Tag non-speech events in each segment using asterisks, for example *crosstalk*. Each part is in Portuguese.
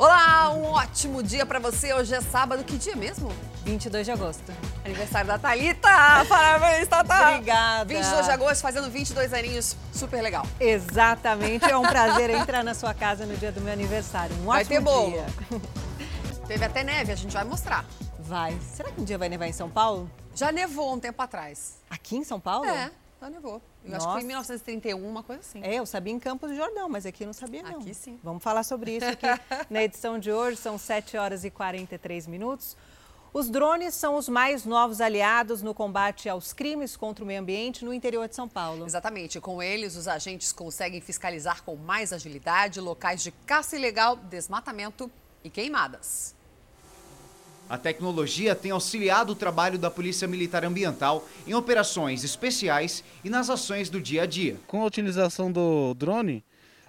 Olá, um ótimo dia para você. Hoje é sábado. Que dia mesmo? 22 de agosto. Aniversário da Thalita. *laughs* Parabéns, Tata. Obrigada. 22 de agosto, fazendo 22 aninhos. Super legal. Exatamente. É um prazer entrar na sua casa no dia do meu aniversário. Um vai ótimo ter bolo. dia. *laughs* Teve até neve, a gente vai mostrar. Vai. Será que um dia vai nevar em São Paulo? Já nevou um tempo atrás. Aqui em São Paulo? É, já nevou. Eu acho que foi em Nossa. 1931, uma coisa assim. É, eu sabia em Campos do Jordão, mas aqui não sabia não. Aqui sim. Vamos falar sobre isso aqui *laughs* na edição de hoje, são 7 horas e 43 minutos. Os drones são os mais novos aliados no combate aos crimes contra o meio ambiente no interior de São Paulo. Exatamente. Com eles, os agentes conseguem fiscalizar com mais agilidade locais de caça ilegal, desmatamento e queimadas. A tecnologia tem auxiliado o trabalho da Polícia Militar Ambiental em operações especiais e nas ações do dia a dia. Com a utilização do drone,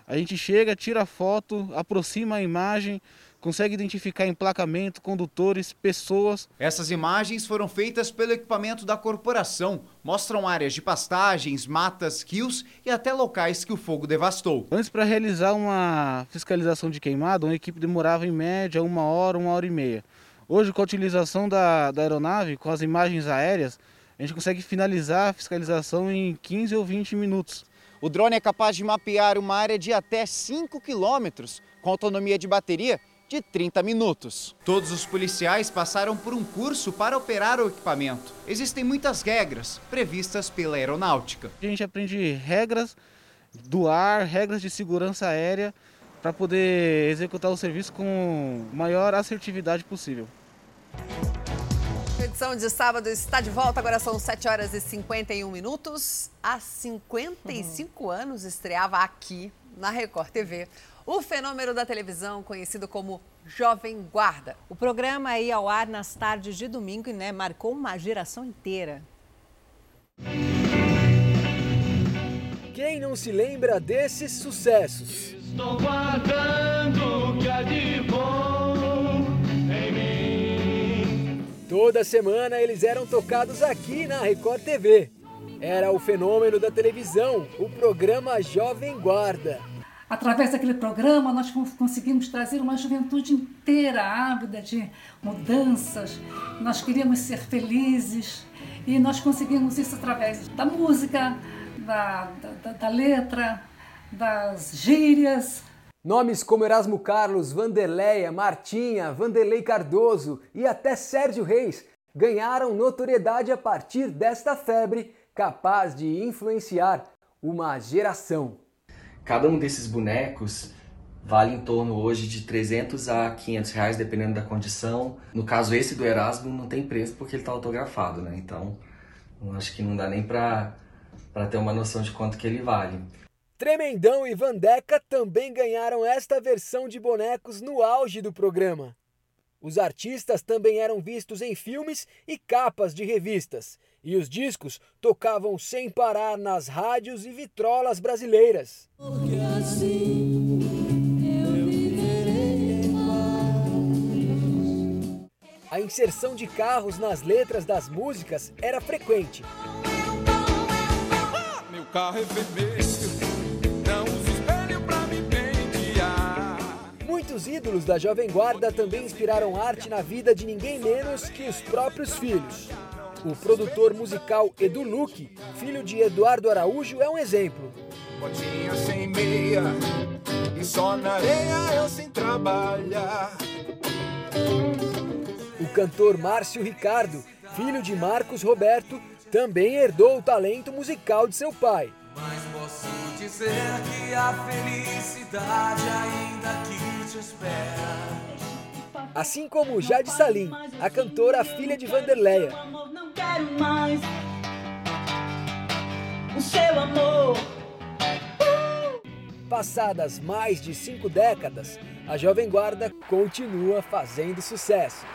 a gente chega, tira a foto, aproxima a imagem, consegue identificar emplacamento, condutores, pessoas. Essas imagens foram feitas pelo equipamento da corporação, mostram áreas de pastagens, matas, rios e até locais que o fogo devastou. Antes, para realizar uma fiscalização de queimada, uma equipe demorava em média uma hora, uma hora e meia. Hoje, com a utilização da, da aeronave, com as imagens aéreas, a gente consegue finalizar a fiscalização em 15 ou 20 minutos. O drone é capaz de mapear uma área de até 5 quilômetros, com autonomia de bateria de 30 minutos. Todos os policiais passaram por um curso para operar o equipamento. Existem muitas regras previstas pela aeronáutica. A gente aprende regras do ar, regras de segurança aérea, para poder executar o serviço com maior assertividade possível. A edição de sábado está de volta, agora são 7 horas e 51 minutos. Há 55 anos estreava aqui, na Record TV, o fenômeno da televisão conhecido como Jovem Guarda. O programa ia ao ar nas tardes de domingo e né, marcou uma geração inteira. Quem não se lembra desses sucessos? Estou guardando o que há de bom Toda semana eles eram tocados aqui na Record TV. Era o fenômeno da televisão, o programa Jovem Guarda. Através daquele programa, nós con- conseguimos trazer uma juventude inteira ávida de mudanças. Nós queríamos ser felizes e nós conseguimos isso através da música, da, da, da letra, das gírias. Nomes como Erasmo Carlos, Vanderleia, Martinha, Vanderlei Cardoso e até Sérgio Reis ganharam notoriedade a partir desta febre capaz de influenciar uma geração. Cada um desses bonecos vale em torno hoje de 300 a 500 reais, dependendo da condição. No caso esse do Erasmo não tem preço porque ele está autografado, né? Então, acho que não dá nem para ter uma noção de quanto que ele vale. Tremendão e Vandeca também ganharam esta versão de bonecos no auge do programa. Os artistas também eram vistos em filmes e capas de revistas, e os discos tocavam sem parar nas rádios e vitrolas brasileiras. A inserção de carros nas letras das músicas era frequente. Meu carro é vermelho, Muitos ídolos da Jovem Guarda também inspiraram arte na vida de ninguém menos que os próprios filhos. O produtor musical Edu Luque, filho de Eduardo Araújo, é um exemplo. Botinha sem meia, e só na areia eu sem trabalhar. O cantor Márcio Ricardo, filho de Marcos Roberto, também herdou o talento musical de seu pai. Mas posso dizer que a felicidade ainda aqui te espera. Assim como Jade Salim, a cantora filha de Vanderleia. Não quero mais o seu amor. Passadas mais de cinco décadas, a Jovem Guarda continua fazendo sucesso.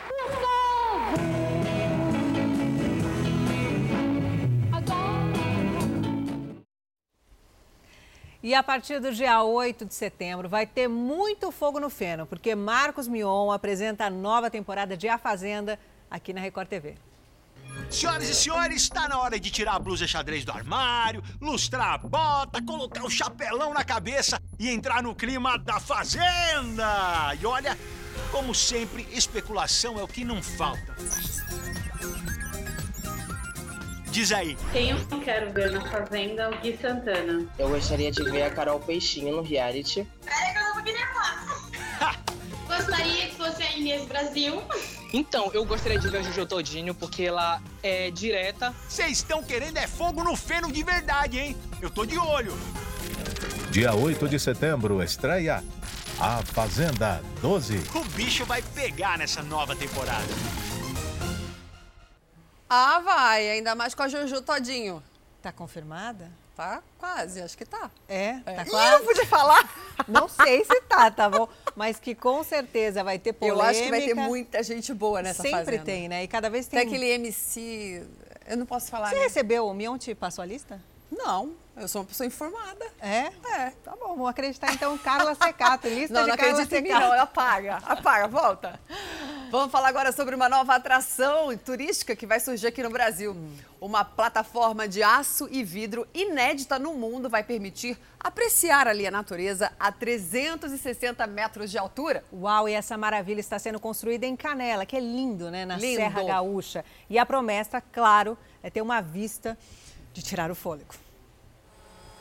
E a partir do dia 8 de setembro vai ter muito fogo no feno, porque Marcos Mion apresenta a nova temporada de A Fazenda aqui na Record TV. Senhoras e senhores, está na hora de tirar a blusa xadrez do armário, lustrar a bota, colocar o chapelão na cabeça e entrar no clima da fazenda. E olha, como sempre, especulação é o que não falta. Diz aí. Quem eu quero ver na Fazenda é o Gui Santana. Eu gostaria de ver a Carol Peixinho no reality. Pera que eu não vou nervosa. *laughs* Gostaria que fosse a Inês Brasil. Então, eu gostaria de ver a Jojo Todinho porque ela é direta. Vocês estão querendo é fogo no feno de verdade, hein? Eu tô de olho. Dia 8 de setembro, estreia A Fazenda 12. O bicho vai pegar nessa nova temporada. Ah, vai, ainda mais com a Juju Todinho. Tá confirmada? Tá quase, acho que tá. É, É. tá Ih, quase. não podia falar? *laughs* Não sei se tá, tá bom? Mas que com certeza vai ter polêmica. Eu acho que vai ter muita gente boa nessa Sempre fazenda. tem, né? E cada vez tem. Tem aquele MC. Eu não posso falar. Você né? recebeu o Mion te passou a lista? Não, eu sou uma pessoa informada. É? É. Tá bom, vamos acreditar então Carla Secato, *laughs* lista Não, de não Carla acredita em mim, Secato. não. Apaga, apaga, volta. Vamos falar agora sobre uma nova atração turística que vai surgir aqui no Brasil. Uma plataforma de aço e vidro inédita no mundo vai permitir apreciar ali a natureza a 360 metros de altura. Uau, e essa maravilha está sendo construída em Canela, que é lindo, né? Na Lindo. Serra Gaúcha. E a promessa, claro, é ter uma vista de tirar o fôlego.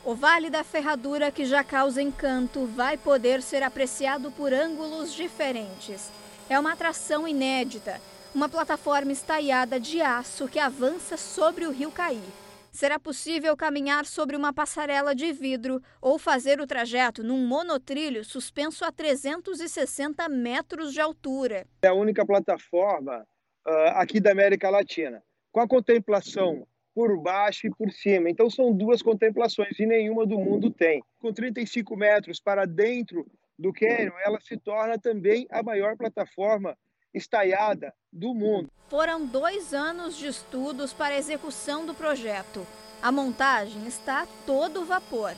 O Vale da Ferradura, que já causa encanto, vai poder ser apreciado por ângulos diferentes. É uma atração inédita, uma plataforma estaiada de aço que avança sobre o rio Caí. Será possível caminhar sobre uma passarela de vidro ou fazer o trajeto num monotrilho suspenso a 360 metros de altura. É a única plataforma ah, aqui da América Latina, com a contemplação por baixo e por cima. Então são duas contemplações e nenhuma do mundo tem. Com 35 metros para dentro do cânion, ela se torna também a maior plataforma estaiada do mundo. Foram dois anos de estudos para a execução do projeto. A montagem está a todo vapor.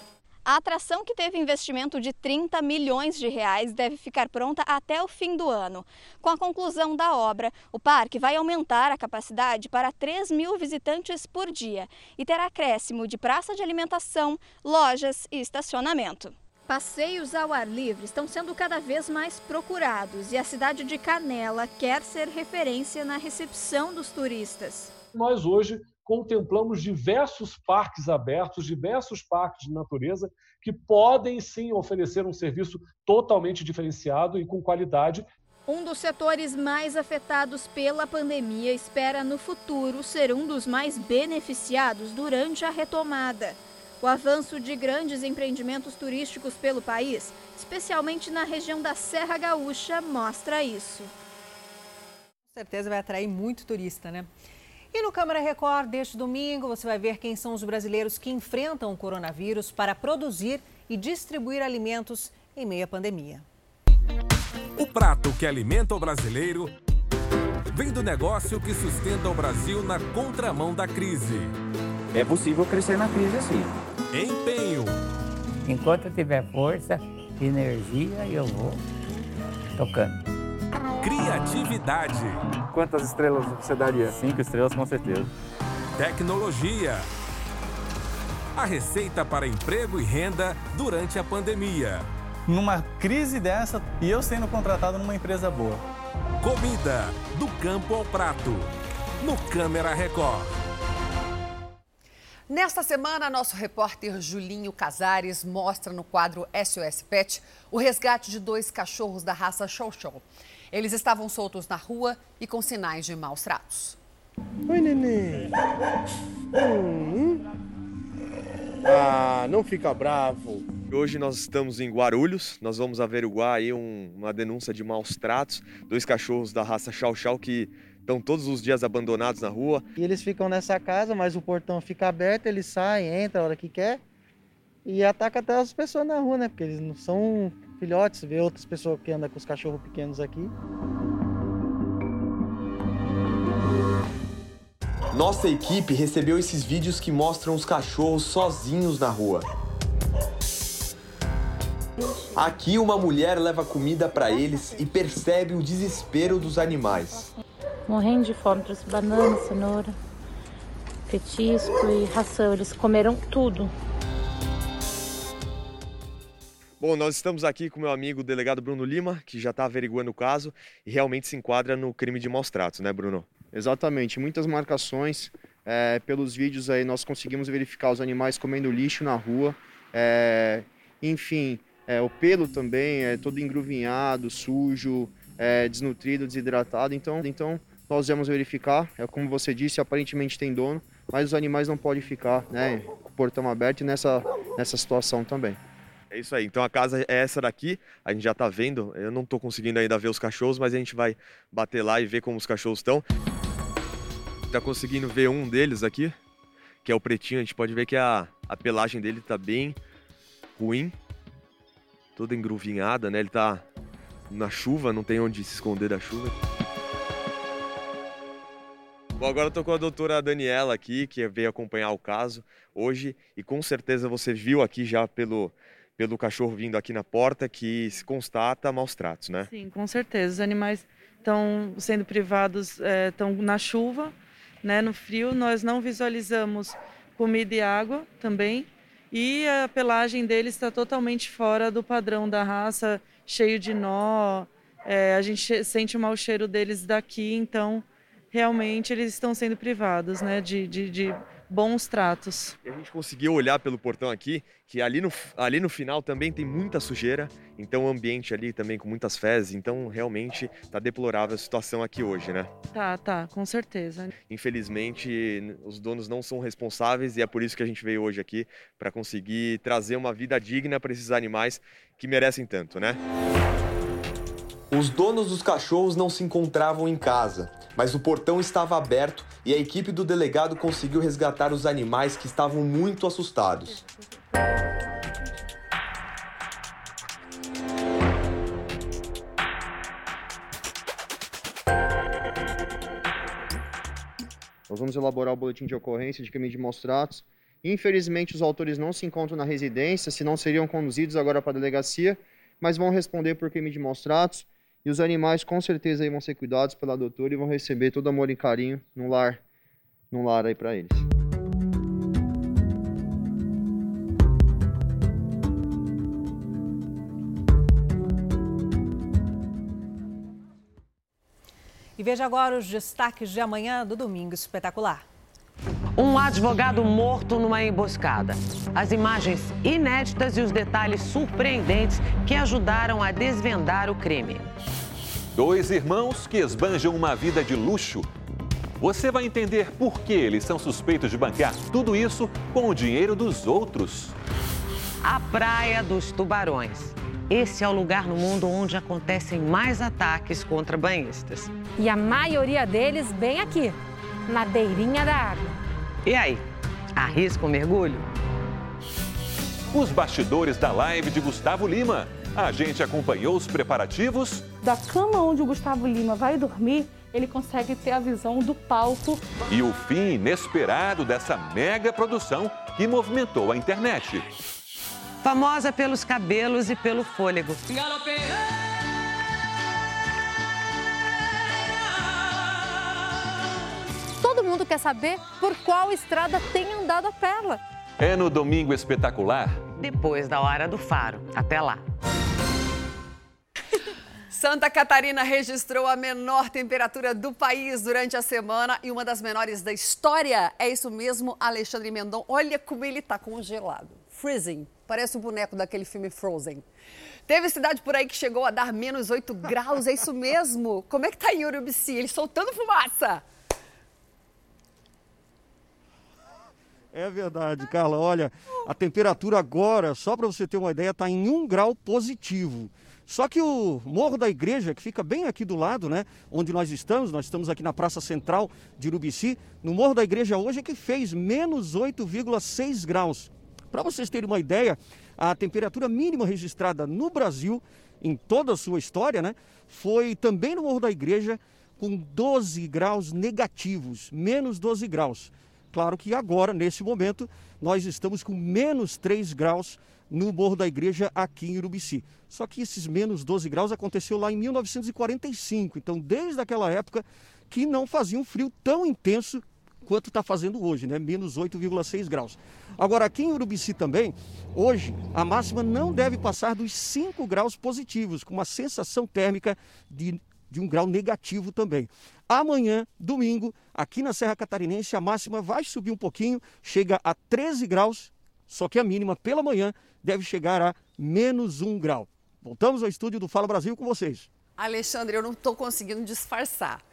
A atração, que teve investimento de 30 milhões de reais, deve ficar pronta até o fim do ano. Com a conclusão da obra, o parque vai aumentar a capacidade para 3 mil visitantes por dia e terá acréscimo de praça de alimentação, lojas e estacionamento. Passeios ao ar livre estão sendo cada vez mais procurados e a cidade de Canela quer ser referência na recepção dos turistas. Nós hoje contemplamos diversos parques abertos, diversos parques de natureza que podem sim oferecer um serviço totalmente diferenciado e com qualidade. Um dos setores mais afetados pela pandemia espera no futuro ser um dos mais beneficiados durante a retomada. O avanço de grandes empreendimentos turísticos pelo país, especialmente na região da Serra Gaúcha, mostra isso. Com certeza vai atrair muito turista, né? E no Câmara Record deste domingo você vai ver quem são os brasileiros que enfrentam o coronavírus para produzir e distribuir alimentos em meio à pandemia. O prato que alimenta o brasileiro vem do negócio que sustenta o Brasil na contramão da crise. É possível crescer na crise assim. Empenho, Enquanto eu tiver força, energia, eu vou tocando. Criatividade, Quantas estrelas você daria? Cinco estrelas, com certeza. tecnologia. A receita para emprego e renda durante a pandemia. Numa crise dessa e eu sendo contratado numa empresa boa. Comida, do campo ao prato. No Câmara Record. Nesta semana, nosso repórter Julinho Casares mostra no quadro SOS Pet o resgate de dois cachorros da raça Chow Chow. Eles estavam soltos na rua e com sinais de maus tratos. Oi, neném. Hum. Ah, não fica bravo. Hoje nós estamos em Guarulhos, nós vamos averiguar aí um- uma denúncia de maus tratos, dois cachorros da raça Chow Chow que estão todos os dias abandonados na rua. E eles ficam nessa casa, mas o portão fica aberto, eles saem, entram a hora que quer e ataca até as pessoas na rua, né? Porque eles não são filhotes, vê outras pessoas que andam com os cachorros pequenos aqui. Nossa equipe recebeu esses vídeos que mostram os cachorros sozinhos na rua. Aqui uma mulher leva comida para eles e percebe o desespero dos animais. Morrendo de fome, trouxe banana, cenoura. petisco e ração. Eles comeram tudo. Bom, nós estamos aqui com meu amigo o delegado Bruno Lima, que já está averiguando o caso e realmente se enquadra no crime de maus tratos, né, Bruno? Exatamente, muitas marcações. É, pelos vídeos aí nós conseguimos verificar os animais comendo lixo na rua. É, enfim, é, o pelo também é todo engruvinhado, sujo, desnutrido, desidratado. Então, então nós vamos verificar. É como você disse, aparentemente tem dono, mas os animais não podem ficar, né, portão aberto nessa nessa situação também. É isso aí. Então a casa é essa daqui. A gente já tá vendo. Eu não tô conseguindo ainda ver os cachorros, mas a gente vai bater lá e ver como os cachorros estão. Tá conseguindo ver um deles aqui, que é o pretinho. A gente pode ver que a, a pelagem dele tá bem ruim. Toda engruvinhada, né? Ele tá na chuva, não tem onde se esconder da chuva. Bom, agora eu tô com a doutora Daniela aqui, que veio acompanhar o caso hoje. E com certeza você viu aqui já pelo pelo cachorro vindo aqui na porta que se constata maus tratos, né? Sim, com certeza. Os animais estão sendo privados, estão é, na chuva, né, no frio. Nós não visualizamos comida e água também. E a pelagem deles está totalmente fora do padrão da raça, cheio de nó. É, a gente sente o mau cheiro deles daqui, então realmente eles estão sendo privados né, de, de, de bons tratos. E a gente conseguiu olhar pelo portão aqui, que ali no, ali no final também tem muita sujeira, então o ambiente ali também com muitas fezes, então realmente tá deplorável a situação aqui hoje, né? Tá, tá, com certeza. Infelizmente, os donos não são responsáveis e é por isso que a gente veio hoje aqui para conseguir trazer uma vida digna para esses animais que merecem tanto, né? Os donos dos cachorros não se encontravam em casa, mas o portão estava aberto e a equipe do delegado conseguiu resgatar os animais que estavam muito assustados. Nós vamos elaborar o boletim de ocorrência de crime de maus tratos. Infelizmente, os autores não se encontram na residência, senão seriam conduzidos agora para a delegacia, mas vão responder por crime de maus tratos. E os animais com certeza aí vão ser cuidados pela doutora e vão receber todo amor e carinho no lar, no lar aí para eles. E veja agora os destaques de amanhã do Domingo Espetacular. Um advogado morto numa emboscada. As imagens inéditas e os detalhes surpreendentes que ajudaram a desvendar o crime. Dois irmãos que esbanjam uma vida de luxo. Você vai entender por que eles são suspeitos de banquear tudo isso com o dinheiro dos outros. A Praia dos Tubarões. Esse é o lugar no mundo onde acontecem mais ataques contra banhistas. E a maioria deles bem aqui, na beirinha da água. E aí, arrisca o mergulho? Os bastidores da live de Gustavo Lima. A gente acompanhou os preparativos. Da cama onde o Gustavo Lima vai dormir, ele consegue ter a visão do palco. E o fim inesperado dessa mega produção que movimentou a internet. Famosa pelos cabelos e pelo fôlego. Todo mundo quer saber por qual estrada tem andado a Perla. É no Domingo Espetacular. Depois da hora do faro. Até lá. *laughs* Santa Catarina registrou a menor temperatura do país durante a semana e uma das menores da história. É isso mesmo, Alexandre Mendon. Olha como ele está congelado. Freezing. Parece o boneco daquele filme Frozen. Teve cidade por aí que chegou a dar menos 8 graus, é isso mesmo? Como é que tá em Urubici? Ele soltando fumaça. É verdade, Carla. Olha, a temperatura agora, só para você ter uma ideia, está em um grau positivo. Só que o Morro da Igreja, que fica bem aqui do lado, né? Onde nós estamos, nós estamos aqui na Praça Central de Urubici. No Morro da Igreja hoje é que fez menos 8,6 graus. Para vocês terem uma ideia, a temperatura mínima registrada no Brasil, em toda a sua história, né? Foi também no Morro da Igreja, com 12 graus negativos, menos 12 graus. Claro que agora, nesse momento, nós estamos com menos 3 graus no Morro da Igreja aqui em Urubici. Só que esses menos 12 graus aconteceu lá em 1945. Então, desde aquela época que não fazia um frio tão intenso quanto está fazendo hoje, né? Menos 8,6 graus. Agora, aqui em Urubici também, hoje, a máxima não deve passar dos 5 graus positivos, com uma sensação térmica de, de um grau negativo também. Amanhã, domingo, aqui na Serra Catarinense, a máxima vai subir um pouquinho, chega a 13 graus, só que a mínima pela manhã deve chegar a menos 1 grau. Voltamos ao estúdio do Fala Brasil com vocês. Alexandre, eu não estou conseguindo disfarçar.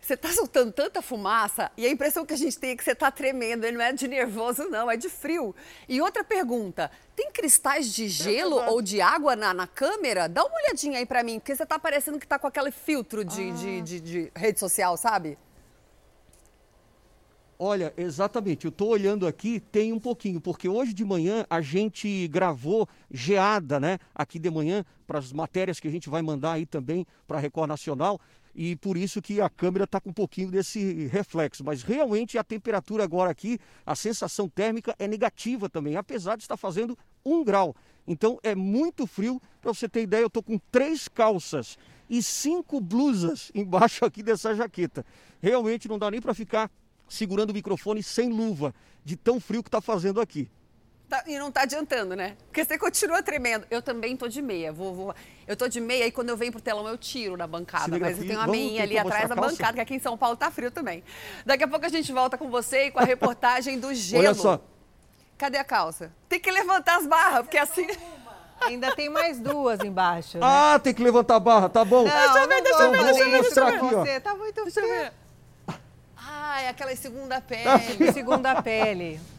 Você está soltando tanta fumaça e a impressão que a gente tem é que você está tremendo. Ele não é de nervoso, não, é de frio. E outra pergunta: tem cristais de gelo ou de água na, na câmera? Dá uma olhadinha aí para mim, porque você está parecendo que está com aquele filtro de, ah. de, de, de rede social, sabe? Olha, exatamente. Eu estou olhando aqui, tem um pouquinho, porque hoje de manhã a gente gravou geada, né? Aqui de manhã, para as matérias que a gente vai mandar aí também para a Record Nacional. E por isso que a câmera está com um pouquinho desse reflexo. Mas realmente a temperatura agora aqui, a sensação térmica é negativa também, apesar de estar fazendo um grau. Então é muito frio. Para você ter ideia, eu estou com três calças e cinco blusas *laughs* embaixo aqui dessa jaqueta. Realmente não dá nem para ficar segurando o microfone sem luva, de tão frio que está fazendo aqui. Tá, e não está adiantando, né? Porque você continua tremendo. Eu também tô de meia. Vou, vou, eu tô de meia e quando eu venho pro telão eu tiro na bancada. Mas eu tenho uma meinha ali atrás da bancada, que aqui em São Paulo tá frio também. Daqui a pouco a gente volta com você e com a *laughs* reportagem do gelo. Olha só. Cadê a calça? Tem que levantar as barras, porque assim. Ainda tem mais duas embaixo. Né? Ah, tem que levantar a barra, tá bom. Não, deixa eu ver, deixa eu ver, deixa eu ver. mostrar aqui, ó. Você tá muito deixa frio. Ah, é aquela segunda pele. segunda pele. *laughs*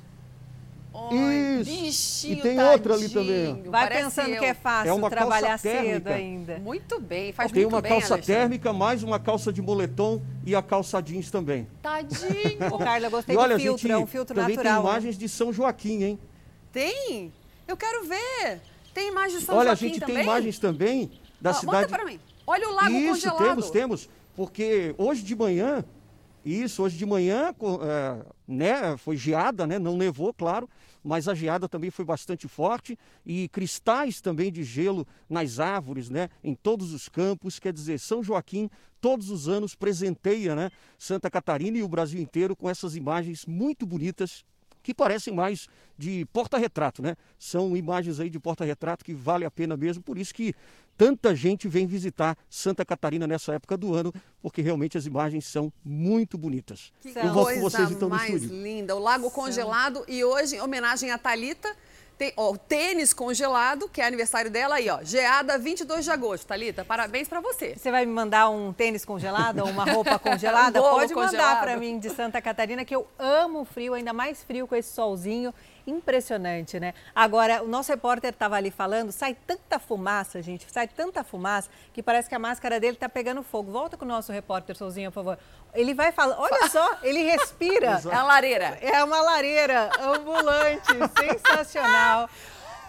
Oi, Isso. e tem tadinho. outra ali também. Vai pensando eu. que é fácil é uma trabalhar cedo ainda. Muito bem, faz tem muito bem. Tem uma calça Alexandre. térmica, mais uma calça de moletom e a calça jeans também. Tadinho. Ô, Carla, gostei e olha, do filtro, gente, é um filtro também natural. tem imagens né? de São Joaquim, hein? Tem? Eu quero ver. Tem imagens de São olha, Joaquim a gente também? tem imagens também da ah, cidade. Manda para mim. Olha o lago Isso, congelado. temos, temos. Porque hoje de manhã, isso, hoje de manhã, é, né, foi geada, né, não nevou, claro, mas a geada também foi bastante forte e cristais também de gelo nas árvores, né, em todos os campos. Quer dizer, São Joaquim todos os anos presenteia, né, Santa Catarina e o Brasil inteiro com essas imagens muito bonitas que parecem mais de porta-retrato, né? São imagens aí de porta-retrato que vale a pena mesmo, por isso que tanta gente vem visitar Santa Catarina nessa época do ano, porque realmente as imagens são muito bonitas. Que Eu volto com vocês então no mais estúdio. linda, o lago congelado e hoje em homenagem a Talita tem ó, o tênis congelado, que é aniversário dela aí, ó. Geada 22 de agosto, Talita. Parabéns para você. Você vai me mandar um tênis congelado ou uma roupa *laughs* congelada? um Pode mandar para mim de Santa Catarina, que eu amo frio, ainda mais frio com esse solzinho. Impressionante, né? Agora, o nosso repórter estava ali falando, sai tanta fumaça, gente, sai tanta fumaça que parece que a máscara dele está pegando fogo. Volta com o nosso repórter, Solzinho, por favor. Ele vai falar, olha só, ele respira. *laughs* É a lareira. É uma lareira ambulante, *laughs* sensacional.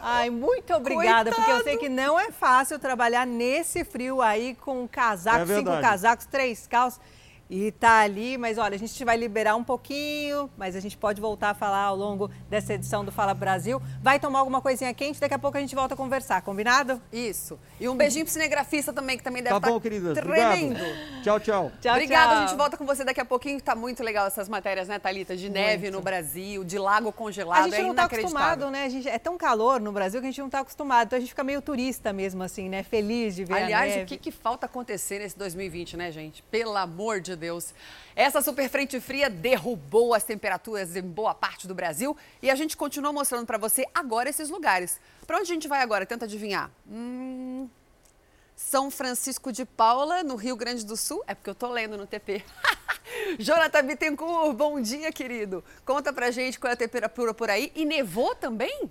Ai, muito obrigada, Coitado. porque eu sei que não é fácil trabalhar nesse frio aí com casaco, É cinco casacos, três calças. E tá ali, mas olha, a gente vai liberar um pouquinho, mas a gente pode voltar a falar ao longo dessa edição do Fala Brasil. Vai tomar alguma coisinha quente, daqui a pouco a gente volta a conversar, combinado? Isso. E um beijinho pro cinegrafista também, que também deve Tá estar bom, queridas. tremendo. Obrigado. Tchau, tchau. Tchau, Obrigada, tchau. a gente volta com você daqui a pouquinho. Tá muito legal essas matérias, né, Thalita? De neve no Brasil, de lago congelado. A gente é não está inacreditável. acostumado, né? A gente, é tão calor no Brasil que a gente não está acostumado. Então a gente fica meio turista mesmo, assim, né? Feliz de ver a Aliás, neve. o que, que falta acontecer nesse 2020, né, gente? Pelo amor de Deus. Essa super frente fria derrubou as temperaturas em boa parte do Brasil e a gente continua mostrando para você agora esses lugares. Para onde a gente vai agora? Tenta adivinhar. Hum, São Francisco de Paula, no Rio Grande do Sul. É porque eu tô lendo no TP. *laughs* Jonathan Bittencourt, bom dia, querido. Conta pra gente qual é a temperatura por aí. E nevou também?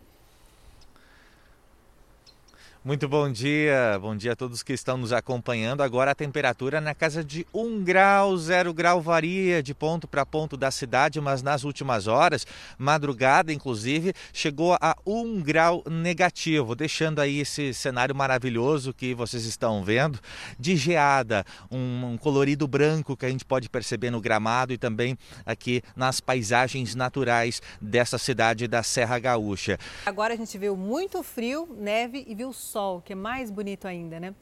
Muito bom dia, bom dia a todos que estão nos acompanhando. Agora a temperatura na casa de 1 grau, 0 grau varia de ponto para ponto da cidade, mas nas últimas horas, madrugada inclusive, chegou a 1 grau negativo, deixando aí esse cenário maravilhoso que vocês estão vendo, de geada, um, um colorido branco que a gente pode perceber no gramado e também aqui nas paisagens naturais dessa cidade da Serra Gaúcha. Agora a gente viu muito frio, neve e viu sol, que é mais bonito ainda, né?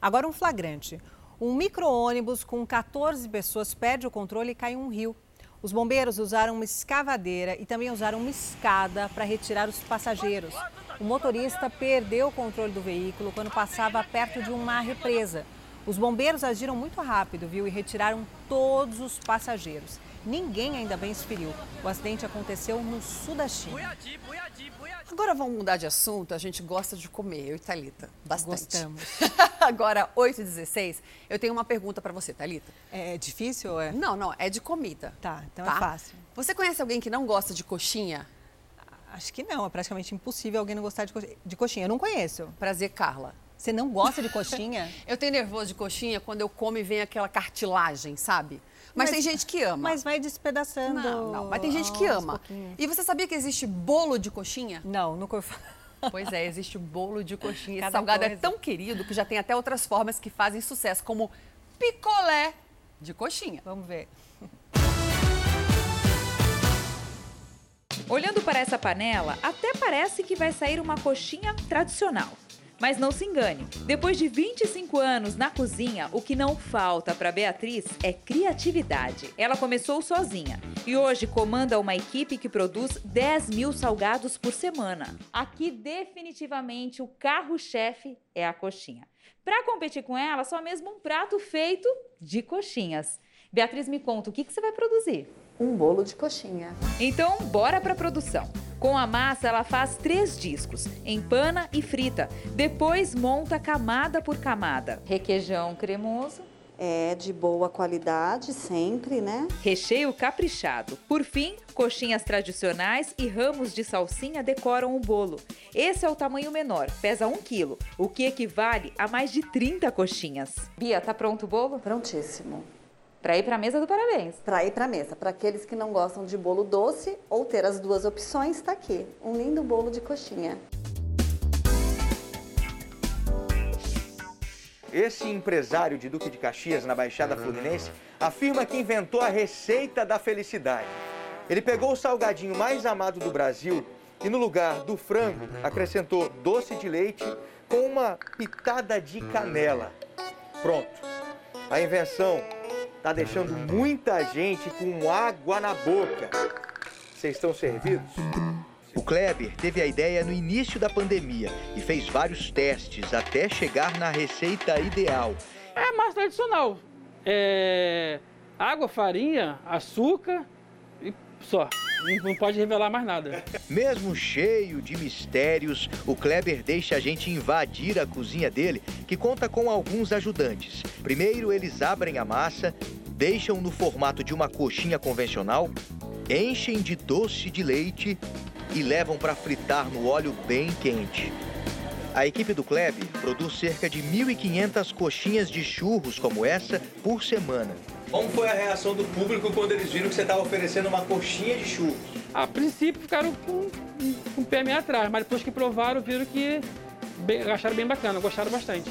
Agora um flagrante. Um micro-ônibus com 14 pessoas perde o controle e cai em um rio. Os bombeiros usaram uma escavadeira e também usaram uma escada para retirar os passageiros. O motorista perdeu o controle do veículo quando passava perto de uma represa. Os bombeiros agiram muito rápido, viu, e retiraram todos os passageiros. Ninguém ainda bem se feriu. O acidente aconteceu no sul da China. Agora vamos mudar de assunto. A gente gosta de comer, eu e Thalita. Bastante. Gostamos. *laughs* Agora, 8h16, eu tenho uma pergunta para você, Thalita. É difícil ou é? Não, não, é de comida. Tá, então tá? é fácil. Você conhece alguém que não gosta de coxinha? Acho que não, é praticamente impossível alguém não gostar de coxinha. De coxinha. Eu não conheço. Prazer, Carla. Você não gosta de coxinha? *laughs* eu tenho nervoso de coxinha quando eu como e vem aquela cartilagem, sabe? Mas, mas, tem gente que ama. Mas vai despedaçando. Não, não. Mas tem gente que ama. E você sabia que existe bolo de coxinha? Não, nunca ouvi Pois é, existe bolo de coxinha. Cada Esse salgado é coisa. é tão querido que já tem até outras formas que fazem sucesso, como picolé de coxinha. Vamos ver. Olhando para essa panela, até parece que vai sair uma coxinha tradicional. Mas não se engane, depois de 25 anos na cozinha, o que não falta para Beatriz é criatividade. Ela começou sozinha e hoje comanda uma equipe que produz 10 mil salgados por semana. Aqui, definitivamente, o carro-chefe é a coxinha. Para competir com ela, só mesmo um prato feito de coxinhas. Beatriz, me conta, o que, que você vai produzir? Um bolo de coxinha. Então, bora para a produção. Com a massa, ela faz três discos, empana e frita. Depois monta camada por camada. Requeijão cremoso. É de boa qualidade, sempre, né? Recheio caprichado. Por fim, coxinhas tradicionais e ramos de salsinha decoram o bolo. Esse é o tamanho menor, pesa 1 quilo, o que equivale a mais de 30 coxinhas. Bia, tá pronto o bolo? Prontíssimo. Para ir para a mesa do parabéns. Para ir para a mesa. Para aqueles que não gostam de bolo doce ou ter as duas opções, está aqui. Um lindo bolo de coxinha. Esse empresário de Duque de Caxias, na Baixada Fluminense, afirma que inventou a receita da felicidade. Ele pegou o salgadinho mais amado do Brasil e, no lugar do frango, acrescentou doce de leite com uma pitada de canela. Pronto. A invenção está deixando muita gente com água na boca. Vocês estão servidos? O Kleber teve a ideia no início da pandemia e fez vários testes até chegar na receita ideal. É mais tradicional. É água, farinha, açúcar só. Não pode revelar mais nada. Mesmo cheio de mistérios, o Kleber deixa a gente invadir a cozinha dele, que conta com alguns ajudantes. Primeiro, eles abrem a massa, deixam no formato de uma coxinha convencional, enchem de doce de leite e levam para fritar no óleo bem quente. A equipe do Kleber produz cerca de 1.500 coxinhas de churros como essa por semana. Como foi a reação do público quando eles viram que você estava oferecendo uma coxinha de churros? A princípio ficaram com, com o pé meio atrás, mas depois que provaram, viram que bem, acharam bem bacana, gostaram bastante.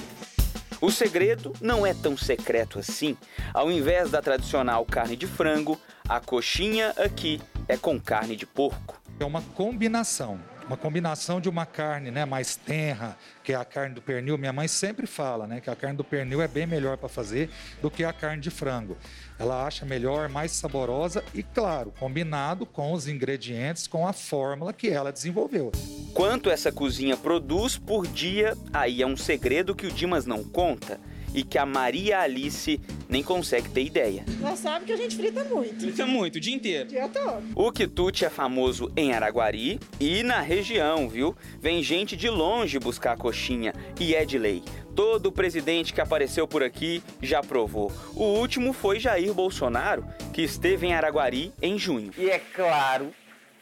O segredo não é tão secreto assim. Ao invés da tradicional carne de frango, a coxinha aqui é com carne de porco. É uma combinação uma combinação de uma carne né, mais tenra, que é a carne do pernil. Minha mãe sempre fala né, que a carne do pernil é bem melhor para fazer do que a carne de frango. Ela acha melhor, mais saborosa e, claro, combinado com os ingredientes, com a fórmula que ela desenvolveu. Quanto essa cozinha produz por dia, aí é um segredo que o Dimas não conta e que a Maria Alice nem consegue ter ideia. Nós sabe que a gente frita muito. Frita muito, o dia inteiro. O dia todo. O quitute é famoso em Araguari e na região, viu? Vem gente de longe buscar a coxinha e é de lei. Todo presidente que apareceu por aqui já provou. O último foi Jair Bolsonaro, que esteve em Araguari em junho. E é claro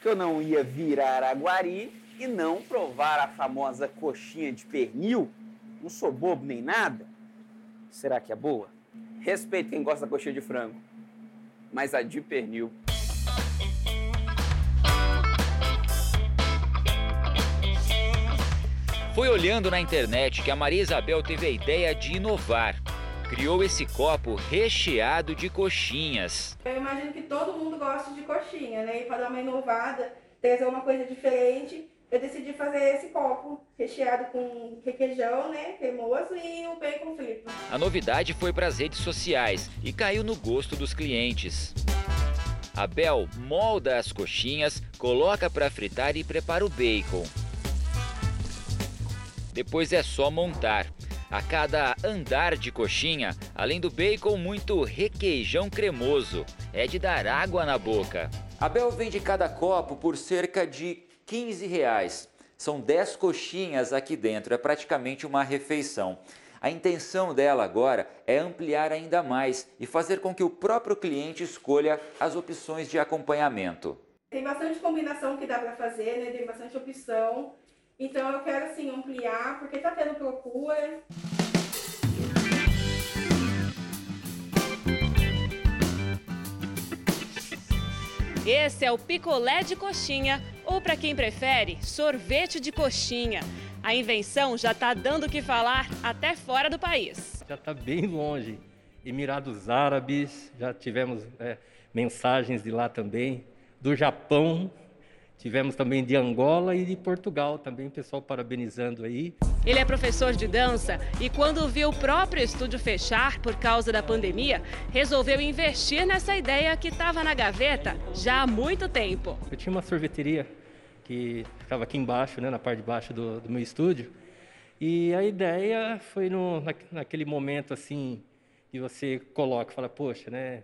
que eu não ia vir a Araguari e não provar a famosa coxinha de pernil. Não sou bobo nem nada. Será que é boa? Respeito quem gosta da coxinha de frango, mas a de pernil. Foi olhando na internet que a Maria Isabel teve a ideia de inovar. Criou esse copo recheado de coxinhas. Eu imagino que todo mundo gosta de coxinha, né? E para dar uma inovada, trazer uma coisa diferente, eu decidi fazer esse copo recheado com requeijão, né, cremoso e o bacon frito. A novidade foi para as redes sociais e caiu no gosto dos clientes. A Bel molda as coxinhas, coloca para fritar e prepara o bacon. Depois é só montar. A cada andar de coxinha, além do bacon, muito requeijão cremoso. É de dar água na boca. A Bel vende cada copo por cerca de 15 reais. São 10 coxinhas aqui dentro, é praticamente uma refeição. A intenção dela agora é ampliar ainda mais e fazer com que o próprio cliente escolha as opções de acompanhamento. Tem bastante combinação que dá para fazer, né? Tem bastante opção. Então eu quero assim ampliar, porque tá tendo procura. Esse é o picolé de coxinha, ou para quem prefere, sorvete de coxinha. A invenção já está dando o que falar até fora do país. Já está bem longe. Emirados Árabes, já tivemos é, mensagens de lá também, do Japão, Tivemos também de Angola e de Portugal, também pessoal parabenizando aí. Ele é professor de dança e quando viu o próprio estúdio fechar por causa da pandemia, resolveu investir nessa ideia que estava na gaveta já há muito tempo. Eu tinha uma sorveteria que ficava aqui embaixo, né, na parte de baixo do, do meu estúdio, e a ideia foi no, na, naquele momento assim que você coloca, fala, poxa, né,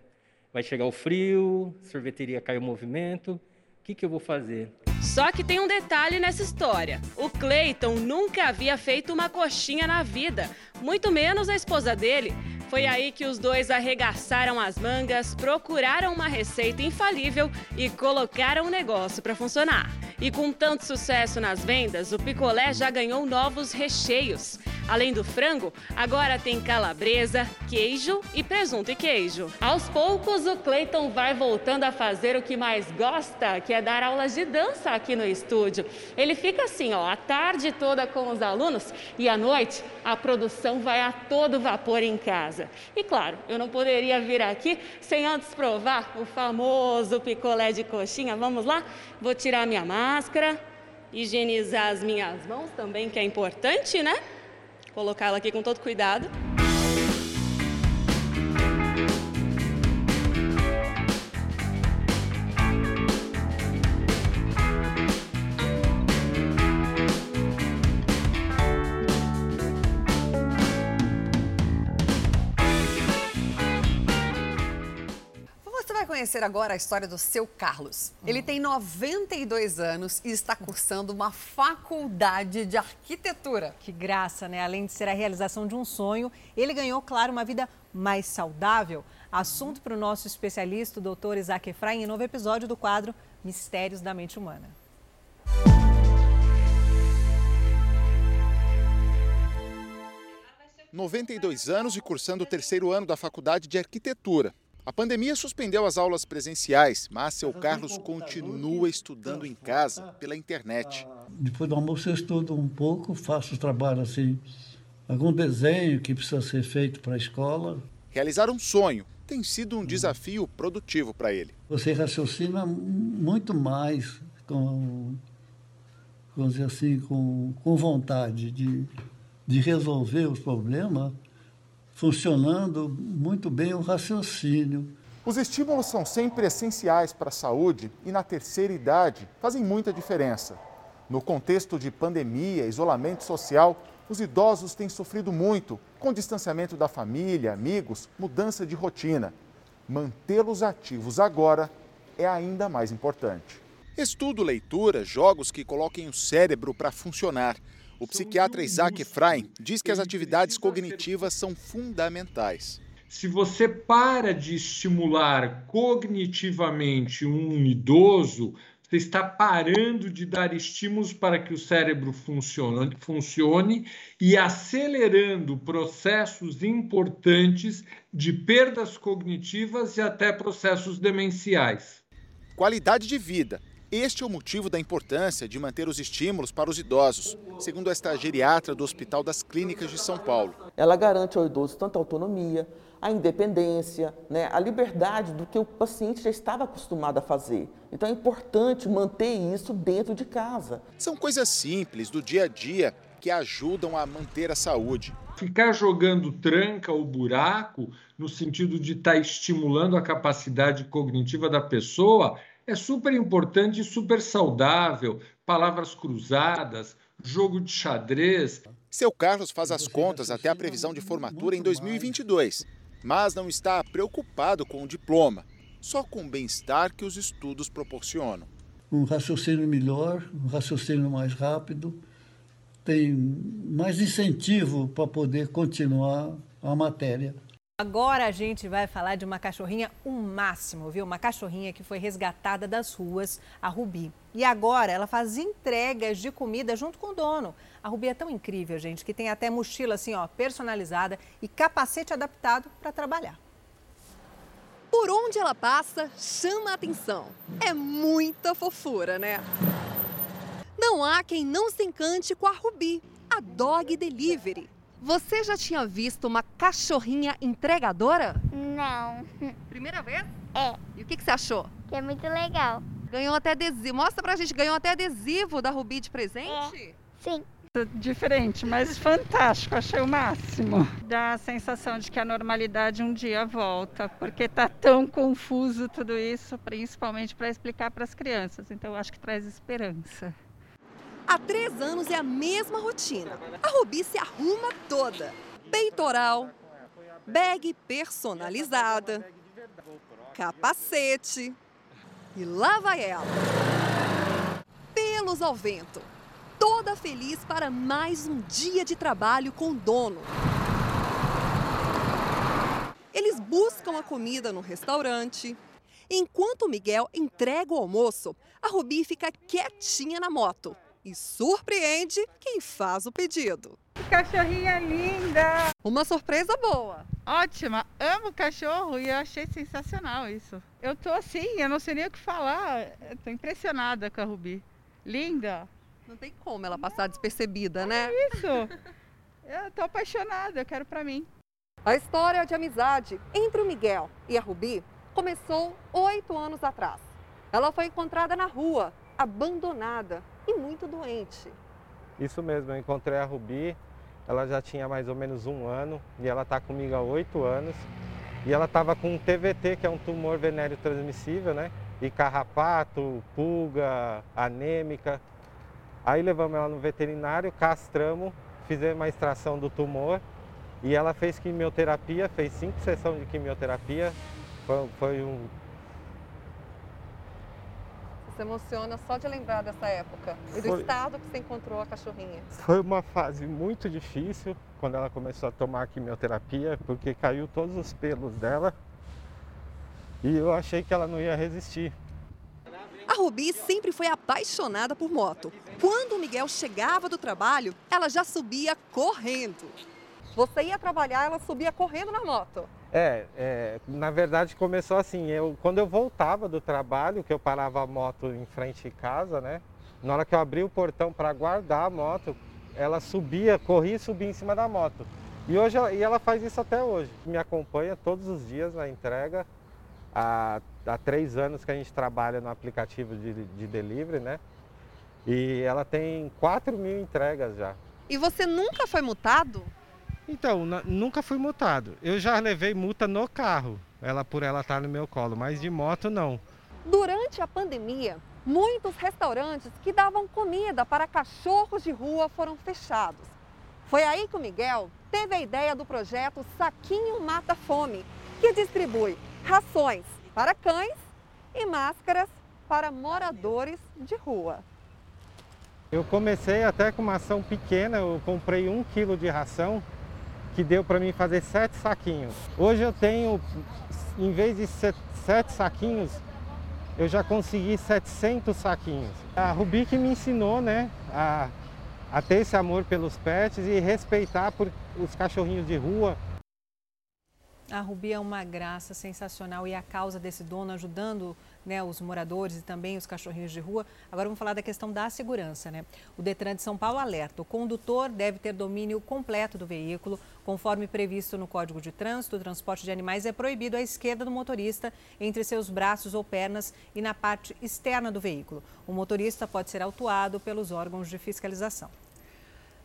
vai chegar o frio, sorveteria cai o movimento, que, que eu vou fazer? Só que tem um detalhe nessa história. O Clayton nunca havia feito uma coxinha na vida, muito menos a esposa dele. Foi aí que os dois arregaçaram as mangas, procuraram uma receita infalível e colocaram o negócio para funcionar. E com tanto sucesso nas vendas, o picolé já ganhou novos recheios. Além do frango, agora tem calabresa, queijo e presunto e queijo. Aos poucos, o Clayton vai voltando a fazer o que mais gosta, que é dar aulas de dança aqui no estúdio. Ele fica assim, ó, a tarde toda com os alunos e à noite a produção vai a todo vapor em casa. E claro, eu não poderia vir aqui sem antes provar o famoso picolé de coxinha. Vamos lá? Vou tirar minha máscara, higienizar as minhas mãos também, que é importante, né? colocá-la aqui com todo cuidado. Conhecer agora a história do seu Carlos. Ele tem 92 anos e está cursando uma faculdade de arquitetura. Que graça, né? Além de ser a realização de um sonho, ele ganhou, claro, uma vida mais saudável. Assunto para o nosso especialista, o doutor Isaac Efraim, em novo episódio do quadro Mistérios da Mente Humana. Noventa e dois anos e cursando o terceiro ano da Faculdade de Arquitetura. A pandemia suspendeu as aulas presenciais, mas seu Carlos continua estudando em casa pela internet. Depois do almoço eu estudo um pouco, faço trabalho assim, algum desenho que precisa ser feito para a escola. Realizar um sonho tem sido um desafio produtivo para ele. Você raciocina muito mais com, vamos dizer assim, com, com vontade de, de resolver os problemas funcionando muito bem o raciocínio. Os estímulos são sempre essenciais para a saúde e na terceira idade fazem muita diferença. No contexto de pandemia, isolamento social, os idosos têm sofrido muito com distanciamento da família, amigos, mudança de rotina. Mantê-los ativos agora é ainda mais importante. Estudo, leitura, jogos que coloquem o cérebro para funcionar. O psiquiatra Isaac Efraim diz que as atividades cognitivas são fundamentais. Se você para de estimular cognitivamente um idoso, você está parando de dar estímulos para que o cérebro funcione, funcione e acelerando processos importantes de perdas cognitivas e até processos demenciais. Qualidade de vida este é o motivo da importância de manter os estímulos para os idosos, segundo esta geriatra do Hospital das Clínicas de São Paulo. Ela garante ao idoso tanta autonomia, a independência, né, a liberdade do que o paciente já estava acostumado a fazer. Então é importante manter isso dentro de casa. São coisas simples do dia a dia que ajudam a manter a saúde. Ficar jogando tranca ou buraco, no sentido de estar tá estimulando a capacidade cognitiva da pessoa, é super importante e super saudável. Palavras cruzadas, jogo de xadrez. Seu Carlos faz as contas até a previsão de formatura em 2022, mas não está preocupado com o diploma, só com o bem-estar que os estudos proporcionam. Um raciocínio melhor, um raciocínio mais rápido, tem mais incentivo para poder continuar a matéria. Agora a gente vai falar de uma cachorrinha o um máximo, viu? Uma cachorrinha que foi resgatada das ruas, a Rubi. E agora ela faz entregas de comida junto com o dono. A Rubi é tão incrível, gente, que tem até mochila assim, ó, personalizada e capacete adaptado para trabalhar. Por onde ela passa, chama a atenção. É muita fofura, né? Não há quem não se encante com a Rubi, a Dog Delivery. Você já tinha visto uma cachorrinha entregadora? Não. Primeira vez? É. E o que, que você achou? Que é muito legal. Ganhou até adesivo. Mostra pra gente, ganhou até adesivo da Rubi de presente? É. Sim. Diferente, mas fantástico, achei o máximo. Dá a sensação de que a normalidade um dia volta, porque tá tão confuso tudo isso, principalmente para explicar para as crianças. Então, eu acho que traz esperança. Há três anos é a mesma rotina. A Rubi se arruma toda: peitoral, bag personalizada, capacete e lá vai ela. Pelos ao vento, toda feliz para mais um dia de trabalho com o dono. Eles buscam a comida no restaurante. Enquanto o Miguel entrega o almoço, a Rubi fica quietinha na moto, e surpreende quem faz o pedido. Cachorrinha linda! Uma surpresa boa. Ótima, amo cachorro e eu achei sensacional isso. Eu tô assim, eu não sei nem o que falar. Eu tô impressionada com a Rubi. Linda! Não tem como ela passar despercebida, né? É isso! Eu tô apaixonada, eu quero para mim. A história de amizade entre o Miguel e a Rubi começou oito anos atrás. Ela foi encontrada na rua, abandonada e muito doente. Isso mesmo, eu encontrei a Rubi, ela já tinha mais ou menos um ano e ela está comigo há oito anos. E ela estava com um TVT, que é um tumor venéreo transmissível, né? E carrapato, pulga, anêmica. Aí levamos ela no veterinário, castramos, fizemos uma extração do tumor e ela fez quimioterapia, fez cinco sessões de quimioterapia. Foi, foi um, se emociona só de lembrar dessa época e do Foi... estado que você encontrou a cachorrinha. Foi uma fase muito difícil quando ela começou a tomar quimioterapia, porque caiu todos os pelos dela e eu achei que ela não ia resistir. A Rubi sempre foi apaixonada por moto. Quando o Miguel chegava do trabalho, ela já subia correndo. Você ia trabalhar, ela subia correndo na moto. É, é, na verdade começou assim, eu, quando eu voltava do trabalho, que eu parava a moto em frente de casa, né? Na hora que eu abri o portão para guardar a moto, ela subia, corria e subia em cima da moto. E hoje e ela faz isso até hoje. Me acompanha todos os dias na entrega. Há, há três anos que a gente trabalha no aplicativo de, de delivery, né? E ela tem 4 mil entregas já. E você nunca foi multado? Então, nunca fui multado. Eu já levei multa no carro, ela por ela estar tá no meu colo, mas de moto não. Durante a pandemia, muitos restaurantes que davam comida para cachorros de rua foram fechados. Foi aí que o Miguel teve a ideia do projeto Saquinho Mata Fome, que distribui rações para cães e máscaras para moradores de rua. Eu comecei até com uma ação pequena, eu comprei um quilo de ração que deu para mim fazer sete saquinhos. Hoje eu tenho, em vez de sete saquinhos, eu já consegui 700 saquinhos. A Rubi que me ensinou né, a, a ter esse amor pelos pets e respeitar por, os cachorrinhos de rua. A Rubi é uma graça sensacional e a causa desse dono ajudando né, os moradores e também os cachorrinhos de rua. Agora vamos falar da questão da segurança. Né? O Detran de São Paulo alerta: o condutor deve ter domínio completo do veículo. Conforme previsto no Código de Trânsito, o transporte de animais é proibido à esquerda do motorista, entre seus braços ou pernas e na parte externa do veículo. O motorista pode ser autuado pelos órgãos de fiscalização.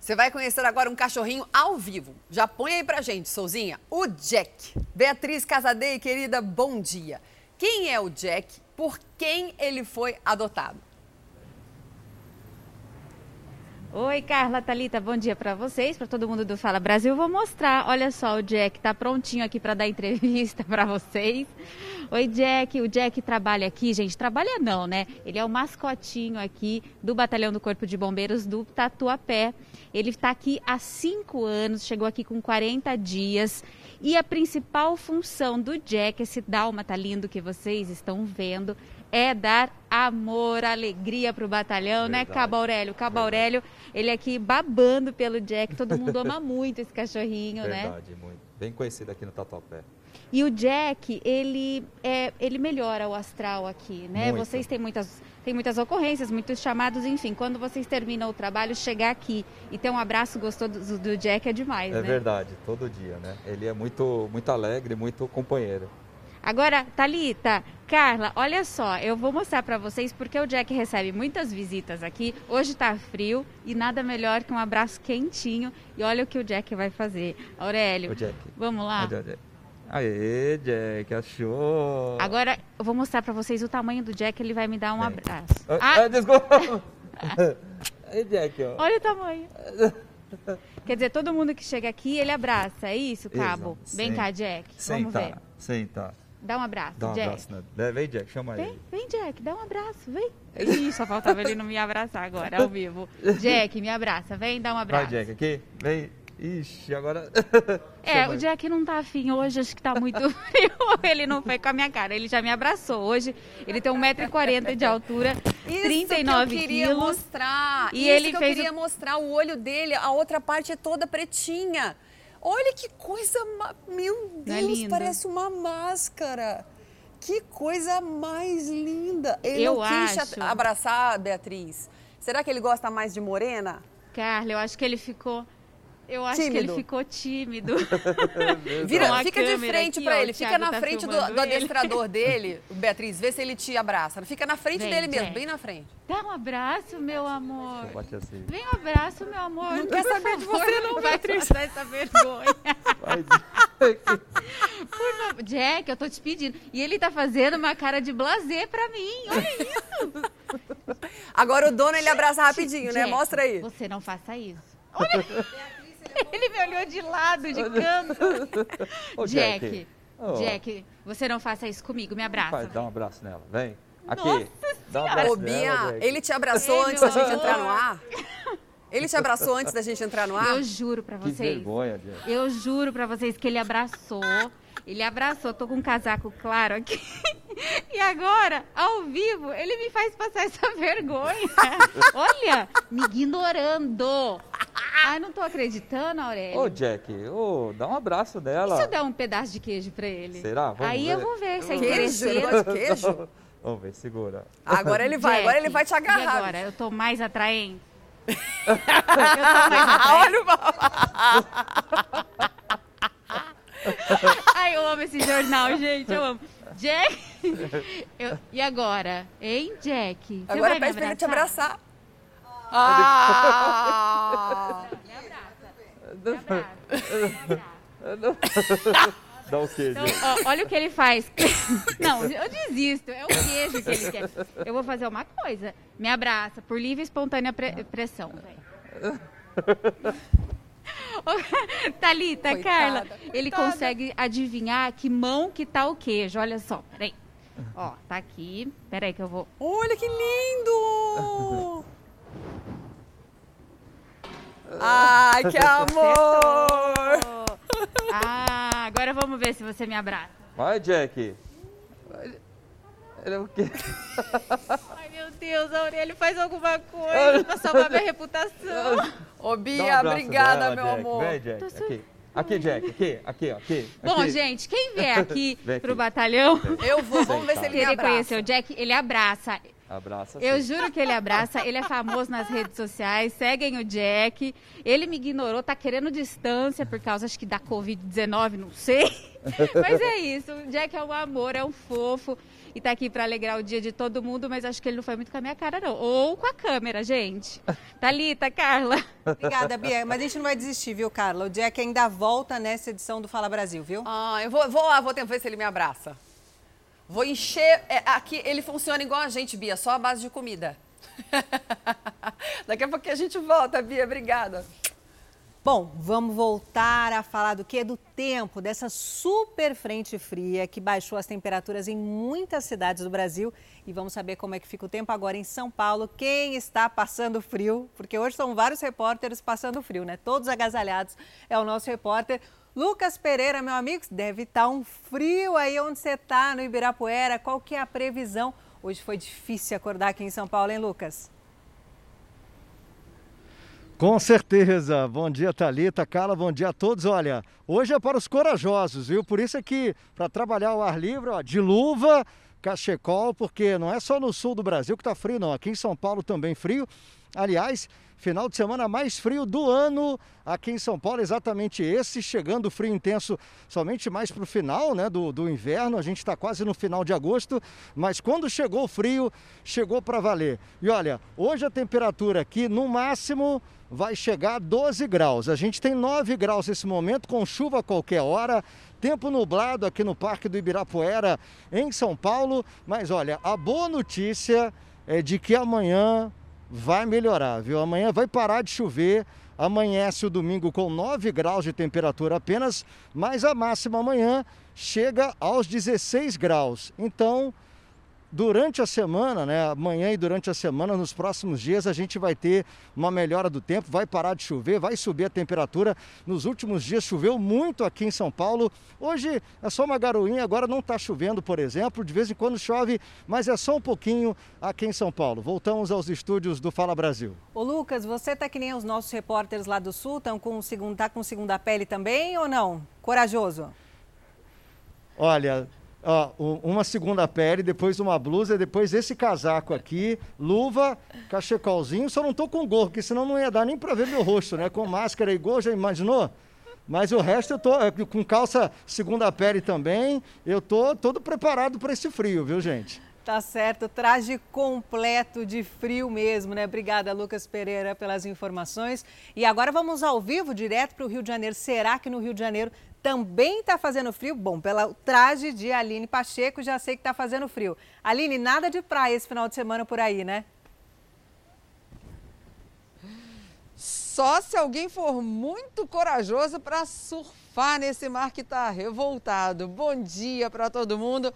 Você vai conhecer agora um cachorrinho ao vivo. Já põe aí pra gente, Souzinha. O Jack. Beatriz Casadei, querida, bom dia. Quem é o Jack? Por quem ele foi adotado? Oi, Carla, Talita, bom dia para vocês, para todo mundo do Fala Brasil. Vou mostrar, olha só, o Jack tá prontinho aqui para dar entrevista *laughs* para vocês. Oi, Jack, o Jack trabalha aqui, gente, trabalha não, né? Ele é o mascotinho aqui do Batalhão do Corpo de Bombeiros do Tatuapé. Ele está aqui há cinco anos, chegou aqui com 40 dias. E a principal função do Jack, esse dálmata lindo que vocês estão vendo, é dar amor, alegria para o batalhão, né, Verdade. né, Cabo Aurélio? Cabo. Aurélio, ele aqui babando pelo Jack, todo mundo ama *laughs* muito esse cachorrinho, Verdade, né? Verdade, muito. Bem conhecido aqui no Tatuapé. E o Jack, ele, é, ele melhora o astral aqui, né? Muito. Vocês têm muitas, têm muitas ocorrências, muitos chamados, enfim. Quando vocês terminam o trabalho, chegar aqui e ter um abraço gostoso do, Jack é demais, é né? É verdade, todo dia, né? Ele é muito, muito alegre, muito companheiro. Agora, Talita, Carla, olha só, eu vou mostrar para vocês porque o Jack recebe muitas visitas aqui. Hoje tá frio e nada melhor que um abraço quentinho. E olha o que o Jack vai fazer. Aurélio, Jack. vamos lá? Aê, Jack, achou. Agora eu vou mostrar para vocês o tamanho do Jack, ele vai me dar um abraço. Ah, ah, desculpa. *laughs* Aí, Jack, ó. Olha o tamanho. *laughs* Quer dizer, todo mundo que chega aqui, ele abraça, é isso, Cabo? Exato. Vem cá, Jack. Vamos Senta, ver. Senta. Dá um abraço, dá um Jack. Abraço, né? Vem, Jack, chama vem, ele. Vem, Jack, dá um abraço, vem. Ih, só faltava ele não me abraçar agora, ao vivo. *laughs* Jack, me abraça, vem, dá um abraço. Vai, Jack, aqui, vem. Ixi, agora. *laughs* É, o Jack não tá afim hoje, acho que tá muito *laughs* frio. Ele não foi com a minha cara, ele já me abraçou. Hoje ele tem 1,40m de altura, Isso 39 que eu queria quilos. mostrar. E Isso ele que fez eu queria mostrar o olho dele, a outra parte é toda pretinha. Olha que coisa, ma... meu é Deus, lindo? parece uma máscara. Que coisa mais linda. Ele Eu não quis acho. abraçar, Beatriz. Será que ele gosta mais de morena? Carla, eu acho que ele ficou. Eu acho que Tímido. ele ficou tímido. *laughs* Vira, Com a fica de frente aqui, pra ó, ele, o fica na tá frente do, do adestrador *laughs* dele, Beatriz, vê se ele te abraça. Fica na frente Vem, dele mesmo, bem na frente. Dá um abraço, meu amor. Assim. Vem um abraço, meu amor. Não quer saber de você não, vai Beatriz. passar essa vergonha. Por favor. Jack, eu tô te pedindo. E ele tá fazendo uma cara de blazer pra mim. Olha isso. Agora o dono ele abraça rapidinho, né? Jack, Mostra aí. Você não faça isso. Olha. *laughs* *laughs* Ele me olhou de lado, de *laughs* canto. Ô, Jack, Jack. Ô. Jack, você não faça isso comigo. Me abraça. Vai, dá um abraço nela. Vem. Aqui. Nossa dá um Ô, abraço Bia, nela, Jack. ele te abraçou Ei, antes da gente entrar no ar? Ele te abraçou antes da gente entrar no ar? Eu juro pra Que vocês. vergonha, Jack. Eu juro pra vocês que ele abraçou. Ele abraçou, tô com um casaco claro aqui. *laughs* E agora, ao vivo, ele me faz passar essa vergonha. *laughs* Olha, me ignorando. Ai, não tô acreditando, Aurélio. Ô, Jack, ô, dá um abraço E nela. se eu der um pedaço de queijo pra ele? Será? Vamos Aí ver. eu vou ver se é Queijo? gosta de *laughs* queijo? Vamos ver, segura. Agora ele vai, agora ele vai te E agarrar. agora, eu tô mais atraente? eu tô mais atraente? Olha o *laughs* Ai, eu amo esse jornal, gente, eu amo. Jack, *laughs* eu- e agora? Hein, Jack? Você Agora vai me pede pra ele te abraçar. Ah! Dá o queijo. Então, ó, olha o que ele faz. *laughs* Não, eu desisto. É o queijo que ele quer. Eu vou fazer uma coisa. Me abraça por livre e espontânea pre- pressão. velho. *laughs* Thalita, Coitada, Carla, ele coitada. consegue adivinhar que mão que tá o queijo. Olha só, peraí. Ó, tá aqui. Peraí que eu vou. Olha que lindo! *laughs* Ai, que amor! Ah, agora vamos ver se você me abraça. Vai, Jack. Ele é o quê? Ai, meu Deus, Aurélio, faz alguma coisa pra salvar minha reputação. Ô, um Bia, abraço obrigada, meu Jack. amor. Vem, Jack. Aqui. Aqui, Jack, aqui, aqui, aqui. Bom, aqui. gente, quem vier aqui *laughs* Vem aqui. pro batalhão... Eu vou, vamos ver se ele me conhecer o Jack, ele abraça. Abraça Eu sim. juro que ele abraça, ele é famoso nas redes sociais, seguem o Jack. Ele me ignorou, tá querendo distância por causa, acho que da Covid-19, não sei. *laughs* Mas é isso, o Jack é um amor, é um fofo e tá aqui pra alegrar o dia de todo mundo, mas acho que ele não foi muito com a minha cara, não. Ou com a câmera, gente. Thalita, Carla. Obrigada, Bia. Mas a gente não vai desistir, viu, Carla? O Jack ainda volta nessa edição do Fala Brasil, viu? Ah, eu vou, vou lá, vou tentar ver se ele me abraça. Vou encher. é, aqui ele funciona igual a gente, Bia, só a base de comida. *laughs* Daqui a pouco a gente volta, Bia. Obrigada. Bom, vamos voltar a falar do que? Do tempo, dessa super frente fria que baixou as temperaturas em muitas cidades do Brasil. E vamos saber como é que fica o tempo agora em São Paulo. Quem está passando frio? Porque hoje são vários repórteres passando frio, né? Todos agasalhados. É o nosso repórter Lucas Pereira, meu amigo. Deve estar um frio aí onde você está, no Ibirapuera. Qual que é a previsão? Hoje foi difícil acordar aqui em São Paulo, hein, Lucas? Com certeza. Bom dia, Thalita, Carla, bom dia a todos. Olha, hoje é para os corajosos, viu? Por isso é que, para trabalhar o ar livre, ó, de luva, cachecol, porque não é só no sul do Brasil que tá frio, não. Aqui em São Paulo também frio. Aliás, final de semana mais frio do ano aqui em São Paulo, exatamente esse, chegando frio intenso somente mais para o final né, do, do inverno. A gente está quase no final de agosto, mas quando chegou o frio, chegou para valer. E olha, hoje a temperatura aqui no máximo vai chegar a 12 graus. A gente tem 9 graus nesse momento, com chuva a qualquer hora. Tempo nublado aqui no Parque do Ibirapuera, em São Paulo. Mas olha, a boa notícia é de que amanhã vai melhorar, viu? Amanhã vai parar de chover. Amanhece o domingo com 9 graus de temperatura apenas, mas a máxima amanhã chega aos 16 graus. Então, durante a semana, né, amanhã e durante a semana, nos próximos dias, a gente vai ter uma melhora do tempo, vai parar de chover, vai subir a temperatura. Nos últimos dias choveu muito aqui em São Paulo. Hoje é só uma garoinha, agora não está chovendo, por exemplo. De vez em quando chove, mas é só um pouquinho aqui em São Paulo. Voltamos aos estúdios do Fala Brasil. Ô Lucas, você tá que nem os nossos repórteres lá do Sul, estão com segundo, tá com segunda pele também ou não? Corajoso? Olha, ó, uma segunda pele, depois uma blusa, depois esse casaco aqui, luva, cachecolzinho. Só não tô com gorro, porque senão não ia dar nem para ver meu rosto, né? Com máscara e gorro, já imaginou? Mas o resto eu tô é, com calça segunda pele também. Eu tô todo preparado para esse frio, viu, gente? Tá certo, traje completo de frio mesmo, né? Obrigada, Lucas Pereira, pelas informações. E agora vamos ao vivo, direto para o Rio de Janeiro. Será que no Rio de Janeiro também está fazendo frio? Bom, pelo traje de Aline Pacheco, já sei que está fazendo frio. Aline, nada de praia esse final de semana por aí, né? Só se alguém for muito corajoso para surfar nesse mar que está revoltado. Bom dia para todo mundo.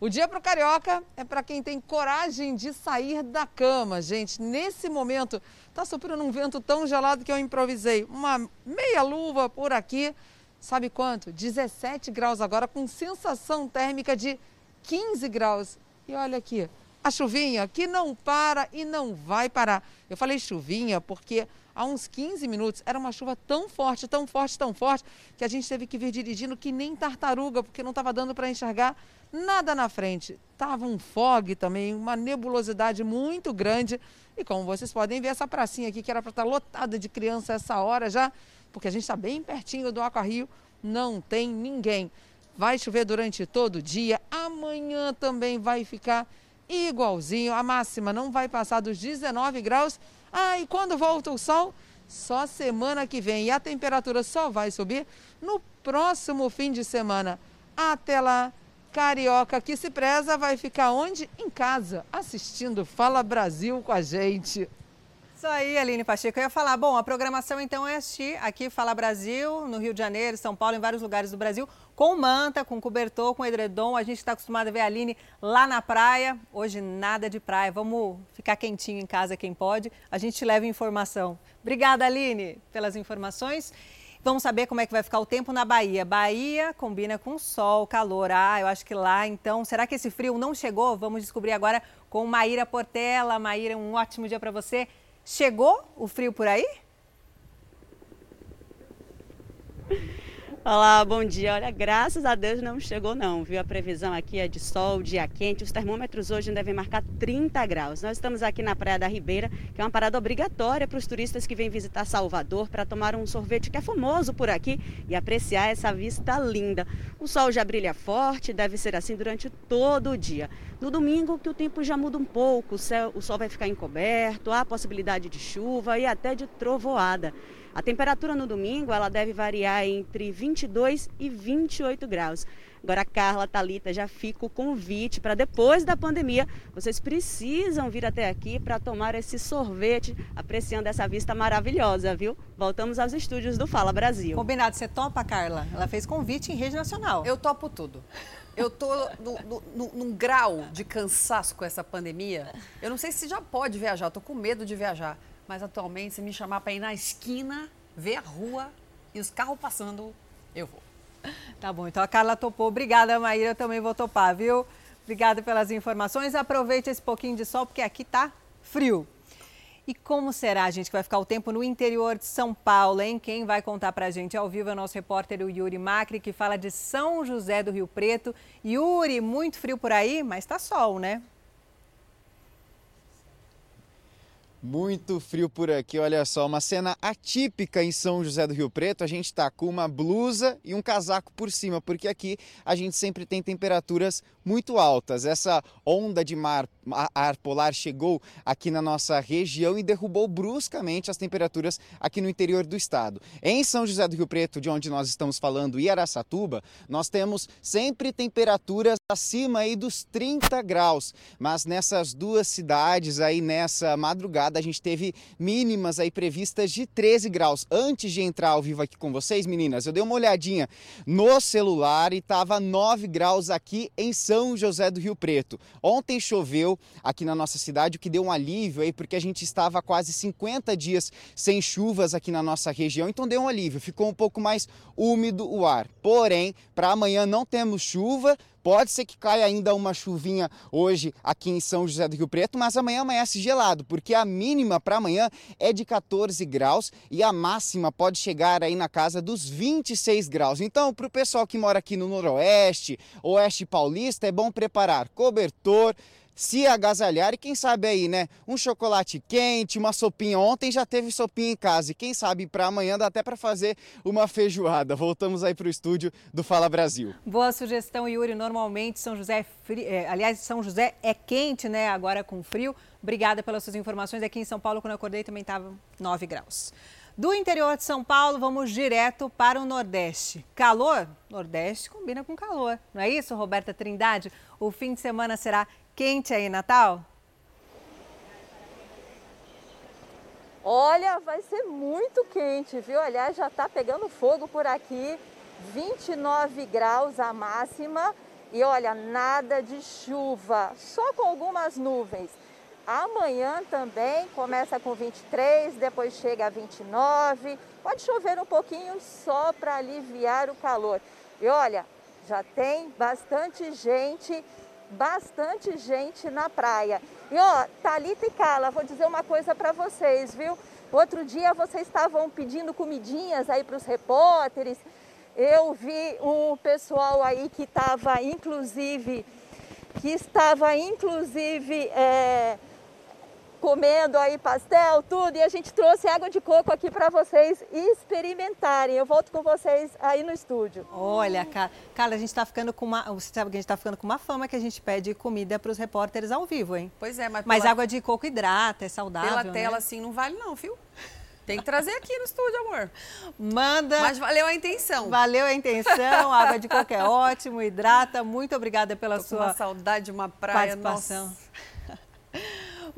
O dia para o carioca é para quem tem coragem de sair da cama, gente. Nesse momento está soprando um vento tão gelado que eu improvisei uma meia luva por aqui. Sabe quanto? 17 graus agora, com sensação térmica de 15 graus. E olha aqui, a chuvinha que não para e não vai parar. Eu falei chuvinha porque há uns 15 minutos era uma chuva tão forte, tão forte, tão forte, que a gente teve que vir dirigindo que nem tartaruga, porque não estava dando para enxergar nada na frente. Tava um fog também, uma nebulosidade muito grande. E como vocês podem ver, essa pracinha aqui, que era para estar lotada de criança essa hora já, porque a gente está bem pertinho do Aqua Rio, não tem ninguém. Vai chover durante todo o dia, amanhã também vai ficar igualzinho, a máxima não vai passar dos 19 graus. Ah, e quando volta o sol? Só semana que vem. E a temperatura só vai subir no próximo fim de semana. Até lá, carioca que se preza vai ficar onde? Em casa, assistindo Fala Brasil com a gente. Isso aí, Aline Pacheco. Eu ia falar, bom, a programação então é assistir aqui Fala Brasil, no Rio de Janeiro, São Paulo, em vários lugares do Brasil, com manta, com cobertor, com edredom. A gente está acostumado a ver a Aline lá na praia. Hoje nada de praia. Vamos ficar quentinho em casa quem pode. A gente leva informação. Obrigada, Aline, pelas informações. Vamos saber como é que vai ficar o tempo na Bahia. Bahia combina com sol, calor. Ah, eu acho que lá, então, será que esse frio não chegou? Vamos descobrir agora com Maíra Portela. Maíra, um ótimo dia para você. Chegou o frio por aí? Olá, bom dia. Olha, graças a Deus não chegou não, viu? A previsão aqui é de sol, dia quente. Os termômetros hoje devem marcar 30 graus. Nós estamos aqui na Praia da Ribeira, que é uma parada obrigatória para os turistas que vêm visitar Salvador para tomar um sorvete que é famoso por aqui e apreciar essa vista linda. O sol já brilha forte, deve ser assim durante todo o dia. No domingo, que o tempo já muda um pouco, o, céu, o sol vai ficar encoberto, há possibilidade de chuva e até de trovoada. A temperatura no domingo ela deve variar entre 22 e 28 graus. Agora, Carla, Talita, já fica o convite para depois da pandemia, vocês precisam vir até aqui para tomar esse sorvete, apreciando essa vista maravilhosa, viu? Voltamos aos estúdios do Fala Brasil. Combinado, você topa, Carla? Ela fez convite em rede nacional. Eu topo tudo. Eu tô no, no, no, num grau de cansaço com essa pandemia. Eu não sei se já pode viajar, eu tô com medo de viajar. Mas atualmente, se me chamar para ir na esquina, ver a rua e os carros passando, eu vou. *laughs* Tá bom, então a Carla topou. Obrigada, Maíra, eu também vou topar, viu? Obrigada pelas informações. Aproveite esse pouquinho de sol, porque aqui tá frio. E como será, gente, que vai ficar o tempo no interior de São Paulo, hein? Quem vai contar pra gente ao vivo é o nosso repórter o Yuri Macri, que fala de São José do Rio Preto. Yuri, muito frio por aí, mas tá sol, né? Muito frio por aqui, olha só, uma cena atípica em São José do Rio Preto. A gente está com uma blusa e um casaco por cima, porque aqui a gente sempre tem temperaturas muito altas. Essa onda de mar, ar polar chegou aqui na nossa região e derrubou bruscamente as temperaturas aqui no interior do estado. Em São José do Rio Preto, de onde nós estamos falando, e Araçatuba, nós temos sempre temperaturas acima aí dos 30 graus, mas nessas duas cidades aí nessa madrugada madrugada a gente teve mínimas aí previstas de 13 graus. Antes de entrar ao vivo aqui com vocês, meninas, eu dei uma olhadinha no celular e tava 9 graus aqui em São José do Rio Preto. Ontem choveu aqui na nossa cidade, o que deu um alívio aí, porque a gente estava quase 50 dias sem chuvas aqui na nossa região, então deu um alívio, ficou um pouco mais úmido o ar. Porém, para amanhã não temos chuva, Pode ser que caia ainda uma chuvinha hoje aqui em São José do Rio Preto, mas amanhã amanhece gelado, porque a mínima para amanhã é de 14 graus e a máxima pode chegar aí na casa dos 26 graus. Então, para o pessoal que mora aqui no Noroeste, Oeste Paulista, é bom preparar cobertor, se agasalhar e quem sabe aí, né? Um chocolate quente, uma sopinha. Ontem já teve sopinha em casa e quem sabe para amanhã dá até para fazer uma feijoada. Voltamos aí para o estúdio do Fala Brasil. Boa sugestão, Yuri. Normalmente São José, é frio, é, aliás, São José é quente, né? Agora com frio. Obrigada pelas suas informações. Aqui em São Paulo, quando eu acordei, também estava 9 graus. Do interior de São Paulo, vamos direto para o Nordeste. Calor? Nordeste combina com calor. Não é isso, Roberta Trindade? O fim de semana será quente aí, Natal? Olha, vai ser muito quente, viu? Aliás, já está pegando fogo por aqui. 29 graus a máxima. E olha, nada de chuva, só com algumas nuvens. Amanhã também começa com 23, depois chega a 29. Pode chover um pouquinho só para aliviar o calor. E olha, já tem bastante gente bastante gente na praia. E ó, Thalita e Carla, vou dizer uma coisa para vocês, viu? Outro dia vocês estavam pedindo comidinhas aí para os repórteres. Eu vi um pessoal aí que estava inclusive, que estava inclusive é, comendo aí pastel, tudo, e a gente trouxe água de coco aqui para vocês experimentarem. Eu volto com vocês aí no estúdio. Olha, Carla, a gente está ficando com uma, você sabe que a gente está ficando com uma fama que a gente pede comida para os repórteres ao vivo, hein? Pois é, mas mas água de coco hidrata, é saudável, Pela tela né? assim não vale não, viu? Tem que trazer aqui no estúdio, amor. Manda. Mas valeu a intenção. Valeu a intenção. A água de coco é ótimo, hidrata. Muito obrigada pela Tô sua com uma saudade de uma praia, participação. nossa.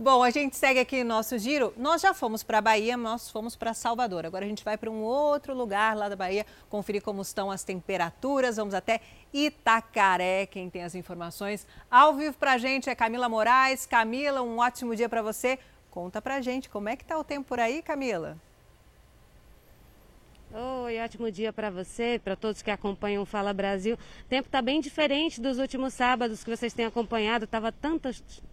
Bom, a gente segue aqui nosso giro. Nós já fomos para a Bahia, nós fomos para Salvador. Agora a gente vai para um outro lugar lá da Bahia, conferir como estão as temperaturas. Vamos até Itacaré, quem tem as informações. Ao vivo para a gente é Camila Moraes. Camila, um ótimo dia para você. Conta para a gente como é que está o tempo por aí, Camila? Oi, ótimo dia para você, para todos que acompanham o Fala Brasil. O tempo está bem diferente dos últimos sábados que vocês têm acompanhado. Tava tanta,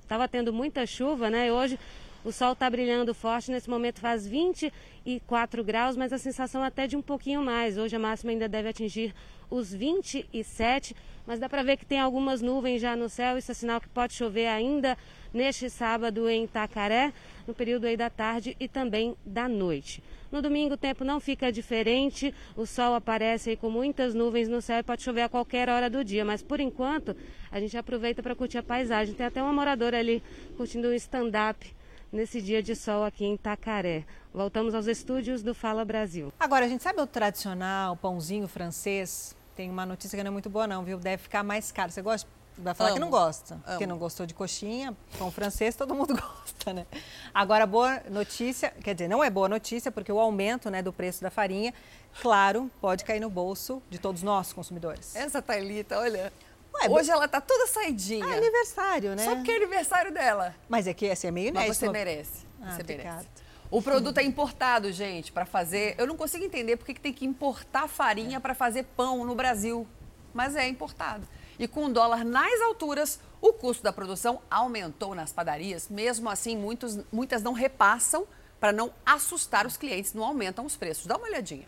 tava tendo muita chuva, né? E hoje O sol está brilhando forte, nesse momento faz 24 graus, mas a sensação até de um pouquinho mais. Hoje a máxima ainda deve atingir os 27, mas dá para ver que tem algumas nuvens já no céu. Isso é sinal que pode chover ainda neste sábado em Itacaré, no período aí da tarde e também da noite. No domingo o tempo não fica diferente, o sol aparece com muitas nuvens no céu e pode chover a qualquer hora do dia, mas por enquanto a gente aproveita para curtir a paisagem. Tem até uma moradora ali curtindo um stand-up nesse dia de sol aqui em Itacaré. Voltamos aos estúdios do Fala Brasil. Agora, a gente sabe o tradicional pãozinho francês? Tem uma notícia que não é muito boa não, viu? Deve ficar mais caro. Você gosta? Vai falar Amo. que não gosta, Amo. porque não gostou de coxinha, pão francês, todo mundo *laughs* gosta, né? Agora, boa notícia, quer dizer, não é boa notícia, porque o aumento né, do preço da farinha, claro, pode cair no bolso de todos nós, consumidores. Essa Thalita, olha. Ué, hoje ela tá toda saidinha. É aniversário, né? Só porque é aniversário dela. Mas é que assim, é meio inédito. Mas você merece. Ah, você merece. O produto é importado, gente, para fazer. Eu não consigo entender por que que tem que importar farinha para fazer pão no Brasil. Mas é importado. E com o dólar nas alturas, o custo da produção aumentou nas padarias. Mesmo assim, muitos, muitas não repassam para não assustar os clientes, não aumentam os preços. Dá uma olhadinha.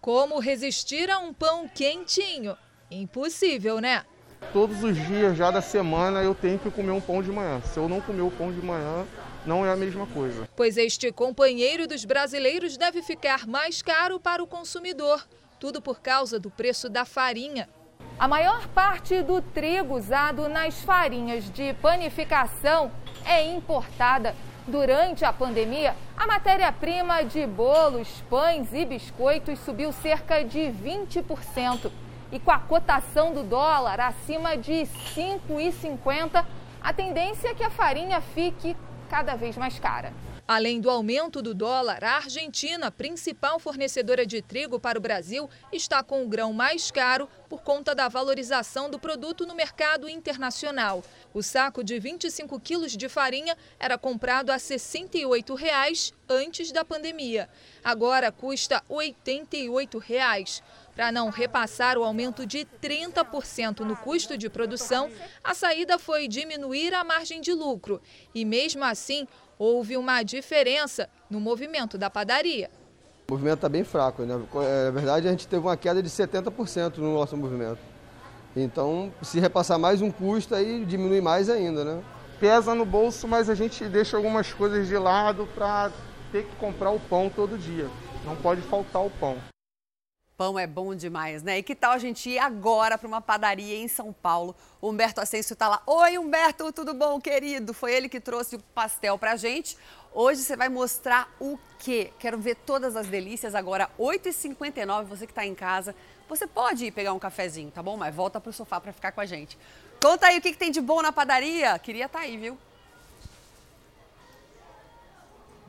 Como resistir a um pão quentinho? Impossível, né? Todos os dias já da semana eu tenho que comer um pão de manhã. Se eu não comer o pão de manhã, não é a mesma coisa. Pois este companheiro dos brasileiros deve ficar mais caro para o consumidor. Tudo por causa do preço da farinha. A maior parte do trigo usado nas farinhas de panificação é importada. Durante a pandemia, a matéria-prima de bolos, pães e biscoitos subiu cerca de 20%. E com a cotação do dólar acima de R$ 5,50, a tendência é que a farinha fique cada vez mais cara. Além do aumento do dólar, a Argentina, principal fornecedora de trigo para o Brasil, está com o grão mais caro por conta da valorização do produto no mercado internacional. O saco de 25 quilos de farinha era comprado a 68 reais antes da pandemia. Agora custa 88 reais. Para não repassar o aumento de 30% no custo de produção, a saída foi diminuir a margem de lucro. E mesmo assim, houve uma diferença no movimento da padaria. O movimento está bem fraco, né? Na verdade, a gente teve uma queda de 70% no nosso movimento. Então, se repassar mais um custo, aí diminui mais ainda, né? Pesa no bolso, mas a gente deixa algumas coisas de lado para ter que comprar o pão todo dia. Não pode faltar o pão. Pão é bom demais, né? E que tal a gente ir agora para uma padaria em São Paulo? O Humberto Ascenso está lá. Oi, Humberto, tudo bom, querido? Foi ele que trouxe o pastel pra gente. Hoje você vai mostrar o quê? Quero ver todas as delícias agora, 8h59, você que está em casa. Você pode ir pegar um cafezinho, tá bom? Mas volta pro sofá para ficar com a gente. Conta aí o que, que tem de bom na padaria. Queria estar aí, viu?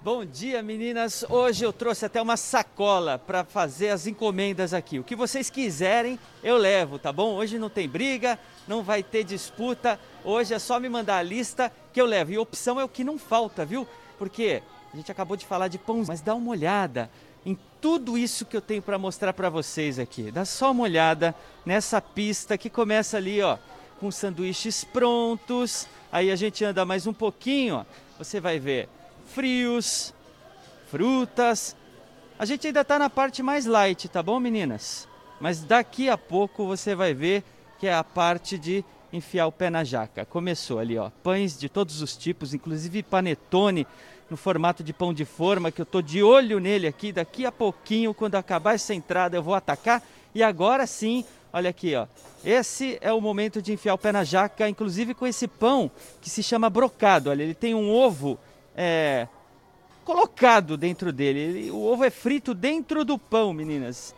Bom dia, meninas. Hoje eu trouxe até uma sacola para fazer as encomendas aqui. O que vocês quiserem, eu levo, tá bom? Hoje não tem briga, não vai ter disputa. Hoje é só me mandar a lista que eu levo. E opção é o que não falta, viu? Porque a gente acabou de falar de pão, mas dá uma olhada em tudo isso que eu tenho para mostrar para vocês aqui. Dá só uma olhada nessa pista que começa ali, ó, com sanduíches prontos. Aí a gente anda mais um pouquinho, ó, você vai ver frios, frutas. A gente ainda está na parte mais light, tá bom, meninas? Mas daqui a pouco você vai ver que é a parte de enfiar o pé na jaca. Começou ali, ó, pães de todos os tipos, inclusive panetone no formato de pão de forma, que eu tô de olho nele aqui. Daqui a pouquinho, quando acabar essa entrada, eu vou atacar. E agora sim, olha aqui, ó. Esse é o momento de enfiar o pé na jaca, inclusive com esse pão que se chama brocado. Olha, ele tem um ovo é, colocado dentro dele. Ele- o ovo é frito dentro do pão, meninas.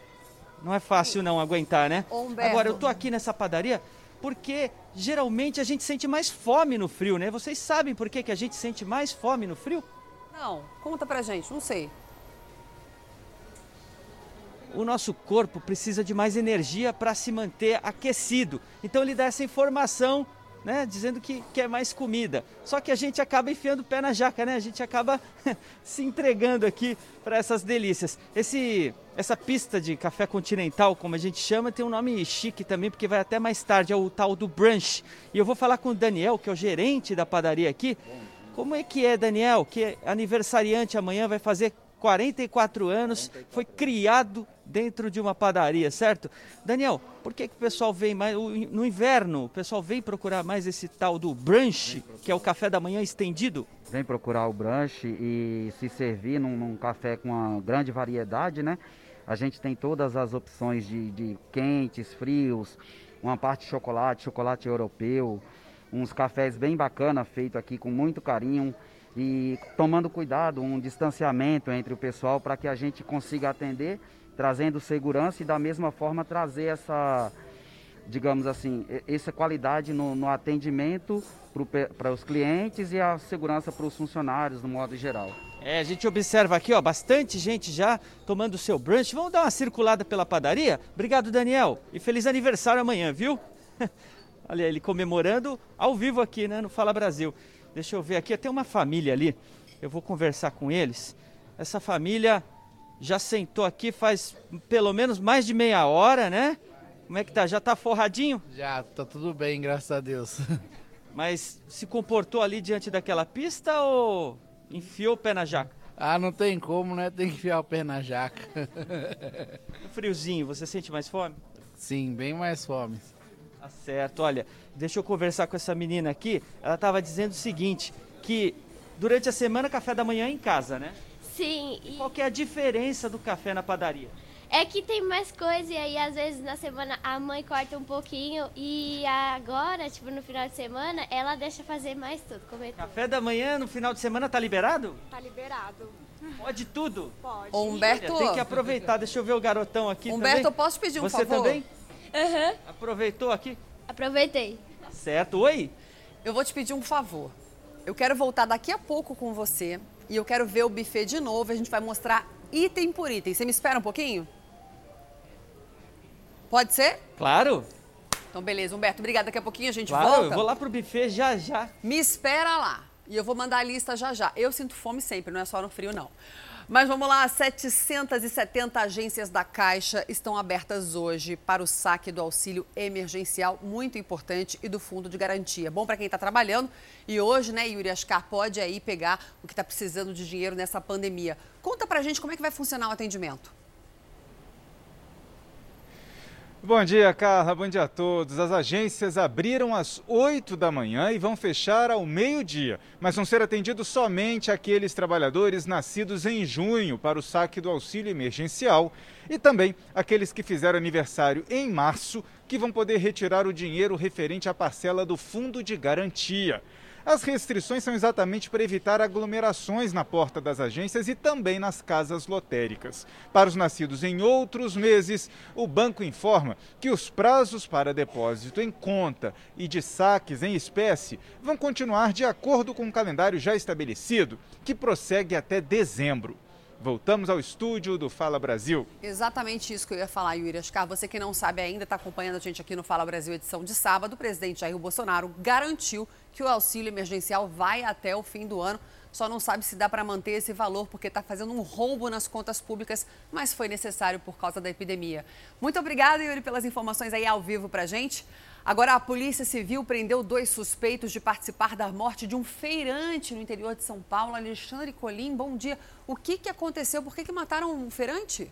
Não é fácil não aguentar, né? Humberto. Agora, eu tô aqui nessa padaria porque geralmente a gente sente mais fome no frio, né? Vocês sabem por que, que a gente sente mais fome no frio? Não, conta pra gente, não sei. o nosso corpo precisa de mais energia para se manter aquecido. Então ele dá essa informação, né, dizendo que quer mais comida. Só que a gente acaba enfiando o pé na jaca, né? A gente acaba *laughs* se entregando aqui para essas delícias. Esse essa pista de café continental, como a gente chama, tem um nome chique também, porque vai até mais tarde, é o tal do brunch. E eu vou falar com o Daniel, que é o gerente da padaria aqui. Como é que é, Daniel, que é aniversariante amanhã, vai fazer 44 anos, foi criado dentro de uma padaria, certo? Daniel, por que, que o pessoal vem mais. No inverno, o pessoal vem procurar mais esse tal do brunch, que é o café da manhã estendido? Vem procurar o brunch e se servir num, num café com uma grande variedade, né? A gente tem todas as opções de, de quentes, frios, uma parte de chocolate, chocolate europeu, uns cafés bem bacana feito aqui com muito carinho e tomando cuidado, um distanciamento entre o pessoal para que a gente consiga atender, trazendo segurança e da mesma forma trazer essa, digamos assim, essa qualidade no, no atendimento para os clientes e a segurança para os funcionários no modo geral. É, a gente observa aqui, ó, bastante gente já tomando seu brunch. Vamos dar uma circulada pela padaria? Obrigado, Daniel. E feliz aniversário amanhã, viu? *laughs* Olha ele comemorando ao vivo aqui, né, no Fala Brasil. Deixa eu ver aqui, tem uma família ali. Eu vou conversar com eles. Essa família já sentou aqui faz pelo menos mais de meia hora, né? Como é que tá? Já tá forradinho? Já, tá tudo bem, graças a Deus. *laughs* Mas se comportou ali diante daquela pista ou enfiou o pé na jaca? Ah, não tem como, né? Tem que enfiar o pé na jaca. *laughs* Friozinho, você sente mais fome? Sim, bem mais fome. Tá certo, olha, deixa eu conversar com essa menina aqui. Ela estava dizendo o seguinte, que durante a semana café da manhã é em casa, né? Sim. E... Qual que é a diferença do café na padaria? É que tem mais coisa e aí às vezes na semana a mãe corta um pouquinho e agora, tipo no final de semana, ela deixa fazer mais tudo, comer tudo. Café da manhã no final de semana tá liberado? Tá liberado. Pode tudo? Pode. Ô, Humberto. Olha, tem que aproveitar, deixa eu ver o garotão aqui Humberto, também. eu posso pedir um Você favor? também? Aham. Uhum. Aproveitou aqui? Aproveitei. Certo. Oi? Eu vou te pedir um favor. Eu quero voltar daqui a pouco com você e eu quero ver o buffet de novo. A gente vai mostrar item por item. Você me espera um pouquinho? Pode ser? Claro. Então, beleza. Humberto, obrigada. Daqui a pouquinho a gente Claro, volta. eu vou lá pro buffet já já. Me espera lá. E eu vou mandar a lista já já. Eu sinto fome sempre, não é só no frio, não. Mas vamos lá, 770 agências da Caixa estão abertas hoje para o saque do auxílio emergencial, muito importante, e do fundo de garantia. Bom para quem está trabalhando. E hoje, né, Yuri Ascar pode aí pegar o que está precisando de dinheiro nessa pandemia. Conta pra gente como é que vai funcionar o atendimento. Bom dia, Carla. Bom dia a todos. As agências abriram às 8 da manhã e vão fechar ao meio-dia, mas vão ser atendidos somente aqueles trabalhadores nascidos em junho para o saque do auxílio emergencial e também aqueles que fizeram aniversário em março, que vão poder retirar o dinheiro referente à parcela do fundo de garantia. As restrições são exatamente para evitar aglomerações na porta das agências e também nas casas lotéricas. Para os nascidos em outros meses, o banco informa que os prazos para depósito em conta e de saques em espécie vão continuar de acordo com o calendário já estabelecido, que prossegue até dezembro. Voltamos ao estúdio do Fala Brasil. Exatamente isso que eu ia falar, Yuri Ascar. Você que não sabe ainda, está acompanhando a gente aqui no Fala Brasil, edição de sábado. O presidente Jair Bolsonaro garantiu que o auxílio emergencial vai até o fim do ano. Só não sabe se dá para manter esse valor porque está fazendo um roubo nas contas públicas, mas foi necessário por causa da epidemia. Muito obrigada, Yuri, pelas informações aí ao vivo para gente. Agora, a Polícia Civil prendeu dois suspeitos de participar da morte de um feirante no interior de São Paulo. Alexandre Colim, bom dia. O que, que aconteceu? Por que, que mataram um feirante?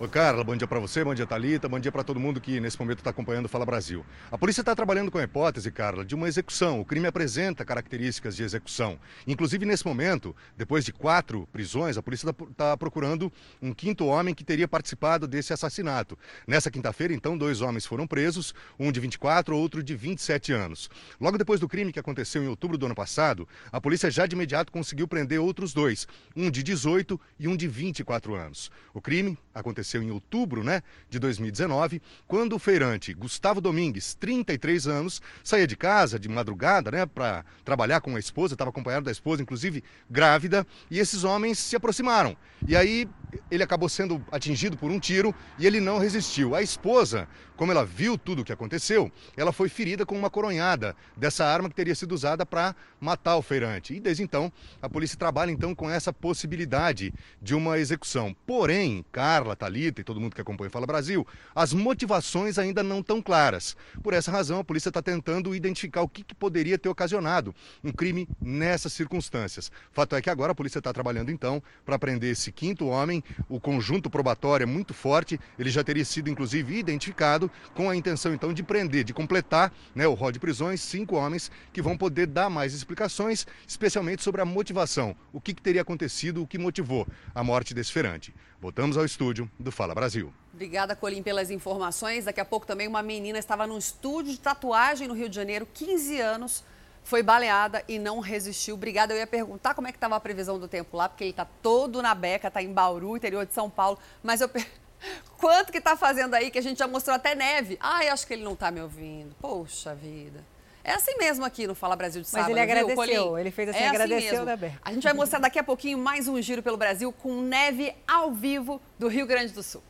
Oi, Carla, bom dia para você, bom dia, Thalita, bom dia para todo mundo que nesse momento está acompanhando o Fala Brasil. A polícia está trabalhando com a hipótese, Carla, de uma execução. O crime apresenta características de execução. Inclusive, nesse momento, depois de quatro prisões, a polícia está procurando um quinto homem que teria participado desse assassinato. Nessa quinta-feira, então, dois homens foram presos, um de 24, outro de 27 anos. Logo depois do crime que aconteceu em outubro do ano passado, a polícia já de imediato conseguiu prender outros dois, um de 18 e um de 24 anos. O crime aconteceu em outubro né, de 2019, quando o feirante Gustavo Domingues, 33 anos, saía de casa de madrugada né, para trabalhar com a esposa, estava acompanhado da esposa, inclusive grávida, e esses homens se aproximaram. E aí ele acabou sendo atingido por um tiro e ele não resistiu. A esposa, como ela viu tudo o que aconteceu, ela foi ferida com uma coronhada dessa arma que teria sido usada para matar o feirante. E desde então, a polícia trabalha então com essa possibilidade de uma execução. Porém, Carla, Thalita, E todo mundo que acompanha Fala Brasil, as motivações ainda não tão claras. Por essa razão, a polícia está tentando identificar o que, que poderia ter ocasionado um crime nessas circunstâncias. Fato é que agora a polícia está trabalhando então para prender esse quinto homem. O conjunto probatório é muito forte, ele já teria sido inclusive identificado com a intenção então de prender, de completar né, o rol de prisões, cinco homens que vão poder dar mais explicações, especialmente sobre a motivação, o que, que teria acontecido, o que motivou a morte desse ferante. Voltamos ao estúdio do Fala Brasil. Obrigada, Colim, pelas informações. Daqui a pouco também uma menina estava num estúdio de tatuagem no Rio de Janeiro, 15 anos, foi baleada e não resistiu. Obrigada. Eu ia perguntar como é que estava a previsão do tempo lá, porque ele está todo na beca, está em Bauru, interior de São Paulo. Mas eu *laughs* quanto que está fazendo aí que a gente já mostrou até neve? Ai, acho que ele não está me ouvindo. Poxa vida. É assim mesmo aqui no Fala Brasil de sábado, Mas ele agradeceu, ele fez assim, é agradeceu assim Beca. A gente vai mostrar daqui a pouquinho mais um giro pelo Brasil com neve ao vivo do Rio Grande do Sul.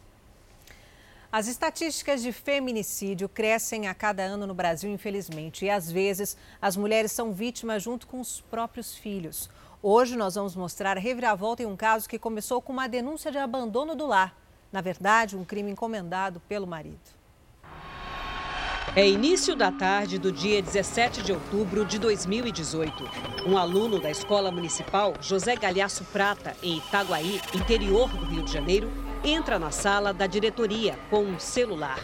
As estatísticas de feminicídio crescem a cada ano no Brasil, infelizmente, e às vezes as mulheres são vítimas junto com os próprios filhos. Hoje nós vamos mostrar a reviravolta em um caso que começou com uma denúncia de abandono do lar. Na verdade, um crime encomendado pelo marido. É início da tarde do dia 17 de outubro de 2018. Um aluno da Escola Municipal José Galhaço Prata, em Itaguaí, interior do Rio de Janeiro, entra na sala da diretoria com um celular.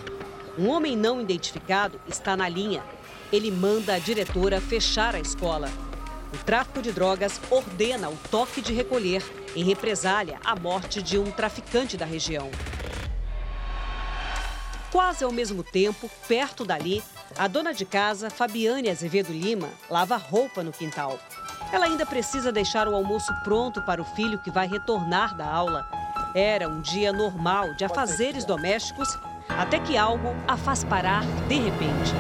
Um homem não identificado está na linha. Ele manda a diretora fechar a escola. O tráfico de drogas ordena o toque de recolher em represália à morte de um traficante da região. Quase ao mesmo tempo, perto dali, a dona de casa, Fabiane Azevedo Lima, lava roupa no quintal. Ela ainda precisa deixar o almoço pronto para o filho que vai retornar da aula. Era um dia normal de afazeres domésticos, até que algo a faz parar de repente.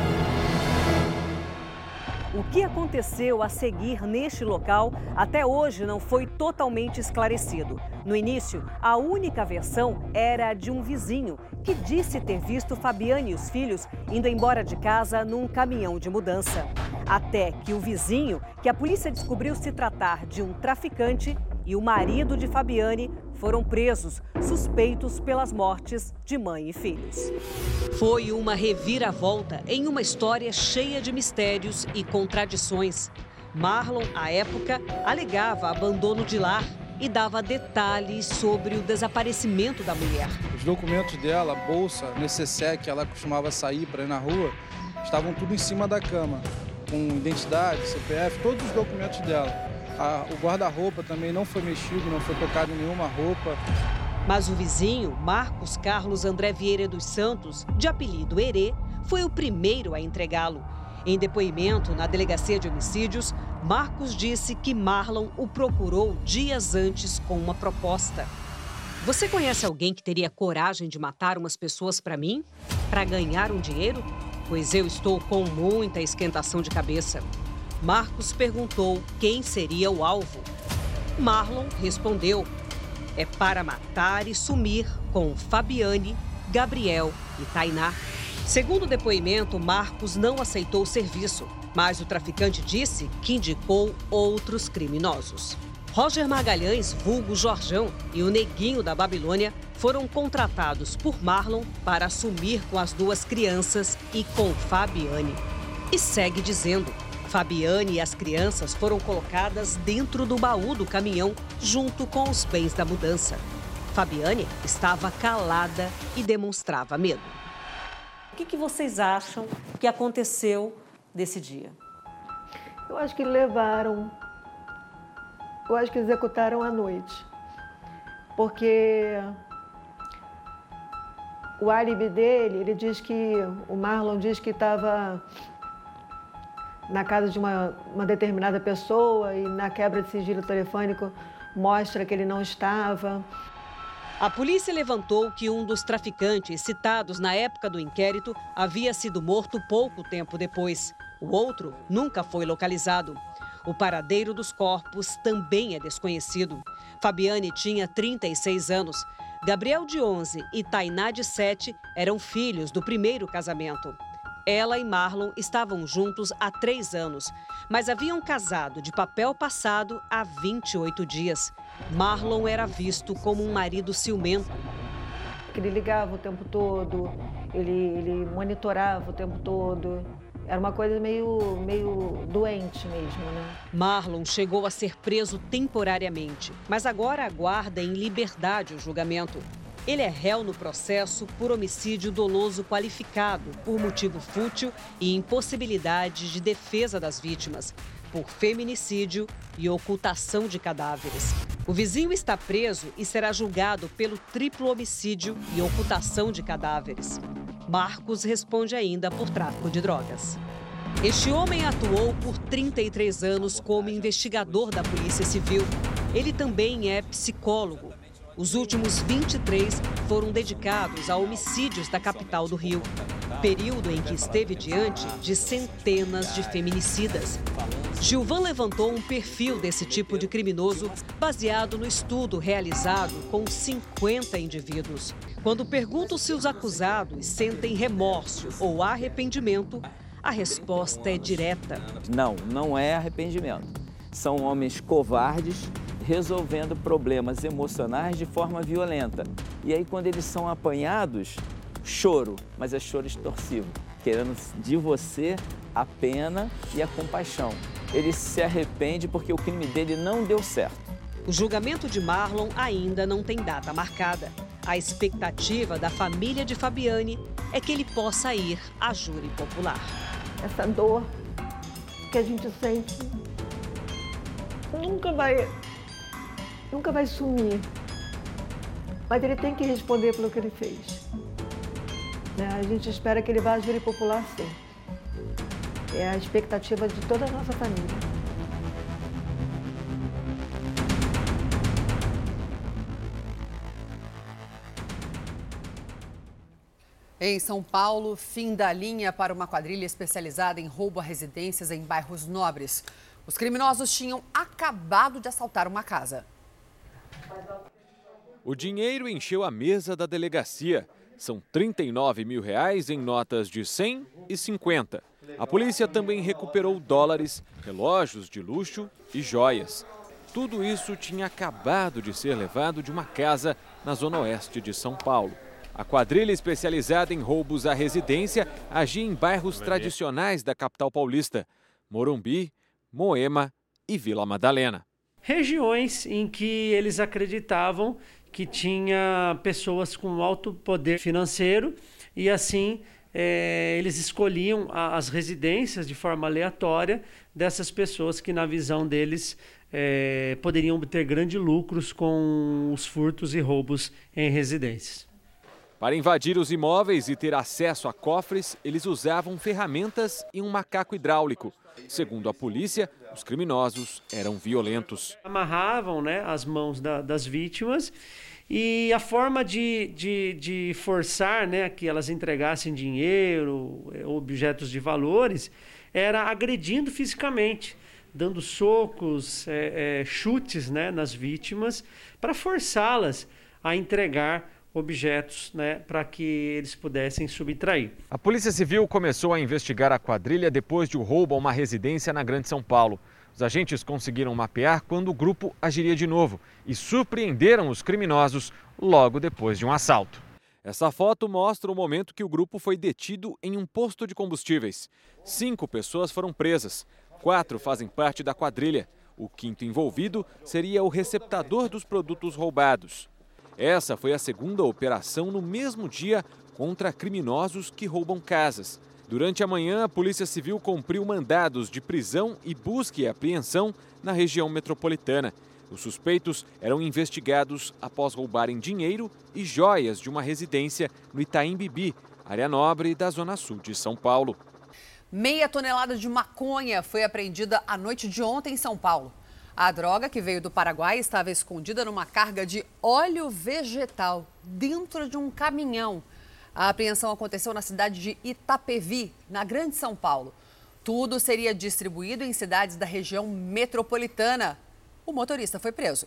O que aconteceu a seguir neste local até hoje não foi totalmente esclarecido. No início, a única versão era de um vizinho que disse ter visto Fabiane e os filhos indo embora de casa num caminhão de mudança. Até que o vizinho, que a polícia descobriu se tratar de um traficante, e o marido de Fabiane foram presos, suspeitos pelas mortes de mãe e filhos. Foi uma reviravolta em uma história cheia de mistérios e contradições. Marlon, à época, alegava abandono de lar e dava detalhes sobre o desaparecimento da mulher. Os documentos dela, bolsa, necessaire que ela costumava sair para ir na rua, estavam tudo em cima da cama, com identidade, CPF, todos os documentos dela. A, o guarda-roupa também não foi mexido, não foi tocado nenhuma roupa. Mas o vizinho, Marcos Carlos André Vieira dos Santos, de apelido Herê, foi o primeiro a entregá-lo. Em depoimento na delegacia de homicídios, Marcos disse que Marlon o procurou dias antes com uma proposta. Você conhece alguém que teria coragem de matar umas pessoas para mim? Para ganhar um dinheiro? Pois eu estou com muita esquentação de cabeça. Marcos perguntou quem seria o alvo. Marlon respondeu: é para matar e sumir com Fabiane, Gabriel e Tainá. Segundo o depoimento, Marcos não aceitou o serviço, mas o traficante disse que indicou outros criminosos. Roger Magalhães, vulgo Jorjão, e o Neguinho da Babilônia foram contratados por Marlon para assumir com as duas crianças e com Fabiane. E segue dizendo: Fabiane e as crianças foram colocadas dentro do baú do caminhão junto com os bens da mudança. Fabiane estava calada e demonstrava medo. O que, que vocês acham que aconteceu desse dia? Eu acho que levaram, eu acho que executaram à noite, porque o álibi dele, ele diz que, o Marlon diz que estava na casa de uma, uma determinada pessoa e na quebra de sigilo telefônico mostra que ele não estava. A polícia levantou que um dos traficantes citados na época do inquérito havia sido morto pouco tempo depois. O outro nunca foi localizado. O paradeiro dos corpos também é desconhecido. Fabiane tinha 36 anos. Gabriel, de 11, e Tainá, de 7, eram filhos do primeiro casamento. Ela e Marlon estavam juntos há três anos, mas haviam casado de papel passado há 28 dias. Marlon era visto como um marido ciumento. ele ligava o tempo todo, ele, ele monitorava o tempo todo. Era uma coisa meio, meio doente mesmo, né? Marlon chegou a ser preso temporariamente, mas agora aguarda em liberdade o julgamento. Ele é réu no processo por homicídio doloso qualificado, por motivo fútil e impossibilidade de defesa das vítimas, por feminicídio e ocultação de cadáveres. O vizinho está preso e será julgado pelo triplo homicídio e ocultação de cadáveres. Marcos responde ainda por tráfico de drogas. Este homem atuou por 33 anos como investigador da Polícia Civil. Ele também é psicólogo os últimos 23 foram dedicados a homicídios da capital do Rio, período em que esteve diante de centenas de feminicidas. Gilvan levantou um perfil desse tipo de criminoso baseado no estudo realizado com 50 indivíduos. Quando pergunto se os acusados sentem remorso ou arrependimento, a resposta é direta. Não, não é arrependimento. São homens covardes resolvendo problemas emocionais de forma violenta. E aí, quando eles são apanhados, choro, mas é choro extorsivo, querendo de você a pena e a compaixão. Ele se arrepende porque o crime dele não deu certo. O julgamento de Marlon ainda não tem data marcada. A expectativa da família de Fabiane é que ele possa ir à júri popular. Essa dor que a gente sente nunca vai nunca vai sumir. Mas ele tem que responder pelo que ele fez. Né? A gente espera que ele vá à júri popular sim. É a expectativa de toda a nossa família. Em São Paulo, fim da linha para uma quadrilha especializada em roubo a residências em bairros nobres. Os criminosos tinham acabado de assaltar uma casa. O dinheiro encheu a mesa da delegacia. São 39 mil reais em notas de 100 e 50. A polícia também recuperou dólares, relógios de luxo e joias. Tudo isso tinha acabado de ser levado de uma casa na zona oeste de São Paulo. A quadrilha especializada em roubos à residência agia em bairros tradicionais da capital paulista: Morumbi, Moema e Vila Madalena regiões em que eles acreditavam que tinha pessoas com alto poder financeiro e assim é, eles escolhiam as residências de forma aleatória dessas pessoas que, na visão deles, é, poderiam obter grandes lucros com os furtos e roubos em residências. Para invadir os imóveis e ter acesso a cofres, eles usavam ferramentas e um macaco hidráulico. Segundo a polícia, os criminosos eram violentos. Amarravam né, as mãos da, das vítimas e a forma de, de, de, forçar né, que elas entregassem dinheiro, eh, objetos de valores, era agredindo fisicamente, dando socos, é, é, chutes né, nas vítimas, para forçá-las a entregar objetos né, para que eles pudessem subtrair. A Polícia Civil começou a investigar a quadrilha depois de o um roubo a uma residência na Grande São Paulo. Os agentes conseguiram mapear quando o grupo agiria de novo e surpreenderam os criminosos logo depois de um assalto. Essa foto mostra o momento que o grupo foi detido em um posto de combustíveis. Cinco pessoas foram presas, quatro fazem parte da quadrilha. O quinto envolvido seria o receptador dos produtos roubados. Essa foi a segunda operação no mesmo dia contra criminosos que roubam casas. Durante a manhã, a Polícia Civil cumpriu mandados de prisão e busca e apreensão na região metropolitana. Os suspeitos eram investigados após roubarem dinheiro e joias de uma residência no Itaim Bibi, área nobre da Zona Sul de São Paulo. Meia tonelada de maconha foi apreendida à noite de ontem em São Paulo. A droga, que veio do Paraguai, estava escondida numa carga de óleo vegetal dentro de um caminhão. A apreensão aconteceu na cidade de Itapevi, na Grande São Paulo. Tudo seria distribuído em cidades da região metropolitana. O motorista foi preso.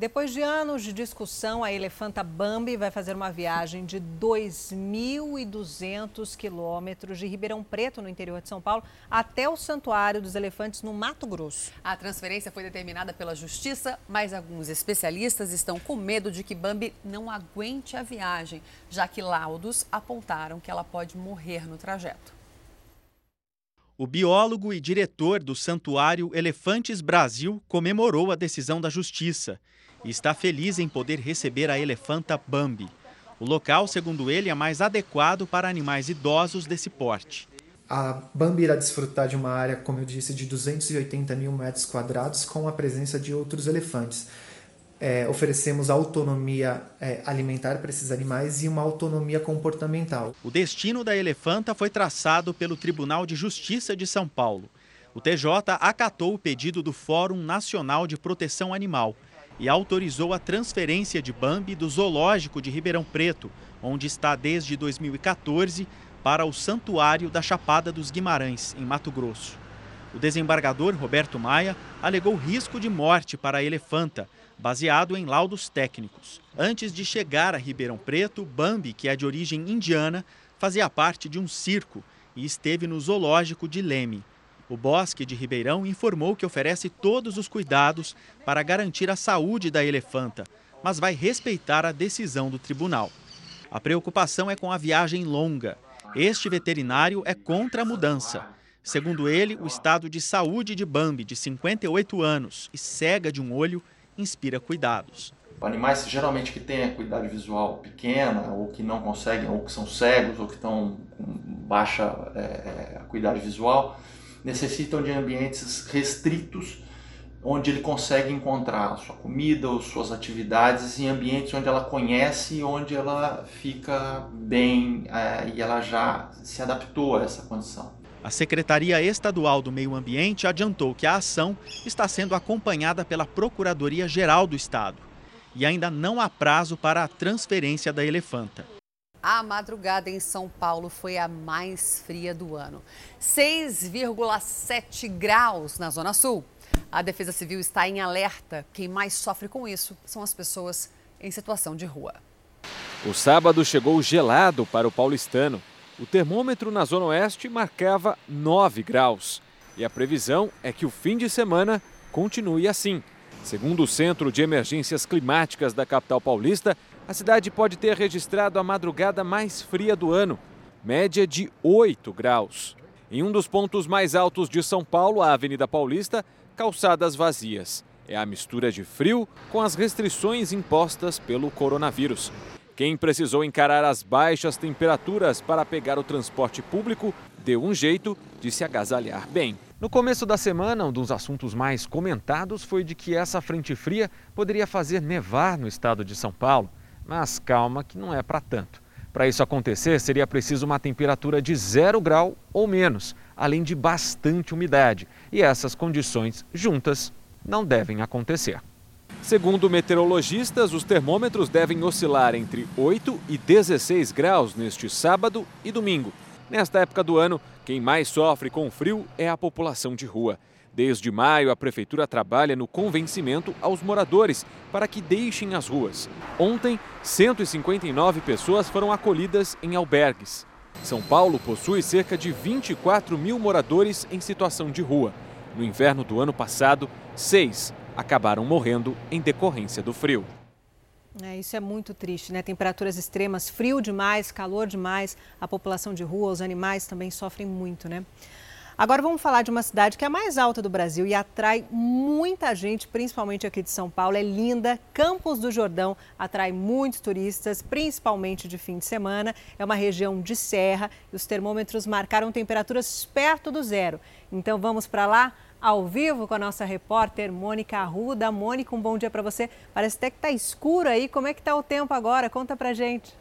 Depois de anos de discussão, a elefanta Bambi vai fazer uma viagem de 2.200 quilômetros de Ribeirão Preto, no interior de São Paulo, até o Santuário dos Elefantes, no Mato Grosso. A transferência foi determinada pela Justiça, mas alguns especialistas estão com medo de que Bambi não aguente a viagem, já que laudos apontaram que ela pode morrer no trajeto. O biólogo e diretor do Santuário Elefantes Brasil comemorou a decisão da Justiça e está feliz em poder receber a elefanta Bambi. O local, segundo ele, é mais adequado para animais idosos desse porte. A Bambi irá desfrutar de uma área, como eu disse, de 280 mil metros quadrados com a presença de outros elefantes é, oferecemos autonomia é, alimentar para esses animais e uma autonomia comportamental. O destino da elefanta foi traçado pelo Tribunal de Justiça de São Paulo. O TJ acatou o pedido do Fórum Nacional de Proteção Animal e autorizou a transferência de Bambi do Zoológico de Ribeirão Preto, onde está desde 2014, para o Santuário da Chapada dos Guimarães, em Mato Grosso. O desembargador Roberto Maia alegou risco de morte para a elefanta baseado em laudos técnicos. Antes de chegar a Ribeirão Preto, Bambi, que é de origem indiana, fazia parte de um circo e esteve no zoológico de Leme. O Bosque de Ribeirão informou que oferece todos os cuidados para garantir a saúde da elefanta, mas vai respeitar a decisão do tribunal. A preocupação é com a viagem longa. Este veterinário é contra a mudança. Segundo ele, o estado de saúde de Bambi, de 58 anos e cega de um olho, inspira cuidados. Animais geralmente que têm acuidade visual pequena, ou que não conseguem, ou que são cegos, ou que estão com baixa é, acuidade visual, necessitam de ambientes restritos, onde ele consegue encontrar sua comida ou suas atividades em ambientes onde ela conhece e onde ela fica bem é, e ela já se adaptou a essa condição. A Secretaria Estadual do Meio Ambiente adiantou que a ação está sendo acompanhada pela Procuradoria-Geral do Estado e ainda não há prazo para a transferência da elefanta. A madrugada em São Paulo foi a mais fria do ano. 6,7 graus na Zona Sul. A Defesa Civil está em alerta. Quem mais sofre com isso são as pessoas em situação de rua. O sábado chegou gelado para o paulistano. O termômetro na Zona Oeste marcava 9 graus. E a previsão é que o fim de semana continue assim. Segundo o Centro de Emergências Climáticas da capital paulista, a cidade pode ter registrado a madrugada mais fria do ano, média de 8 graus. Em um dos pontos mais altos de São Paulo, a Avenida Paulista, calçadas vazias. É a mistura de frio com as restrições impostas pelo coronavírus. Quem precisou encarar as baixas temperaturas para pegar o transporte público deu um jeito de se agasalhar bem. No começo da semana, um dos assuntos mais comentados foi de que essa frente fria poderia fazer nevar no estado de São Paulo. Mas calma, que não é para tanto. Para isso acontecer, seria preciso uma temperatura de zero grau ou menos, além de bastante umidade. E essas condições juntas não devem acontecer. Segundo meteorologistas, os termômetros devem oscilar entre 8 e 16 graus neste sábado e domingo. Nesta época do ano, quem mais sofre com frio é a população de rua. Desde maio, a prefeitura trabalha no convencimento aos moradores para que deixem as ruas. Ontem, 159 pessoas foram acolhidas em albergues. São Paulo possui cerca de 24 mil moradores em situação de rua. No inverno do ano passado, seis acabaram morrendo em decorrência do frio. É, isso é muito triste, né? Temperaturas extremas, frio demais, calor demais, a população de rua, os animais também sofrem muito, né? Agora vamos falar de uma cidade que é a mais alta do Brasil e atrai muita gente, principalmente aqui de São Paulo. É linda. Campos do Jordão atrai muitos turistas, principalmente de fim de semana. É uma região de serra e os termômetros marcaram temperaturas perto do zero. Então vamos para lá? ao vivo com a nossa repórter Mônica Arruda. Mônica, um bom dia para você. Parece até que está escuro aí. Como é que está o tempo agora? Conta para gente.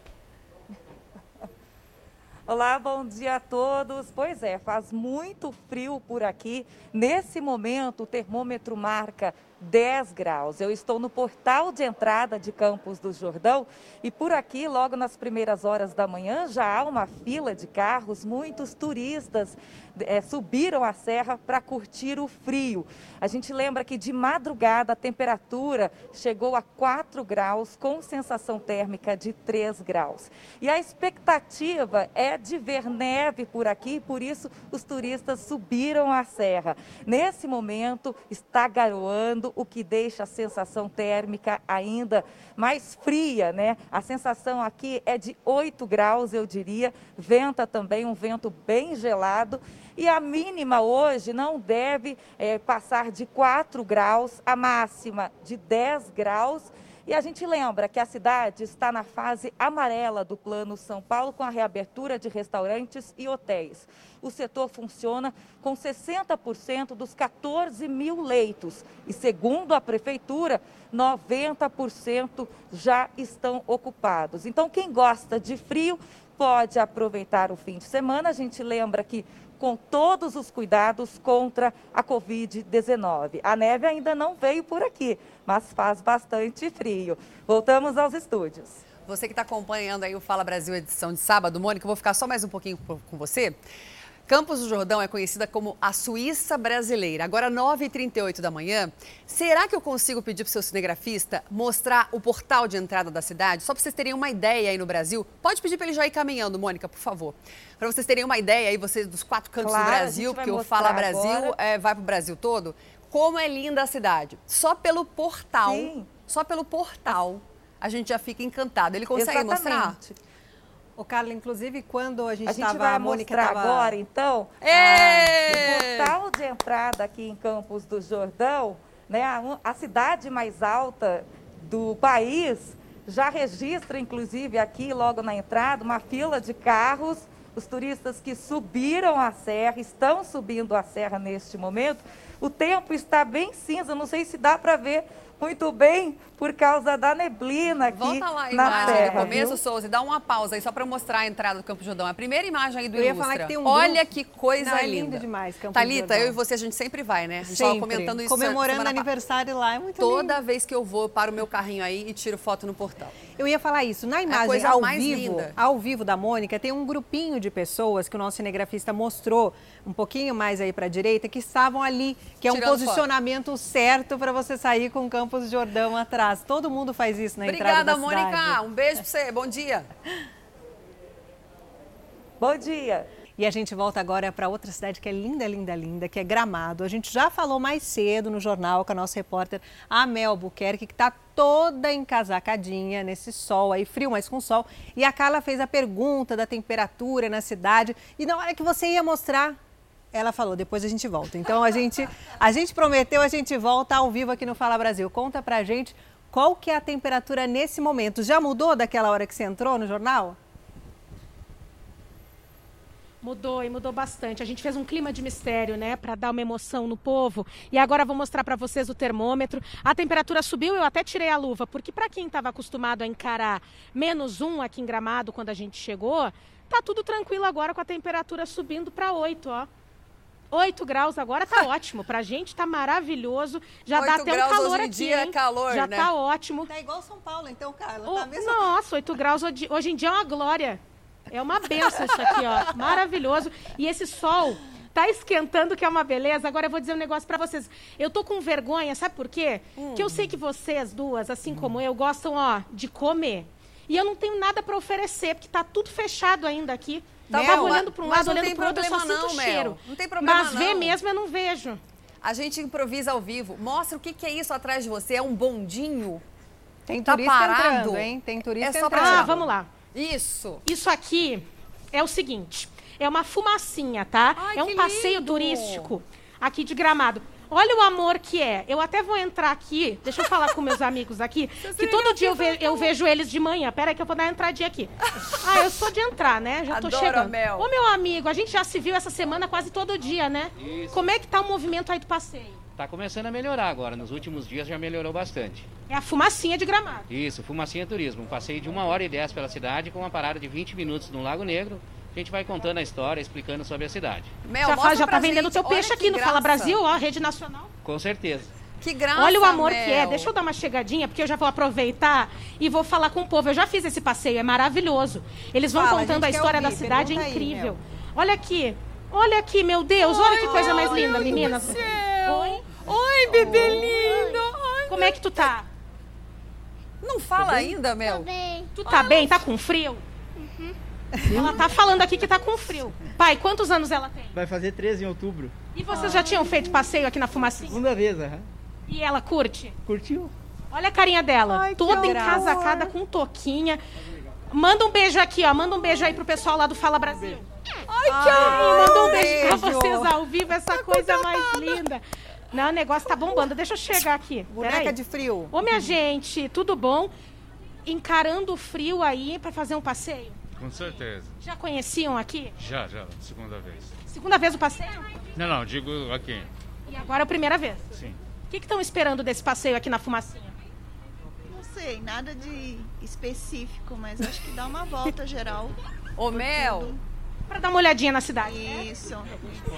Olá, bom dia a todos. Pois é, faz muito frio por aqui. Nesse momento, o termômetro marca 10 graus. Eu estou no portal de entrada de Campos do Jordão e por aqui, logo nas primeiras horas da manhã, já há uma fila de carros, muitos turistas é, subiram a serra para curtir o frio. A gente lembra que de madrugada a temperatura chegou a 4 graus, com sensação térmica de 3 graus. E a expectativa é de ver neve por aqui, por isso os turistas subiram a serra. Nesse momento está garoando, o que deixa a sensação térmica ainda mais fria, né? A sensação aqui é de 8 graus, eu diria. Venta também, um vento bem gelado. E a mínima hoje não deve é, passar de 4 graus, a máxima de 10 graus. E a gente lembra que a cidade está na fase amarela do Plano São Paulo, com a reabertura de restaurantes e hotéis. O setor funciona com 60% dos 14 mil leitos. E, segundo a Prefeitura, 90% já estão ocupados. Então, quem gosta de frio pode aproveitar o fim de semana. A gente lembra que com todos os cuidados contra a Covid-19. A neve ainda não veio por aqui, mas faz bastante frio. Voltamos aos estúdios. Você que está acompanhando aí o Fala Brasil edição de sábado, Mônica, eu vou ficar só mais um pouquinho com você. Campos do Jordão é conhecida como a Suíça brasileira. Agora, 9h38 da manhã, será que eu consigo pedir para o seu cinegrafista mostrar o portal de entrada da cidade? Só para vocês terem uma ideia aí no Brasil. Pode pedir para ele já ir caminhando, Mônica, por favor. Para vocês terem uma ideia aí, vocês dos quatro cantos claro, do Brasil, porque o Fala Brasil é, vai para o Brasil todo. Como é linda a cidade. Só pelo portal, Sim. só pelo portal, a gente já fica encantado. Ele consegue Exatamente. mostrar? Ô, Carla, inclusive, quando a gente estava... A gente vai a Mônica mostrar tava... agora, então, a, o portal de entrada aqui em Campos do Jordão, né, a, a cidade mais alta do país, já registra, inclusive, aqui logo na entrada, uma fila de carros. Os turistas que subiram a serra, estão subindo a serra neste momento. O tempo está bem cinza, não sei se dá para ver muito bem por causa da neblina aqui Volta lá a na imagem terra, do começo, viu? Souza, e dá uma pausa aí só para mostrar a entrada do Campo Jordão. A primeira imagem aí do Eu ia Ilustra. falar que tem um Olha que coisa Não, é linda. lindo demais, Campo Thalita, eu e você, a gente sempre vai, né? A gente Sempre. comentando isso Comemorando aniversário lá, é muito Toda lindo. vez que eu vou, eu paro o meu carrinho aí e tiro foto no portal. Eu ia falar isso. Na imagem coisa ao mais vivo, linda. ao vivo da Mônica, tem um grupinho de pessoas que o nosso cinegrafista mostrou um pouquinho mais aí para a direita, que estavam ali, que é um Tirando posicionamento certo para você sair com o Campos Jordão atrás. Todo mundo faz isso na entrada Obrigada, da Mônica. cidade. Um beijo pra você. Bom dia. Bom dia. E a gente volta agora para outra cidade que é linda, linda, linda, que é Gramado. A gente já falou mais cedo no jornal com a nossa repórter Amel Buquerque, que está toda encasacadinha nesse sol aí, frio, mas com sol. E a Carla fez a pergunta da temperatura na cidade. E na hora que você ia mostrar, ela falou, depois a gente volta. Então a gente, a gente prometeu, a gente volta ao vivo aqui no Fala Brasil. Conta pra gente qual que é a temperatura nesse momento. Já mudou daquela hora que você entrou no jornal? Mudou e mudou bastante. A gente fez um clima de mistério, né, para dar uma emoção no povo. E agora vou mostrar para vocês o termômetro. A temperatura subiu, eu até tirei a luva, porque para quem estava acostumado a encarar menos um aqui em Gramado quando a gente chegou, tá tudo tranquilo agora com a temperatura subindo para 8, ó. 8 graus agora tá *laughs* ótimo. Pra gente tá maravilhoso. Já dá 8 até um calor hoje em aqui. dia é hein? calor, Já né? tá ótimo. Tá igual São Paulo, então, Carla. Ô, Tá mesmo? Nossa, 8 graus hoje, hoje em dia é uma glória. É uma benção isso aqui, ó. *laughs* Maravilhoso. E esse sol tá esquentando, que é uma beleza. Agora eu vou dizer um negócio pra vocês. Eu tô com vergonha, sabe por quê? Que eu sei que vocês duas, assim como eu, gostam, ó, de comer. E eu não tenho nada pra oferecer, porque tá tudo fechado ainda aqui. Tava bom, olhando pra um mas lado, olhando tem pro outro, eu só sinto não, cheiro. Mel. Não tem problema Mas ver não. mesmo eu não vejo. A gente improvisa ao vivo. Mostra o que, que é isso atrás de você. É um bondinho? Tem Tá turista parado? entrando, hein? Tem turista É só entrando. Ah, vamos lá. Isso. Isso aqui é o seguinte: é uma fumacinha, tá? Ai, é um passeio lindo! turístico aqui de Gramado. Olha o amor que é. Eu até vou entrar aqui, deixa eu falar com meus amigos aqui, *laughs* que todo dia eu, ve- eu vejo eles de manhã. Pera aí que eu vou dar uma entradinha aqui. Ah, eu sou de entrar, né? Já tô Adoro chegando. Mel. Ô, meu amigo, a gente já se viu essa semana quase todo dia, né? Isso. Como é que tá o movimento aí do passeio? Tá começando a melhorar agora. Nos últimos dias já melhorou bastante. É a fumacinha de Gramado. Isso, Fumacinha Turismo. Um passeio de uma hora e dez pela cidade com uma parada de 20 minutos no Lago Negro. A gente vai contando a história, explicando sobre a cidade. Mel, já faz, já tá vendendo gente. teu Olha peixe aqui no Fala. Brasil, ó, rede nacional. Com certeza. Que graça, Olha o amor Mel. que é. Deixa eu dar uma chegadinha, porque eu já vou aproveitar e vou falar com o povo. Eu já fiz esse passeio, é maravilhoso. Eles vão Fala, a contando a, quer história da ouvir, cidade, é pergunta aí, incrível. Mel. Olha aqui. Olha aqui, meu Deus. olha que coisa mais ai, linda, ai, meninas. do céu. Oi? Oi, bebê lindo. Ai, Como é que tu tá? Não fala ainda, Mel? Tu tá bem? Tá com frio? Ela tá falando aqui que tá com frio. Pai, quantos anos ela tem? Vai fazer 13 em outubro. E vocês já tinham feito passeio aqui na fumacinha? Segunda vez, aham. E ela curte? Curtiu? Olha a carinha dela, toda amor. encasacada com toquinha. Manda um beijo aqui, ó. Manda um beijo aí pro pessoal lá do Fala Brasil. Ai, que Ai, Mandou um beijo pra beijo. vocês ao vivo, essa coisa mais linda. Não, o negócio tá bombando. Deixa eu chegar aqui. Boneca Peraí. de frio. Ô, minha gente, tudo bom? Encarando o frio aí pra fazer um passeio? Com certeza. Já conheciam aqui? Já, já, segunda vez. Segunda vez o passeio? Não, não, digo aqui. E agora é a primeira vez. Sim. O que estão esperando desse passeio aqui na fumacinha? Não sei, nada de específico, mas acho que dá uma volta geral. Ô, Mel. Pra dar uma olhadinha na cidade. Isso.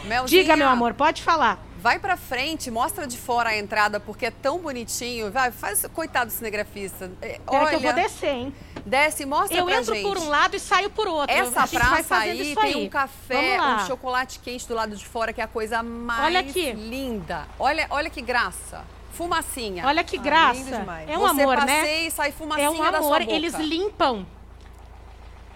Melzinha, Diga, meu amor, pode falar. Vai pra frente, mostra de fora a entrada, porque é tão bonitinho. Vai, faz, coitado do cinegrafista. É, Pera Olha, que eu vou descer, hein? Desce e mostra Eu pra entro gente. por um lado e saio por outro. Essa praça aí tem aí. um café, um chocolate quente do lado de fora, que é a coisa mais Olha aqui. linda. Olha, olha que graça. Fumacinha. Olha que Ah, graça. demais. É um Você amor, passeia né? e sai fumacinha É um amor. Eles limpam.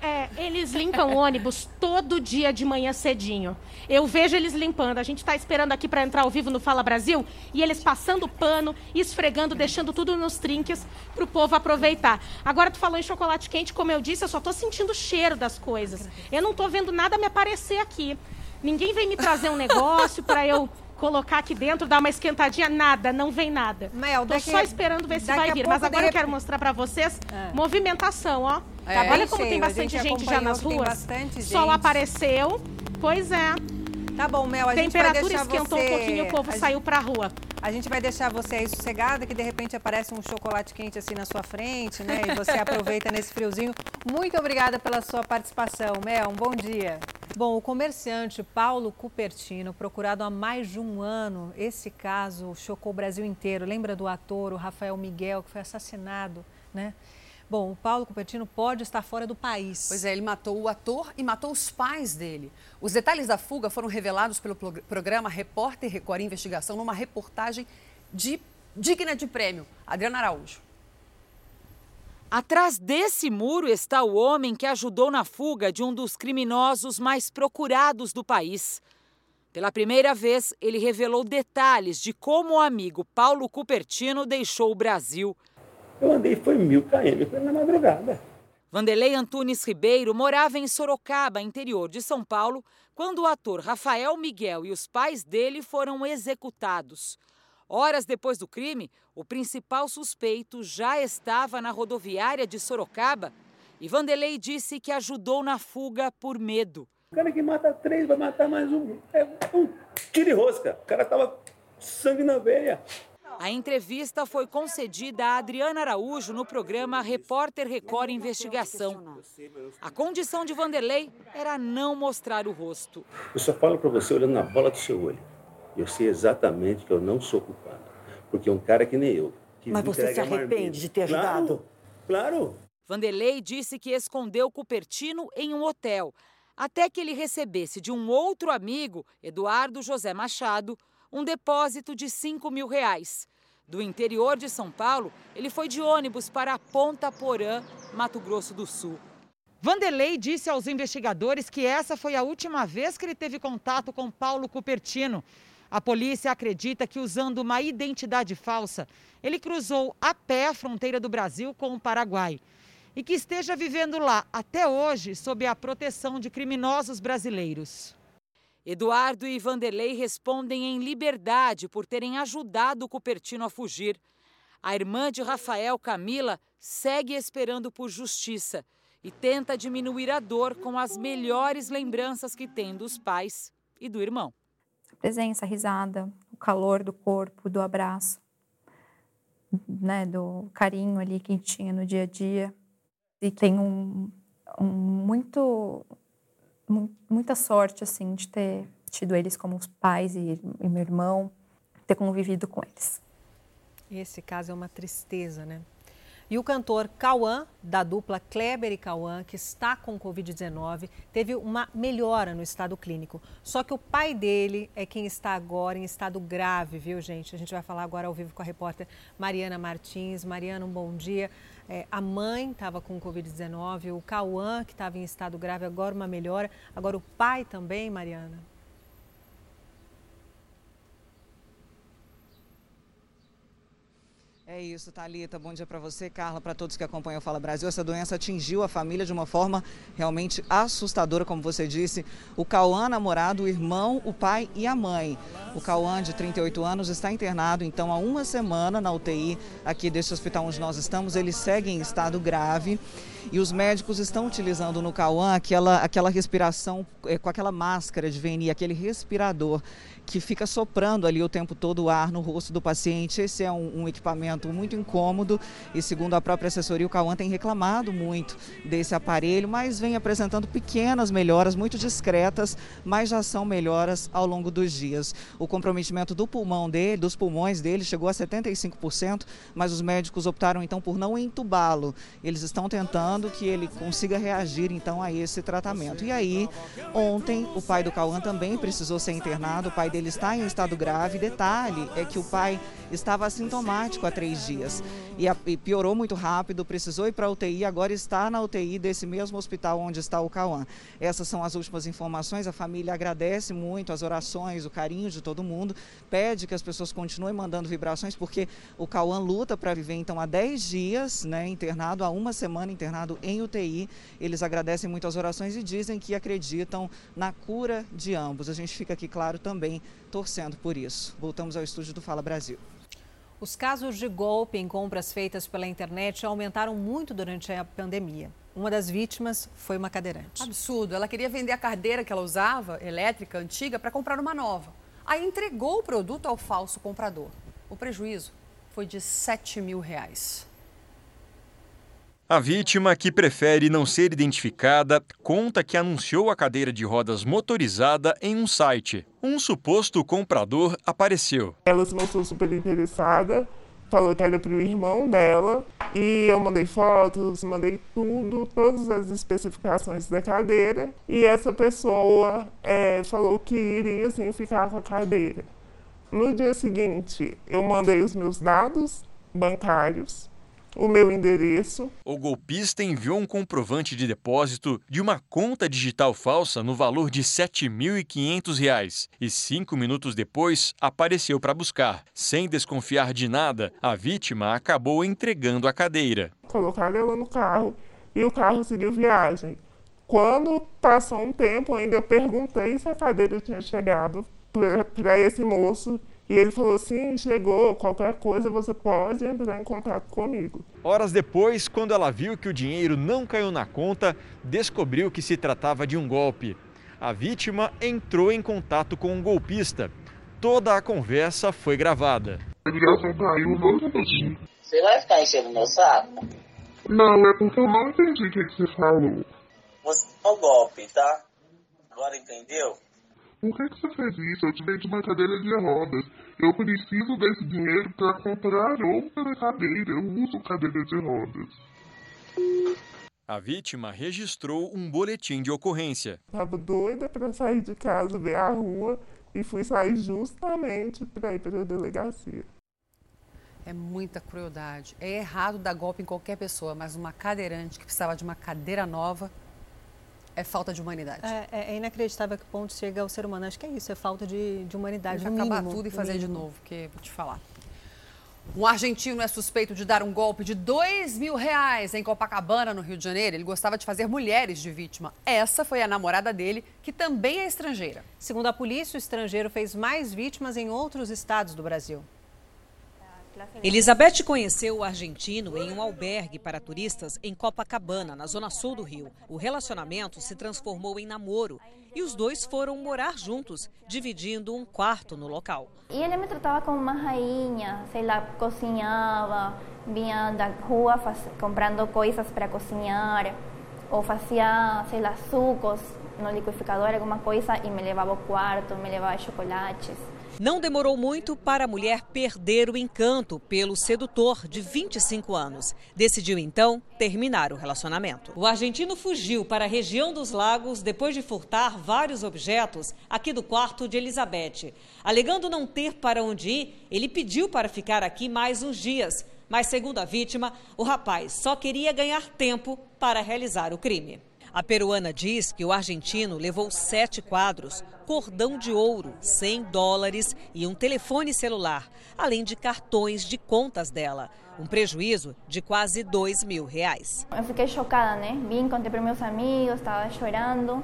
É, eles limpam o ônibus todo dia de manhã cedinho. Eu vejo eles limpando. A gente está esperando aqui para entrar ao vivo no Fala Brasil e eles passando pano, esfregando, deixando tudo nos trinques para o povo aproveitar. Agora tu falou em chocolate quente, como eu disse, eu só estou sentindo o cheiro das coisas. Eu não estou vendo nada me aparecer aqui. Ninguém vem me trazer um negócio para eu colocar aqui dentro, dar uma esquentadinha, nada, não vem nada. Mel, Tô daqui- só esperando ver se vai vir. Mas agora eu quero mostrar para vocês É. movimentação, ó. É. Olha como tem bastante gente gente, já nas ruas. Sol apareceu. Pois é. Tá bom, Mel, a gente vai Temperatura deixar esquentou você... um pouquinho, o povo a saiu pra rua. A gente vai deixar você aí sossegada, que de repente aparece um chocolate quente assim na sua frente, né? E você *laughs* aproveita nesse friozinho. Muito obrigada pela sua participação, Mel. Um bom dia. Bom, o comerciante Paulo Cupertino, procurado há mais de um ano, esse caso chocou o Brasil inteiro. Lembra do ator, o Rafael Miguel, que foi assassinado, né? Bom, o Paulo Cupertino pode estar fora do país. Pois é, ele matou o ator e matou os pais dele. Os detalhes da fuga foram revelados pelo prog- programa Repórter Record Investigação numa reportagem de, digna de prêmio. Adriana Araújo. Atrás desse muro está o homem que ajudou na fuga de um dos criminosos mais procurados do país. Pela primeira vez, ele revelou detalhes de como o amigo Paulo Cupertino deixou o Brasil. Eu andei foi mil km na madrugada. Vanderlei Antunes Ribeiro morava em Sorocaba, interior de São Paulo, quando o ator Rafael Miguel e os pais dele foram executados. Horas depois do crime, o principal suspeito já estava na rodoviária de Sorocaba e Vanderlei disse que ajudou na fuga por medo. O cara que mata três vai matar mais um. É um tiro de rosca. O cara tava sangue na veia. A entrevista foi concedida a Adriana Araújo no programa Repórter Record Investigação. A condição de Vanderlei era não mostrar o rosto. Eu só falo para você olhando na bola do seu olho. Eu sei exatamente que eu não sou culpado. Porque é um cara que nem eu. que Mas você se arrepende marmita. de ter ajudado? Claro, claro. Vanderlei disse que escondeu Cupertino em um hotel, até que ele recebesse de um outro amigo, Eduardo José Machado, um depósito de 5 mil reais. Do interior de São Paulo, ele foi de ônibus para Ponta Porã, Mato Grosso do Sul. Vanderlei disse aos investigadores que essa foi a última vez que ele teve contato com Paulo Cupertino. A polícia acredita que, usando uma identidade falsa, ele cruzou a pé a fronteira do Brasil com o Paraguai e que esteja vivendo lá até hoje sob a proteção de criminosos brasileiros. Eduardo e Vanderlei respondem em liberdade por terem ajudado o Cupertino a fugir. A irmã de Rafael, Camila, segue esperando por justiça e tenta diminuir a dor com as melhores lembranças que tem dos pais e do irmão. A presença, a risada, o calor do corpo, do abraço, né, do carinho ali que tinha no dia a dia. E tem um, um muito mu- muita sorte assim de ter tido eles como os pais e, e meu irmão, ter convivido com eles. Esse caso é uma tristeza, né? E o cantor Cauã, da dupla Kleber e Cauã, que está com Covid-19, teve uma melhora no estado clínico. Só que o pai dele é quem está agora em estado grave, viu, gente? A gente vai falar agora ao vivo com a repórter Mariana Martins. Mariana, um bom dia. É, a mãe estava com Covid-19, o Cauã, que estava em estado grave, agora uma melhora. Agora o pai também, Mariana. É isso, Thalita. Bom dia para você, Carla, para todos que acompanham o Fala Brasil. Essa doença atingiu a família de uma forma realmente assustadora, como você disse. O Cauã, namorado, o irmão, o pai e a mãe. O Cauã, de 38 anos, está internado, então, há uma semana na UTI aqui deste hospital onde nós estamos. Ele segue em estado grave e os médicos estão utilizando no Cauã aquela, aquela respiração é, com aquela máscara de VNI, aquele respirador que fica soprando ali o tempo todo o ar no rosto do paciente. Esse é um, um equipamento muito incômodo e, segundo a própria assessoria, o Cauã tem reclamado muito desse aparelho, mas vem apresentando pequenas melhoras, muito discretas, mas já são melhoras ao longo dos dias. O comprometimento do pulmão dele, dos pulmões dele, chegou a 75%, mas os médicos optaram então por não entubá-lo. Eles estão tentando que ele consiga reagir então a esse tratamento. E aí, ontem, o pai do Cauã também precisou ser internado, o pai dele está em estado grave. Detalhe é que o pai estava assintomático há três dias e, e piorou muito rápido, precisou ir para a UTI, agora está na UTI desse mesmo hospital onde está o Cauã. Essas são as últimas informações. A família agradece muito as orações, o carinho de todo mundo, pede que as pessoas continuem mandando vibrações, porque o Cauã luta para viver então há 10 dias, né, internado, há uma semana internado em UTI. Eles agradecem muito as orações e dizem que acreditam na cura de ambos. A gente fica aqui, claro, também torcendo por isso. Voltamos ao estúdio do Fala Brasil. Os casos de golpe em compras feitas pela internet aumentaram muito durante a pandemia. Uma das vítimas foi uma cadeirante. Absurdo. Ela queria vender a cadeira que ela usava, elétrica, antiga, para comprar uma nova. Aí entregou o produto ao falso comprador. O prejuízo foi de 7 mil reais. A vítima, que prefere não ser identificada, conta que anunciou a cadeira de rodas motorizada em um site. Um suposto comprador apareceu. Ela se mostrou super interessada, falou que era para o irmão dela, e eu mandei fotos, mandei tudo, todas as especificações da cadeira, e essa pessoa é, falou que iria sim ficar com a cadeira. No dia seguinte, eu mandei os meus dados bancários o meu endereço. O golpista enviou um comprovante de depósito de uma conta digital falsa no valor de R$ 7.500 e cinco minutos depois apareceu para buscar. Sem desconfiar de nada, a vítima acabou entregando a cadeira. Colocaram ela no carro e o carro seguiu viagem. Quando passou um tempo, ainda perguntei se a cadeira tinha chegado para esse moço e ele falou assim: chegou, qualquer coisa você pode entrar em contato comigo. Horas depois, quando ela viu que o dinheiro não caiu na conta, descobriu que se tratava de um golpe. A vítima entrou em contato com um golpista. Toda a conversa foi gravada. A ligação caiu, não entendi. Você vai ficar enchendo meu saco? Não, é porque eu não entendi o que, que você falou. Você é um golpe, tá? Agora entendeu? Por que, que você fez isso? Eu te vendi uma cadeira de rodas. Eu preciso desse dinheiro para comprar outra cadeira. Eu uso cadeira de rodas. A vítima registrou um boletim de ocorrência. Tava doida para sair de casa, ver a rua e fui sair justamente para ir para a delegacia. É muita crueldade. É errado dar golpe em qualquer pessoa, mas uma cadeirante que precisava de uma cadeira nova é falta de humanidade. É, é, é inacreditável que ponto chega ao ser humano. Acho que é isso, é falta de, de humanidade. Tem que acabar mínimo, tudo e fazer mínimo. de novo, porque vou te falar. Um argentino é suspeito de dar um golpe de dois mil reais em Copacabana, no Rio de Janeiro. Ele gostava de fazer mulheres de vítima. Essa foi a namorada dele, que também é estrangeira. Segundo a polícia, o estrangeiro fez mais vítimas em outros estados do Brasil. Elizabeth conheceu o argentino em um albergue para turistas em Copacabana, na zona sul do Rio. O relacionamento se transformou em namoro e os dois foram morar juntos, dividindo um quarto no local. E ele me tratava como uma rainha, sei lá, cozinhava, vinha da rua faz, comprando coisas para cozinhar, ou fazia, sei lá, sucos no liquidificador, alguma coisa, e me levava ao quarto, me levava chocolates. Não demorou muito para a mulher perder o encanto pelo sedutor de 25 anos. Decidiu então terminar o relacionamento. O argentino fugiu para a região dos lagos depois de furtar vários objetos aqui do quarto de Elizabeth. Alegando não ter para onde ir, ele pediu para ficar aqui mais uns dias. Mas, segundo a vítima, o rapaz só queria ganhar tempo para realizar o crime. A peruana diz que o argentino levou sete quadros, cordão de ouro, 100 dólares e um telefone celular, além de cartões de contas dela. Um prejuízo de quase dois mil reais. Eu fiquei chocada, né? Vim, contei para meus amigos, estava chorando.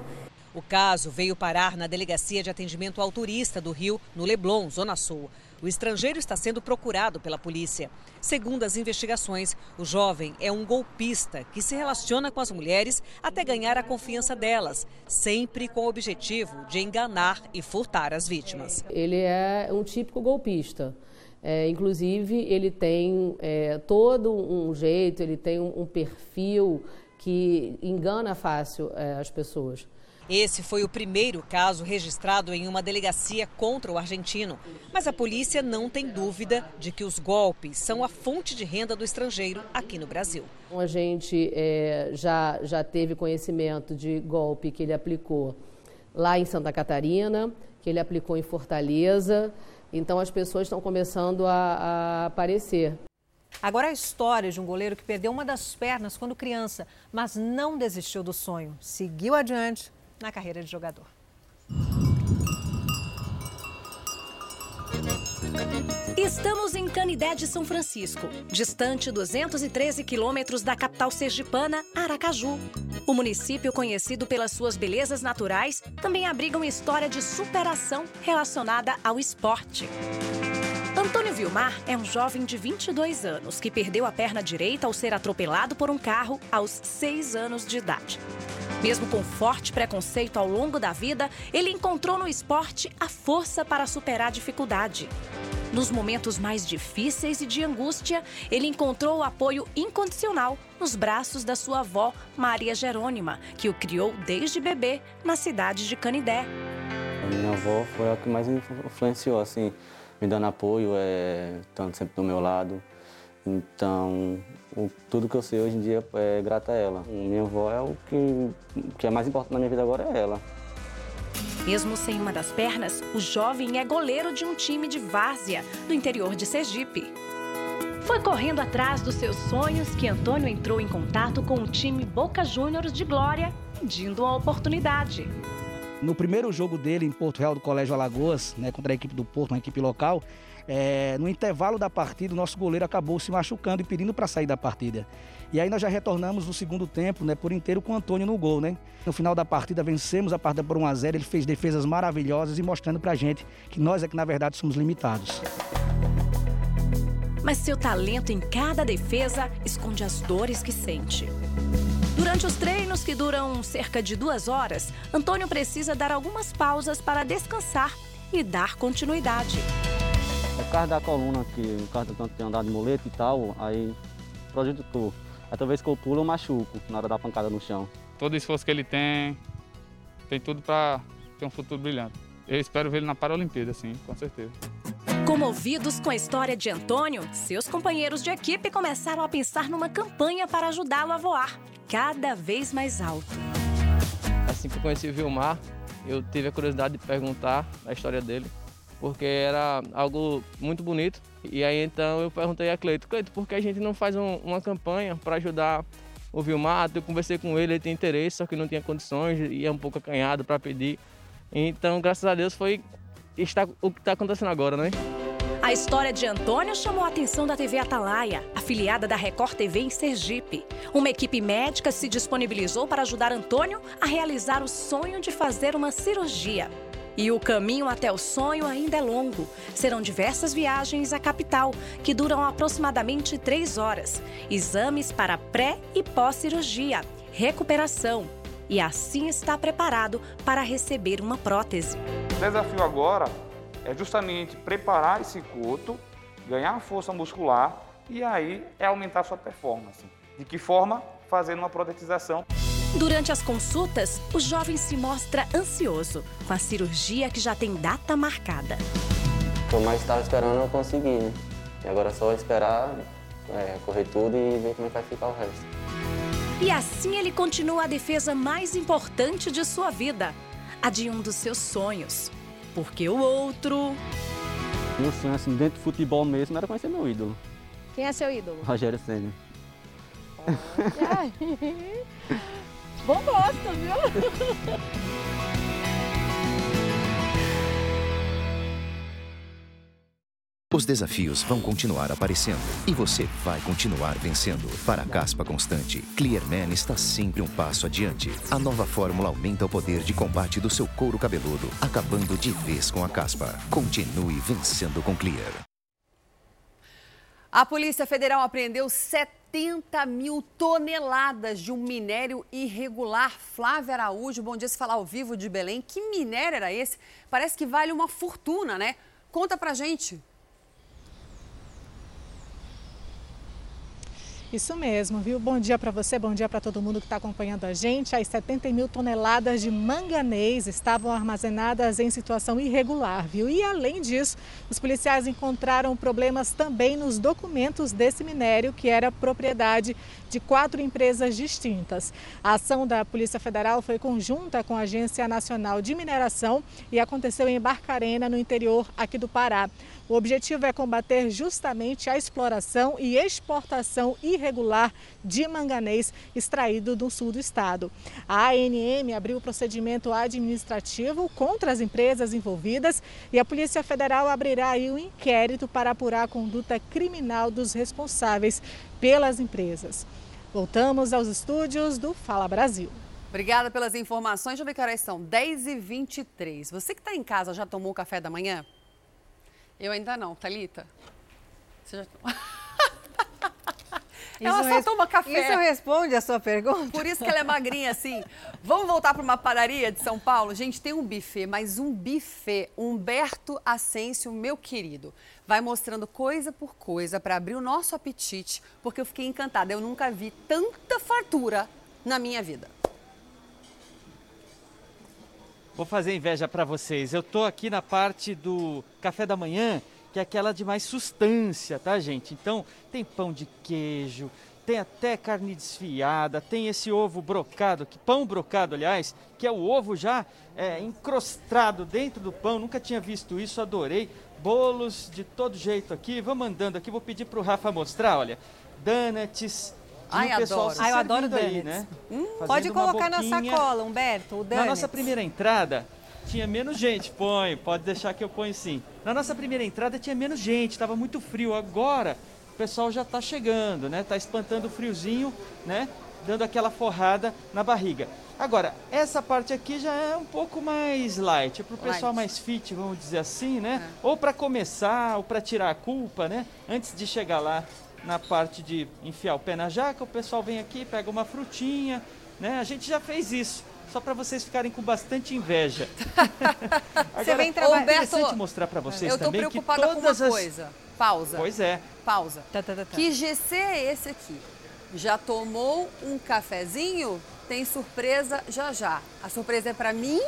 O caso veio parar na Delegacia de Atendimento ao Turista do Rio, no Leblon, Zona Sul. O estrangeiro está sendo procurado pela polícia. Segundo as investigações, o jovem é um golpista que se relaciona com as mulheres até ganhar a confiança delas, sempre com o objetivo de enganar e furtar as vítimas. Ele é um típico golpista. É, inclusive, ele tem é, todo um jeito, ele tem um, perfil que engana fácil é, as pessoas. Esse foi o primeiro caso registrado em uma delegacia contra o argentino. Mas a polícia não tem dúvida de que os golpes são a fonte de renda do estrangeiro aqui no Brasil. A gente é, já, já teve conhecimento de golpe que ele aplicou lá em Santa Catarina, que ele aplicou em Fortaleza. Então as pessoas estão começando a, a aparecer. Agora a história de um goleiro que perdeu uma das pernas quando criança, mas não desistiu do sonho. Seguiu adiante na carreira de jogador. Estamos em Canidé de São Francisco, distante 213 quilômetros da capital sergipana, Aracaju. O município, conhecido pelas suas belezas naturais, também abriga uma história de superação relacionada ao esporte. Antônio Vilmar é um jovem de 22 anos que perdeu a perna direita ao ser atropelado por um carro aos 6 anos de idade. Mesmo com forte preconceito ao longo da vida, ele encontrou no esporte a força para superar a dificuldade. Nos momentos mais difíceis e de angústia, ele encontrou o apoio incondicional nos braços da sua avó, Maria Jerônima, que o criou desde bebê na cidade de Canidé. A minha avó foi a que mais me influenciou, assim, me dando apoio, é, estando sempre do meu lado. Então, o, tudo que eu sei hoje em dia é grato a ela. Minha avó é o que, que é mais importante na minha vida agora é ela. Mesmo sem uma das pernas, o jovem é goleiro de um time de várzea do interior de Sergipe. Foi correndo atrás dos seus sonhos que Antônio entrou em contato com o time Boca Juniors de Glória, pedindo uma oportunidade. No primeiro jogo dele em Porto Real do Colégio Alagoas, né, contra a equipe do Porto, uma equipe local, é, no intervalo da partida, o nosso goleiro acabou se machucando e pedindo para sair da partida. E aí nós já retornamos no segundo tempo, né, por inteiro com o Antônio no gol, né? No final da partida vencemos a partida por 1 a 0, ele fez defesas maravilhosas e mostrando pra gente que nós é que na verdade somos limitados. Mas seu talento em cada defesa esconde as dores que sente. Durante os treinos, que duram cerca de duas horas, Antônio precisa dar algumas pausas para descansar e dar continuidade. É por causa da coluna, que no caso tanto tem andado de muleta e tal, aí prejudicou. Aí toda vez que eu pulo, eu machuco na hora da pancada no chão. Todo esforço que ele tem, tem tudo para ter um futuro brilhante. Eu espero ver ele na Paralimpíada, sim, com certeza. Comovidos com a história de Antônio, seus companheiros de equipe começaram a pensar numa campanha para ajudá-lo a voar cada vez mais alto. Assim que eu conheci o Vilmar, eu tive a curiosidade de perguntar a história dele porque era algo muito bonito. E aí então eu perguntei a Cleito, Cleito, por que a gente não faz um, uma campanha para ajudar o Vilmar? Eu conversei com ele, ele tem interesse, só que não tinha condições e é um pouco acanhado para pedir. Então, graças a Deus, foi está, o que está acontecendo agora, né? A história de Antônio chamou a atenção da TV Atalaia, afiliada da Record TV em Sergipe. Uma equipe médica se disponibilizou para ajudar Antônio a realizar o sonho de fazer uma cirurgia. E o caminho até o sonho ainda é longo. Serão diversas viagens à capital, que duram aproximadamente três horas. Exames para pré e pós-cirurgia, recuperação. E assim está preparado para receber uma prótese. Desafio agora é justamente preparar esse coto, ganhar força muscular e aí é aumentar sua performance. De que forma? Fazendo uma protetização. Durante as consultas, o jovem se mostra ansioso com a cirurgia que já tem data marcada. eu mais estava esperando eu consegui, né? E agora é só esperar, é, correr tudo e ver como é que vai ficar o resto. E assim ele continua a defesa mais importante de sua vida, a de um dos seus sonhos. Porque o outro. Meu sonho, assim, dentro do futebol mesmo, era conhecer meu ídolo, Quem é seu ídolo? Rogério Senna. *laughs* Bom gosto, viu? *laughs* Os desafios vão continuar aparecendo e você vai continuar vencendo. Para a caspa constante, Clearman está sempre um passo adiante. A nova fórmula aumenta o poder de combate do seu couro cabeludo, acabando de vez com a caspa. Continue vencendo com Clear. A Polícia Federal apreendeu 70 mil toneladas de um minério irregular. Flávia Araújo, bom dia, se falar ao vivo de Belém. Que minério era esse? Parece que vale uma fortuna, né? Conta pra gente. Isso mesmo, viu? Bom dia para você, bom dia para todo mundo que está acompanhando a gente. As 70 mil toneladas de manganês estavam armazenadas em situação irregular, viu? E além disso, os policiais encontraram problemas também nos documentos desse minério, que era propriedade de quatro empresas distintas. A ação da Polícia Federal foi conjunta com a Agência Nacional de Mineração e aconteceu em Barcarena, no interior aqui do Pará. O objetivo é combater justamente a exploração e exportação irregular de manganês extraído do sul do estado. A ANM abriu o procedimento administrativo contra as empresas envolvidas e a Polícia Federal abrirá um inquérito para apurar a conduta criminal dos responsáveis pelas empresas. Voltamos aos estúdios do Fala Brasil. Obrigada pelas informações. Eu ver que horas são. 10h23. Você que está em casa já tomou o café da manhã? Eu ainda não, Thalita. Você já *laughs* Ela Isso só toma café. Isso responde a sua pergunta? Por isso que ela é magrinha assim. Vamos voltar para uma padaria de São Paulo? Gente, tem um buffet, mas um buffet. Humberto Ascencio, meu querido, vai mostrando coisa por coisa para abrir o nosso apetite, porque eu fiquei encantada. Eu nunca vi tanta fartura na minha vida. Vou fazer inveja para vocês. Eu tô aqui na parte do café da manhã, que é aquela de mais sustância, tá, gente? Então, tem pão de queijo, tem até carne desfiada, tem esse ovo brocado, que pão brocado, aliás, que é o ovo já é, encrostado dentro do pão. Nunca tinha visto isso, adorei. Bolos de todo jeito aqui. Vamos andando aqui, vou pedir pro Rafa mostrar, olha. Donuts. Ai, o pessoal adoro. se Ai, eu adoro servindo aí, donuts. né? Pode Fazendo uma colocar na sacola, Humberto, o Na nossa primeira entrada, tinha menos gente. Põe, pode deixar que eu ponho sim. Na nossa primeira entrada tinha menos gente, estava muito frio. Agora o pessoal já está chegando, né? Tá espantando o friozinho, né? Dando aquela forrada na barriga. Agora, essa parte aqui já é um pouco mais light, é para o pessoal Light. mais fit, vamos dizer assim, né? Ou para começar, ou para tirar a culpa, né? Antes de chegar lá na parte de enfiar o pé na jaca, o pessoal vem aqui, pega uma frutinha, né? A gente já fez isso, só para vocês ficarem com bastante inveja. *laughs* Você vem é trabalhar. interessante mostrar para vocês Eu tô também preocupada que com uma todas as... coisa. Pausa. Pois é. Pausa. Que GC é esse aqui? Já tomou um cafezinho? Tem surpresa já já. A surpresa é pra mim?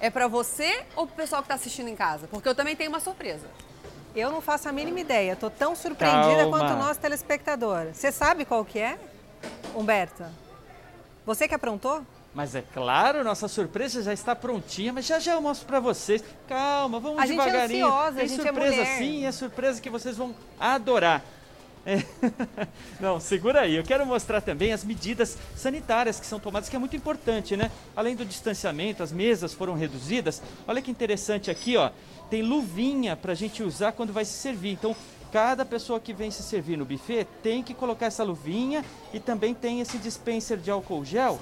É pra você ou pro pessoal que tá assistindo em casa? Porque eu também tenho uma surpresa. Eu não faço a mínima ideia. Tô tão surpreendida Calma. quanto o nosso telespectador. Você sabe qual que é, Humberto? Você que aprontou? Mas é claro, nossa surpresa já está prontinha, mas já já eu mostro para vocês. Calma, vamos A gente é devagarinho. ansiosa, a gente é surpresa mulher. sim, é surpresa que vocês vão adorar. É. *laughs* Não, segura aí. Eu quero mostrar também as medidas sanitárias que são tomadas, que é muito importante, né? Além do distanciamento, as mesas foram reduzidas. Olha que interessante aqui, ó. Tem luvinha para a gente usar quando vai se servir. Então, cada pessoa que vem se servir no buffet tem que colocar essa luvinha e também tem esse dispenser de álcool gel,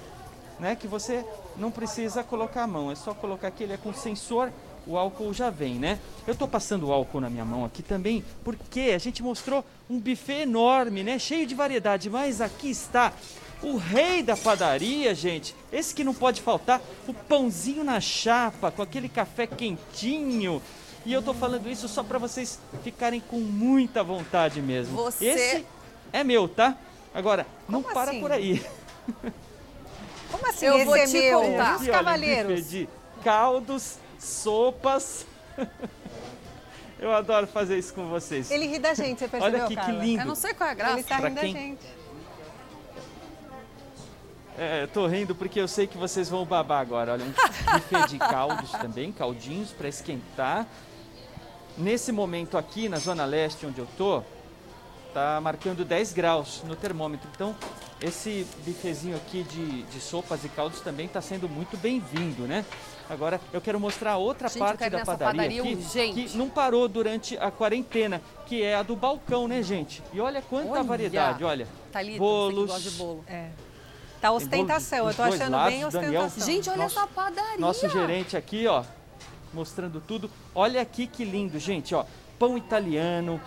né? Que você não precisa colocar a mão, é só colocar aqui, ele é com sensor, o álcool já vem, né? Eu tô passando o álcool na minha mão aqui também, porque a gente mostrou um buffet enorme, né? Cheio de variedade, mas aqui está o rei da padaria, gente. Esse que não pode faltar, o pãozinho na chapa, com aquele café quentinho. E eu tô falando isso só para vocês ficarem com muita vontade mesmo. Você- Esse é meu, tá? Agora, não Como para assim? por aí. Como assim? Eu esse vou é te meu? contar. E os cavaleiros? de caldos, sopas. *laughs* Eu adoro fazer isso com vocês. Ele ri da gente, você percebeu, Olha aqui que Carla? lindo. Eu não sei qual é a graça. Ele tá Pra rindo quem- da gente. É, eu tô rindo porque eu sei que vocês vão babar agora. Olha, um buffet de caldos também, caldinhos para esquentar. Nesse momento aqui na zona leste onde eu tô, tá marcando 10 graus no termômetro. Então, esse bifezinho aqui de, de sopas e caldos também está sendo muito bem-vindo, né? Agora, eu quero mostrar outra Gente, parte da padaria, padaria aqui urgente. que não parou durante a quarentena, que é a do balcão, né, gente? E olha quanta Olha! variedade, olha. Thalita, bolos, você que de bolo. É. Tá ostentação, eu tô achando lados, bem Daniel. ostentação. Gente, olha Nosso- essa padaria. Nosso gerente aqui, ó, mostrando tudo. Olha aqui que lindo, gente, ó. Pão italiano,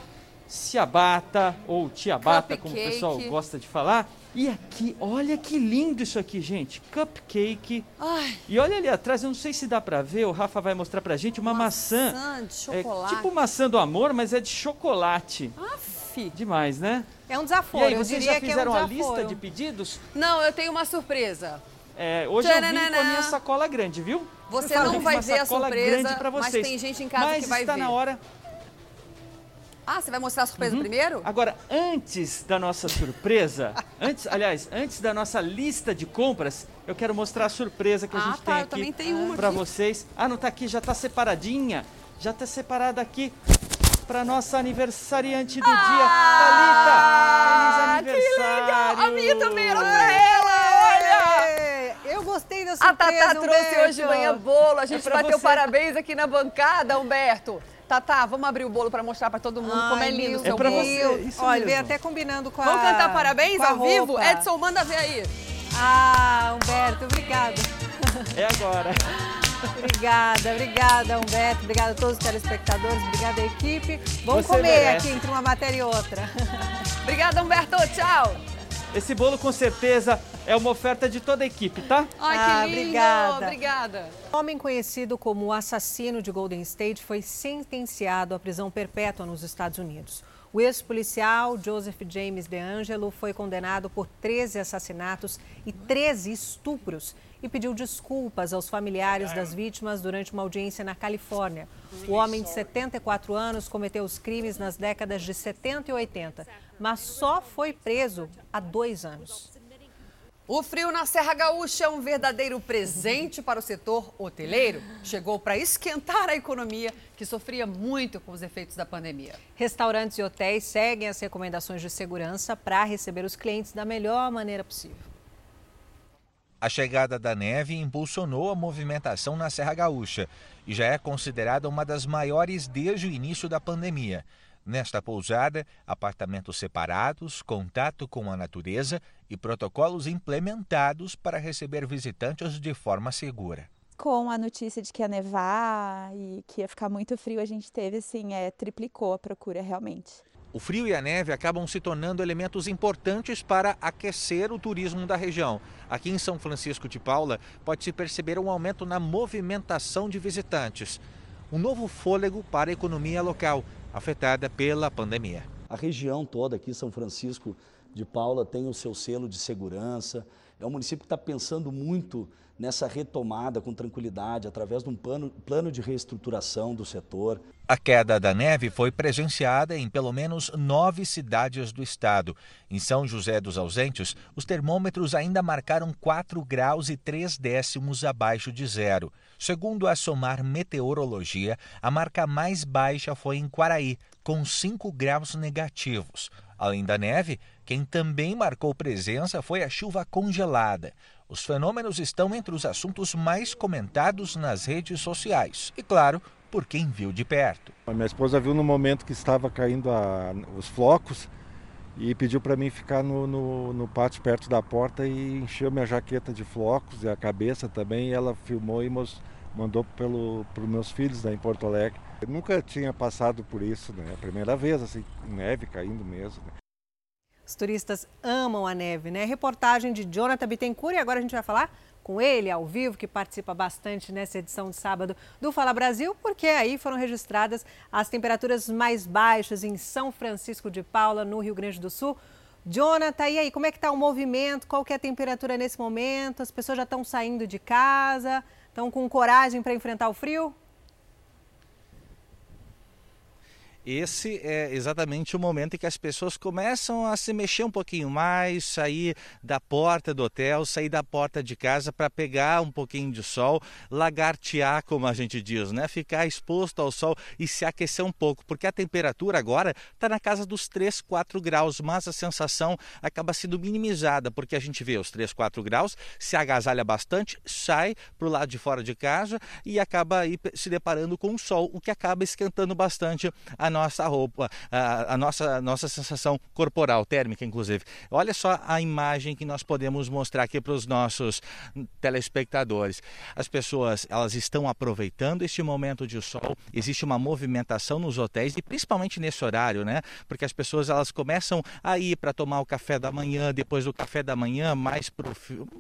ciabatta ou ciabatta, como o pessoal gosta de falar. E aqui, olha que lindo isso aqui, gente. Cupcake. Ai. E olha ali atrás, eu não sei se dá pra ver, o Rafa vai mostrar pra gente uma maçã. Maçã de É chocolate. tipo maçã do amor, mas é de chocolate. Aff. Demais, né? É um E desaforo, aí, eu vocês diria já que é um fizeram a lista de pedidos? Não, eu tenho uma surpresa. É, hoje eu vim com a minha sacola grande, viu? Você não vai ver a surpresa, mas tem gente em casa Mas que vai está ver. na hora. Ah, você vai mostrar a surpresa Uhum. primeiro? Agora, antes da nossa surpresa, *laughs* antes, aliás, antes da nossa lista de compras, eu quero mostrar a surpresa que a Ah, gente tá, tem eu aqui também tenho uma para vocês. Ah, não tá aqui, já tá separadinha. Já tá separada aqui para nossa aniversariante do Ah, dia, Thalita. Feliz aniversário. A minha também era pra ela, olha! É, Eu gostei da A surpresa, Tatá trouxe Humberto. hoje de manhã bolo. A gente pra bateu você. parabéns aqui na bancada, Humberto. Tatá, vamos abrir o bolo pra mostrar pra todo mundo como é Ai, lindo o seu pra bolo. você, isso Olha, mesmo. veio até combinando com a Vamos cantar parabéns ao vivo? Edson, manda ver aí. Ah, Humberto, obrigada. É agora. Obrigada, obrigada, Humberto. Obrigada a todos os telespectadores, obrigada, equipe. Vamos Você comer merece. aqui entre uma matéria e outra. Obrigada, Humberto. Tchau. Esse bolo com certeza é uma oferta de toda a equipe, tá? Ai, Ah, que lindo. obrigada. Obrigada. Homem conhecido como o assassino de Golden State foi sentenciado à prisão perpétua nos Estados Unidos. O ex-policial Joseph James DeAngelo foi condenado por 13 assassinatos e 13 estupros e pediu desculpas aos familiares das vítimas durante uma audiência na Califórnia. O homem de 74 anos cometeu os crimes nas décadas de 70 e 80, mas só foi preso há dois anos. O frio na Serra Gaúcha é um verdadeiro presente para o setor hoteleiro. Chegou para esquentar a economia, que sofria muito com os efeitos da pandemia. Restaurantes e hotéis seguem as recomendações de segurança para receber os clientes da melhor maneira possível. A chegada da neve impulsionou a movimentação na Serra Gaúcha e já é considerada uma das maiores desde o início da pandemia. Nesta pousada, apartamentos separados, contato com a natureza e protocolos implementados para receber visitantes de forma segura. Com a notícia de que ia nevar e que ia ficar muito frio, a gente teve assim, é, triplicou a procura realmente. O frio e a neve acabam se tornando elementos importantes para aquecer o turismo da região. Aqui em São Francisco de Paula, pode-se perceber um aumento na movimentação de visitantes. Um novo fôlego para a economia local, afetada pela pandemia. A região toda aqui, São Francisco de Paula, tem o seu selo de segurança. É um município que está pensando muito nessa retomada com tranquilidade, através de um plano, plano de reestruturação do setor. A queda da neve foi presenciada em pelo menos nove cidades do estado. Em São José dos Ausentes, os termômetros ainda marcaram 4 graus e 3 décimos abaixo de zero. Segundo a Somar Meteorologia, a marca mais baixa foi em Quaraí, com 5 graus negativos. Além da neve, quem também marcou presença foi a chuva congelada. Os fenômenos estão entre os assuntos mais comentados nas redes sociais. E, claro, por quem viu de perto. A minha esposa viu no momento que estava caindo a, os flocos e pediu para mim ficar no, no, no, pátio perto da porta e encheu minha jaqueta de flocos e a cabeça também. Ela filmou e mos, mandou para os meus filhos né, em Porto Alegre. Eu nunca tinha passado por isso, né? A primeira vez, assim, neve caindo mesmo. Né? Os turistas amam a neve, né? Reportagem de Jonathan Bittencourt e agora a gente vai falar com ele ao vivo, que participa bastante nessa edição de sábado do Fala Brasil, porque aí foram registradas as temperaturas mais baixas em São Francisco de Paula, no Rio Grande do Sul. Jonathan, e aí, como é que está o movimento? Qual que é a temperatura nesse momento? As pessoas já estão saindo de casa? Estão com coragem para enfrentar o frio? Esse é exatamente o momento em que as pessoas começam a se mexer um pouquinho mais, sair da porta do hotel, sair da porta de casa para pegar um pouquinho de sol, lagartear, como a gente diz, né? Ficar exposto ao sol e se aquecer um pouco, porque a temperatura agora está na casa dos 3, 4 graus, mas a sensação acaba sendo minimizada, porque a gente vê os 3, 4 graus, se agasalha bastante, sai para o lado de fora de casa e acaba aí se deparando com o sol, o que acaba esquentando bastante a nossa roupa, a, a nossa, nossa sensação corporal, térmica inclusive. Olha só a imagem que nós podemos mostrar aqui para os nossos telespectadores. As pessoas elas estão aproveitando este momento de sol, existe uma movimentação nos hotéis e principalmente nesse horário, né? Porque as pessoas elas começam a ir para tomar o café da manhã, depois do café da manhã, mais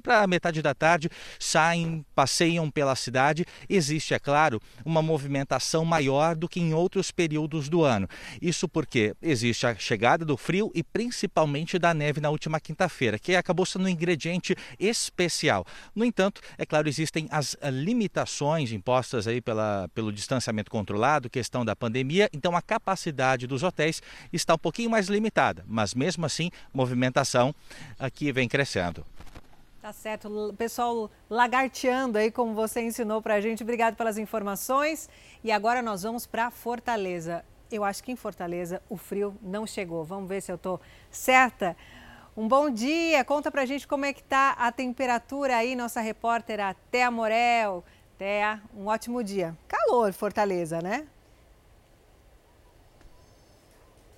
para metade da tarde, saem, passeiam pela cidade. Existe, é claro, uma movimentação maior do que em outros períodos do do ano. Isso porque existe a chegada do frio e principalmente da neve na última quinta-feira, que acabou sendo um ingrediente especial. No entanto, é claro, existem as limitações impostas aí pela, pelo distanciamento controlado, questão da pandemia, então a capacidade dos hotéis está um pouquinho mais limitada, mas mesmo assim, movimentação aqui vem crescendo. Tá certo. Pessoal lagarteando aí, como você ensinou para a gente. Obrigado pelas informações. E agora nós vamos para Fortaleza eu acho que em Fortaleza o frio não chegou. Vamos ver se eu estou certa. Um bom dia, conta pra gente como é que tá a temperatura aí, nossa repórter Até Morel. Até um ótimo dia. Calor, Fortaleza, né?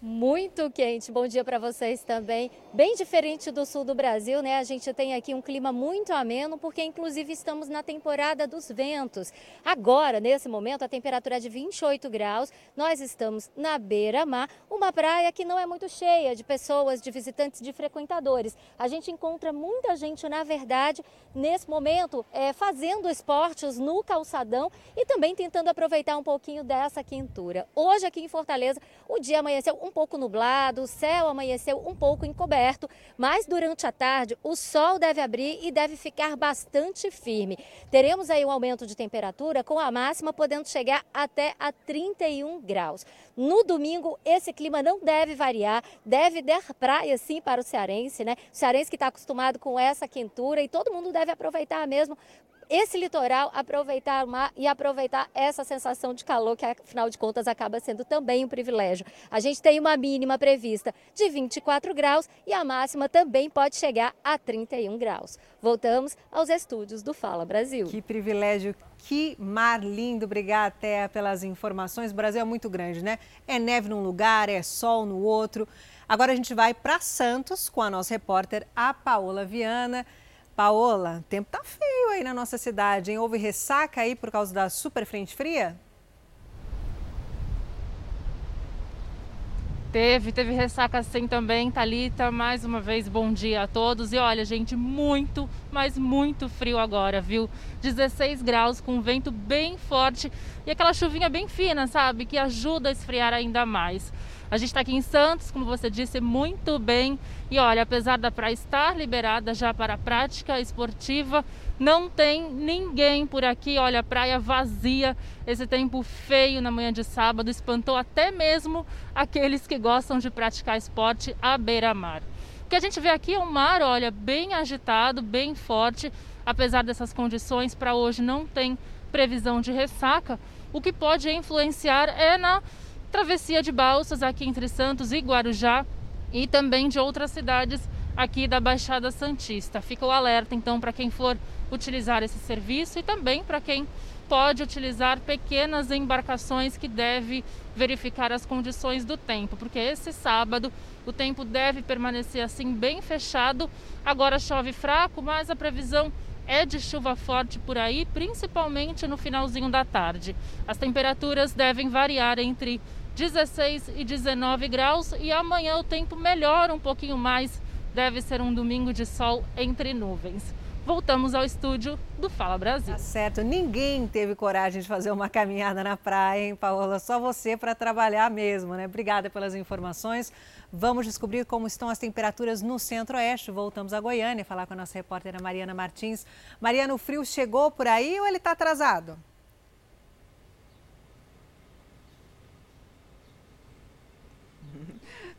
Muito quente. Bom dia para vocês também. Bem diferente do sul do Brasil, né? A gente tem aqui um clima muito ameno, porque inclusive estamos na temporada dos ventos. Agora, nesse momento, a temperatura é de 28 graus. Nós estamos na beira-mar, uma praia que não é muito cheia de pessoas, de visitantes, de frequentadores. A gente encontra muita gente, na verdade, nesse momento, é, fazendo esportes no calçadão e também tentando aproveitar um pouquinho dessa quentura. Hoje, aqui em Fortaleza, o dia amanheceu um um pouco nublado, o céu amanheceu um pouco encoberto, mas durante a tarde o sol deve abrir e deve ficar bastante firme. Teremos aí um aumento de temperatura com a máxima podendo chegar até a 31 graus. No domingo, esse clima não deve variar, deve dar praia sim para o cearense, né? O cearense que está acostumado com essa quentura e todo mundo deve aproveitar mesmo esse litoral, aproveitar o mar e aproveitar essa sensação de calor que, afinal de contas, acaba sendo também um privilégio. A gente tem uma mínima prevista de 24 graus e a máxima também pode chegar a 31 graus. Voltamos aos estúdios do Fala Brasil. Que privilégio, que mar lindo. Obrigada, Thea, pelas informações. O Brasil é muito grande, né? É neve num lugar, é sol no outro. Agora a gente vai para Santos com a nossa repórter, a Paola Viana. Paola, o tempo tá feio aí na nossa cidade, hein? Houve ressaca aí por causa da super frente fria? Teve, teve ressaca assim também, Talita. Mais uma vez, bom dia a todos. E olha, gente, muito, mas muito frio agora, viu? 16 graus com vento bem forte e aquela chuvinha bem fina, sabe? Que ajuda a esfriar ainda mais. A gente está aqui em Santos, como você disse, muito bem. E olha, apesar da praia estar liberada já para a prática esportiva, não tem ninguém por aqui. Olha, praia vazia. Esse tempo feio na manhã de sábado espantou até mesmo aqueles que gostam de praticar esporte à beira-mar. O que a gente vê aqui é um mar, olha, bem agitado, bem forte. Apesar dessas condições, para hoje não tem previsão de ressaca. O que pode influenciar é na travessia de balsas aqui entre Santos e Guarujá e também de outras cidades aqui da Baixada Santista. Fica o alerta então para quem for utilizar esse serviço e também para quem pode utilizar pequenas embarcações que deve verificar as condições do tempo, porque esse sábado o tempo deve permanecer assim bem fechado. Agora chove fraco, mas a previsão é de chuva forte por aí, principalmente no finalzinho da tarde. As temperaturas devem variar entre 16 e 19 graus e amanhã o tempo melhora um pouquinho mais. Deve ser um domingo de sol entre nuvens. Voltamos ao estúdio do Fala Brasil. Tá certo, ninguém teve coragem de fazer uma caminhada na praia, hein, Paola? Só você para trabalhar mesmo, né? Obrigada pelas informações. Vamos descobrir como estão as temperaturas no centro-oeste. Voltamos a Goiânia falar com a nossa repórter Mariana Martins. Mariana, o frio chegou por aí ou ele está atrasado?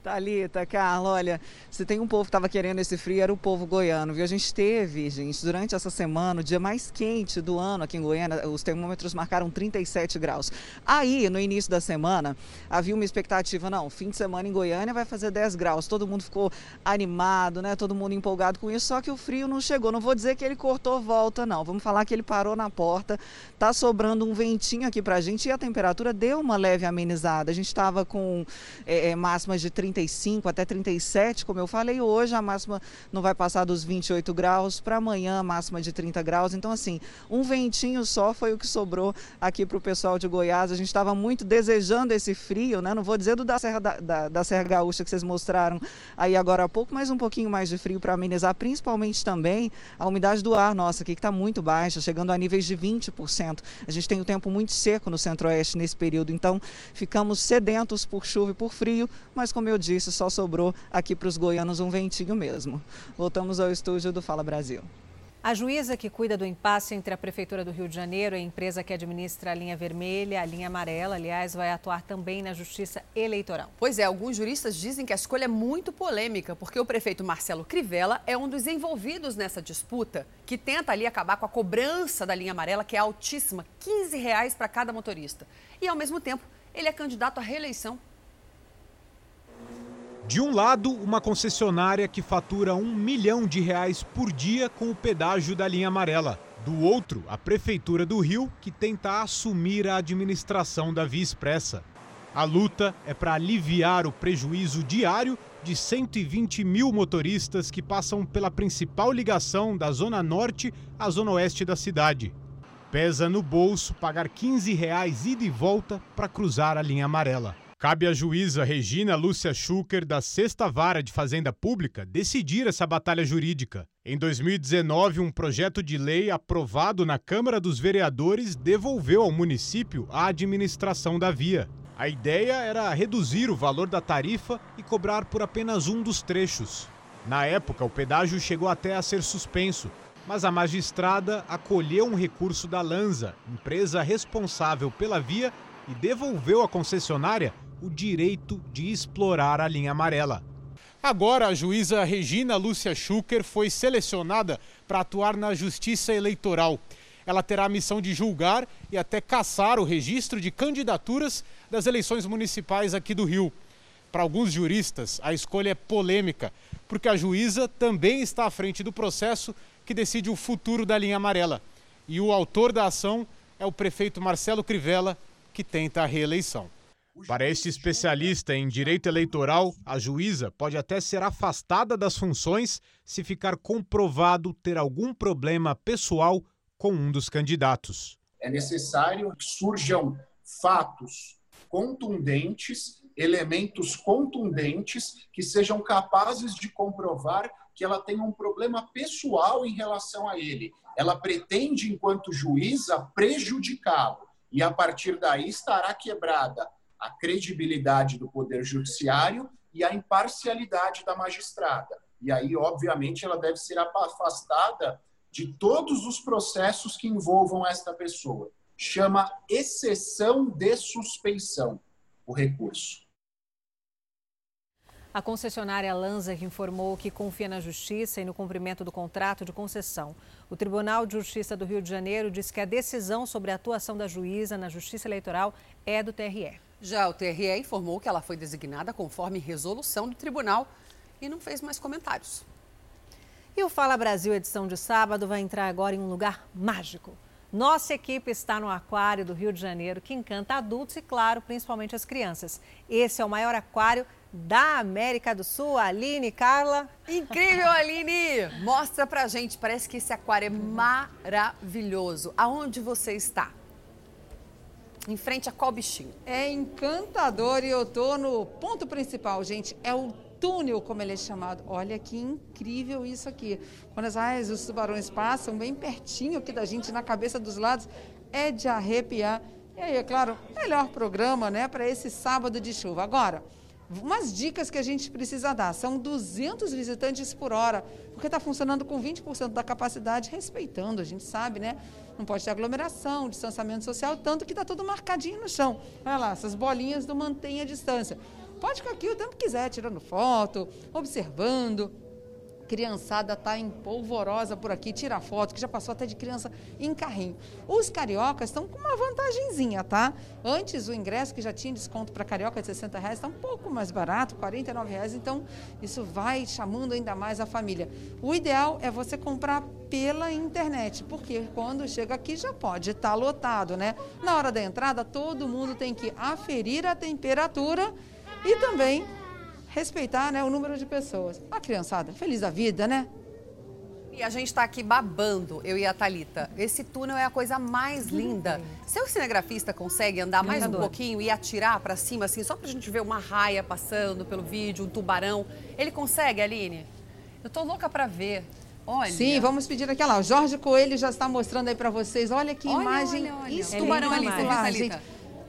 Thalita, Carla, olha, se tem um povo que estava querendo esse frio, era o povo goiano, viu? A gente teve, gente, durante essa semana, o dia mais quente do ano aqui em Goiânia, os termômetros marcaram 37 graus. Aí, no início da semana, havia uma expectativa, não, fim de semana em Goiânia vai fazer 10 graus. Todo mundo ficou animado, né? Todo mundo empolgado com isso, só que o frio não chegou. Não vou dizer que ele cortou volta, não. Vamos falar que ele parou na porta. Tá sobrando um ventinho aqui pra gente e a temperatura deu uma leve amenizada. A gente estava com é, máximas de 30 35 até 37, como eu falei, hoje a máxima não vai passar dos 28 graus, para amanhã a máxima de 30 graus. Então, assim, um ventinho só foi o que sobrou aqui para o pessoal de Goiás. A gente estava muito desejando esse frio, né? Não vou dizer do da Serra, da, da, da Serra Gaúcha que vocês mostraram aí agora há pouco, mas um pouquinho mais de frio para amenizar, principalmente também a umidade do ar nossa aqui, que está muito baixa, chegando a níveis de 20%. A gente tem um tempo muito seco no centro-oeste nesse período, então ficamos sedentos por chuva e por frio, mas como eu disse, só sobrou aqui para os goianos um ventinho mesmo. Voltamos ao estúdio do Fala Brasil. A juíza que cuida do impasse entre a Prefeitura do Rio de Janeiro e a empresa que administra a linha vermelha, a linha amarela, aliás, vai atuar também na Justiça Eleitoral. Pois é, alguns juristas dizem que a escolha é muito polêmica, porque o prefeito Marcelo Crivella é um dos envolvidos nessa disputa, que tenta ali acabar com a cobrança da linha amarela, que é altíssima, 15 reais para cada motorista. E, ao mesmo tempo, ele é candidato à reeleição de um lado, uma concessionária que fatura um milhão de reais por dia com o pedágio da linha amarela. Do outro, a Prefeitura do Rio, que tenta assumir a administração da Via Expressa. A luta é para aliviar o prejuízo diário de 120 mil motoristas que passam pela principal ligação da Zona Norte à Zona Oeste da cidade. Pesa no bolso pagar 15 reais ida e volta para cruzar a linha amarela. Cabe à juíza Regina Lúcia Schucker, da Sexta Vara de Fazenda Pública, decidir essa batalha jurídica. Em 2019, um projeto de lei aprovado na Câmara dos Vereadores devolveu ao município a administração da via. A ideia era reduzir o valor da tarifa e cobrar por apenas um dos trechos. Na época, o pedágio chegou até a ser suspenso, mas a magistrada acolheu um recurso da Lanza, empresa responsável pela via, e devolveu à concessionária o direito de explorar a linha amarela. Agora, a juíza Regina Lúcia Schucker foi selecionada para atuar na Justiça Eleitoral. Ela terá a missão de julgar e até caçar o registro de candidaturas das eleições municipais aqui do Rio. Para alguns juristas, a escolha é polêmica, porque a juíza também está à frente do processo que decide o futuro da linha amarela. E o autor da ação é o prefeito Marcelo Crivella, que tenta a reeleição. Para este especialista em direito eleitoral, a juíza pode até ser afastada das funções se ficar comprovado ter algum problema pessoal com um dos candidatos. É necessário que surjam fatos contundentes, elementos contundentes que sejam capazes de comprovar que ela tem um problema pessoal em relação a ele. Ela pretende, enquanto juíza, prejudicá-lo. E a partir daí estará quebrada a credibilidade do Poder Judiciário e a imparcialidade da magistrada. E aí, obviamente, ela deve ser afastada de todos os processos que envolvam esta pessoa. Chama exceção de suspeição o recurso. A concessionária Lanza informou que confia na justiça e no cumprimento do contrato de concessão. O Tribunal de Justiça do Rio de Janeiro diz que a decisão sobre a atuação da juíza na Justiça Eleitoral é do TRE. Já o TRE informou que ela foi designada conforme resolução do tribunal e não fez mais comentários. E o Fala Brasil edição de sábado vai entrar agora em um lugar mágico. Nossa equipe está no aquário do Rio de Janeiro, que encanta adultos e, claro, principalmente as crianças. Esse é o maior aquário da América do Sul. Aline, Carla. Incrível, Aline! Mostra pra gente, parece que esse aquário é maravilhoso. Aonde você está? Em frente a qual bichinho? É encantador e eu tô no ponto principal, gente. É o túnel, como ele é chamado. Olha que incrível isso aqui. Quando as aias os tubarões passam bem pertinho aqui da gente, na cabeça dos lados, é de arrepiar. E aí, é claro, melhor programa, né, para esse sábado de chuva. Agora, umas dicas que a gente precisa dar. São 200 visitantes por hora, porque está funcionando com 20% da capacidade, respeitando, a gente sabe, né? Não pode ter aglomeração, distanciamento social, tanto que está tudo marcadinho no chão. Olha lá, essas bolinhas do mantenha a distância. pode ficar aqui o tempo que quiser, tirando foto, observando criançada tá em polvorosa por aqui, tira foto, que já passou até de criança em carrinho. Os cariocas estão com uma vantagenzinha, tá? Antes o ingresso que já tinha desconto para carioca de 60 reais está um pouco mais barato, 49 reais, então isso vai chamando ainda mais a família. O ideal é você comprar pela internet, porque quando chega aqui já pode estar tá lotado, né? Na hora da entrada, todo mundo tem que aferir a temperatura e também respeitar né, o número de pessoas. A criançada, feliz da vida, né? E a gente está aqui babando, eu e a Talita. Esse túnel é a coisa mais linda. Seu cinegrafista consegue andar mais um pouquinho e atirar para cima, assim, só para a gente ver uma raia passando pelo vídeo, um tubarão. Ele consegue, Aline? Eu tô louca para ver. Olha. Sim, vamos pedir aqui, lá. O Jorge Coelho já está mostrando aí para vocês. Olha que olha, imagem. Olha, olha. Isso, é tubarão ali, lá, gente.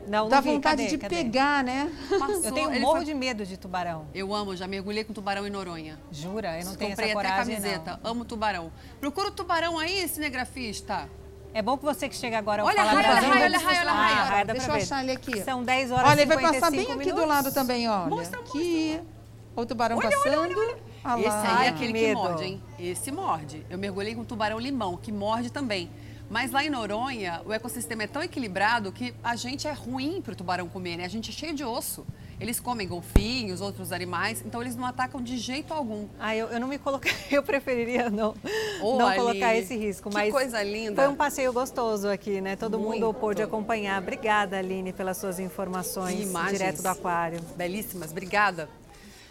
Não, Dá vi. vontade cadê, de cadê? pegar, né? Passou, eu tenho um morro de medo de tubarão. Eu amo, já mergulhei com tubarão em Noronha. Jura? Eu não tenho Comprei essa coragem, até camiseta. Não. Amo tubarão. Procura o tubarão aí, cinegrafista. É bom que você que chega agora olha falar raia, olha a raia, olha a raia, olha a raia. Ah, raia Deixa eu achar ele aqui. São 10 horas Olha, ele vai passar bem minutos. aqui do lado também, olha. Mostra, aqui. Mostra. O tubarão olha, passando. Olha, olha, olha. Esse aí é aquele que morde, hein? Esse morde. Eu mergulhei com tubarão limão, que morde também. Mas lá em Noronha, o ecossistema é tão equilibrado que a gente é ruim para o tubarão comer, né? A gente é cheio de osso. Eles comem golfinhos, outros animais, então eles não atacam de jeito algum. Ah, eu, eu não me coloquei, *laughs* eu preferiria não, oh, não colocar esse risco. Que mas coisa linda. Foi um passeio gostoso aqui, né? Todo Muito. mundo pôde acompanhar. Obrigada, Aline, pelas suas informações direto do aquário. Belíssimas, obrigada.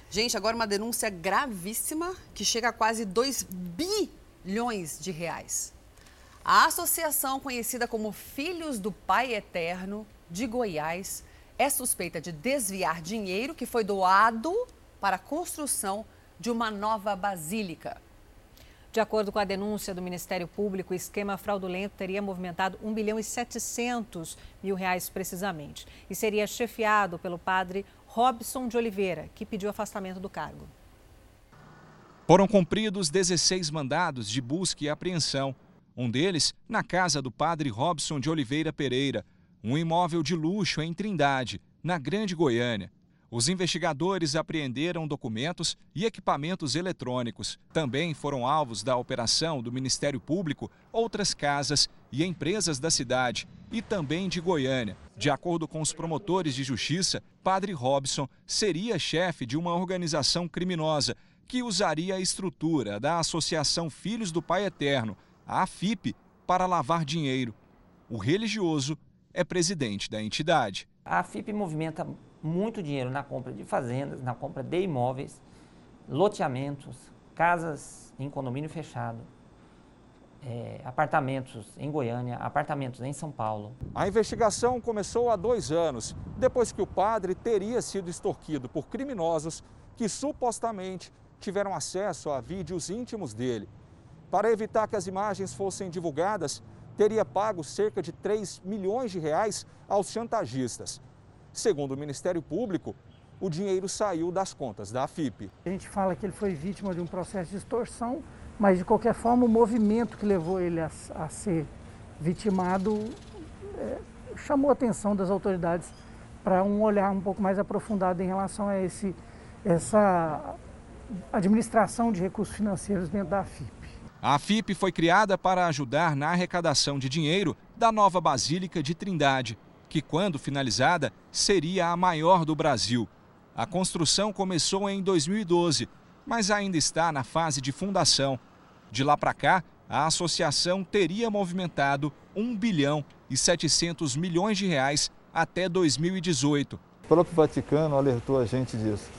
Gente, agora uma denúncia gravíssima que chega a quase 2 bilhões de reais. A associação conhecida como Filhos do Pai Eterno de Goiás é suspeita de desviar dinheiro que foi doado para a construção de uma nova basílica. De acordo com a denúncia do Ministério Público, o esquema fraudulento teria movimentado 1 bilhão e 700 mil reais precisamente e seria chefiado pelo padre Robson de Oliveira, que pediu afastamento do cargo. Foram cumpridos 16 mandados de busca e apreensão um deles na casa do padre Robson de Oliveira Pereira, um imóvel de luxo em Trindade, na Grande Goiânia. Os investigadores apreenderam documentos e equipamentos eletrônicos. Também foram alvos da operação do Ministério Público outras casas e empresas da cidade e também de Goiânia. De acordo com os promotores de justiça, Padre Robson seria chefe de uma organização criminosa que usaria a estrutura da Associação Filhos do Pai Eterno a AFIP para lavar dinheiro. O religioso é presidente da entidade. A AFIP movimenta muito dinheiro na compra de fazendas, na compra de imóveis, loteamentos, casas em condomínio fechado, é, apartamentos em Goiânia, apartamentos em São Paulo. A investigação começou há dois anos, depois que o padre teria sido extorquido por criminosos que supostamente tiveram acesso a vídeos íntimos dele. Para evitar que as imagens fossem divulgadas, teria pago cerca de 3 milhões de reais aos chantagistas. Segundo o Ministério Público, o dinheiro saiu das contas da AFIP. A gente fala que ele foi vítima de um processo de extorsão, mas de qualquer forma o movimento que levou ele a, a ser vitimado é, chamou a atenção das autoridades para um olhar um pouco mais aprofundado em relação a esse, essa administração de recursos financeiros dentro da AFIP. A FIP foi criada para ajudar na arrecadação de dinheiro da nova Basílica de Trindade, que, quando finalizada, seria a maior do Brasil. A construção começou em 2012, mas ainda está na fase de fundação. De lá para cá, a associação teria movimentado 1 bilhão e 700 milhões de reais até 2018. O próprio Vaticano alertou a gente disso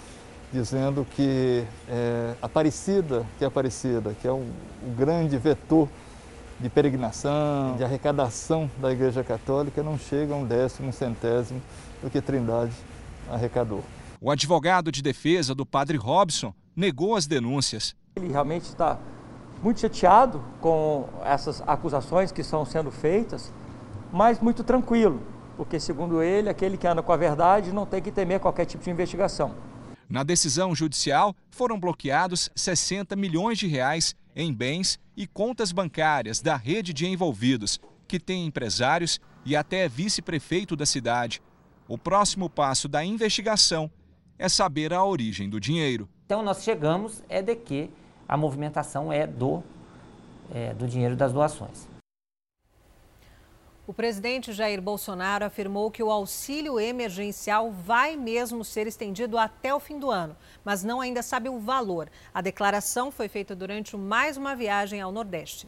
dizendo que é, Aparecida, que é Aparecida, que é um, um grande vetor de peregrinação, de arrecadação da Igreja Católica, não chega a um décimo, um centésimo do que Trindade arrecadou. O advogado de defesa do padre Robson negou as denúncias. Ele realmente está muito chateado com essas acusações que estão sendo feitas, mas muito tranquilo, porque, segundo ele, aquele que anda com a verdade não tem que temer qualquer tipo de investigação. Na decisão judicial, foram bloqueados 60 milhões de reais em bens e contas bancárias da rede de envolvidos, que tem empresários e até vice-prefeito da cidade. O próximo passo da investigação é saber a origem do dinheiro. Então nós chegamos é de que a movimentação é do, é, do dinheiro das doações. O presidente Jair Bolsonaro afirmou que o auxílio emergencial vai mesmo ser estendido até o fim do ano, mas não ainda sabe o valor. A declaração foi feita durante mais uma viagem ao Nordeste.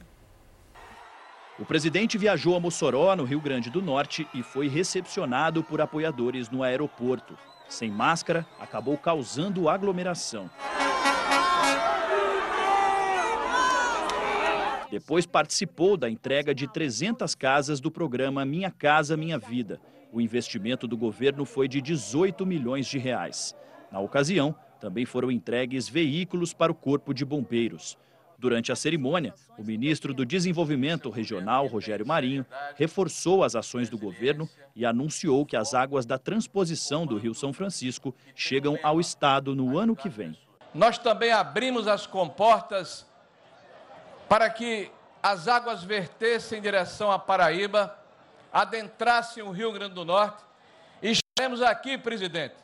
O presidente viajou a Mossoró, no Rio Grande do Norte, e foi recepcionado por apoiadores no aeroporto. Sem máscara, acabou causando aglomeração. Depois participou da entrega de 300 casas do programa Minha Casa Minha Vida. O investimento do governo foi de 18 milhões de reais. Na ocasião, também foram entregues veículos para o Corpo de Bombeiros. Durante a cerimônia, o ministro do Desenvolvimento Regional, Rogério Marinho, reforçou as ações do governo e anunciou que as águas da transposição do Rio São Francisco chegam ao estado no ano que vem. Nós também abrimos as comportas para que as águas vertessem em direção à Paraíba, adentrassem o Rio Grande do Norte. E estaremos aqui, presidente,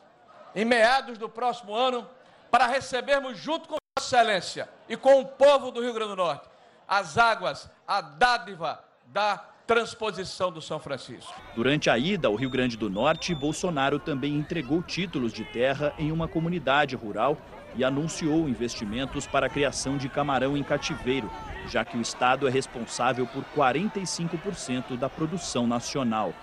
em meados do próximo ano, para recebermos junto com Vossa Excelência e com o povo do Rio Grande do Norte as águas, a dádiva da transposição do São Francisco. Durante a ida ao Rio Grande do Norte, Bolsonaro também entregou títulos de terra em uma comunidade rural e anunciou investimentos para a criação de camarão em cativeiro, já que o Estado é responsável por 45% da produção nacional.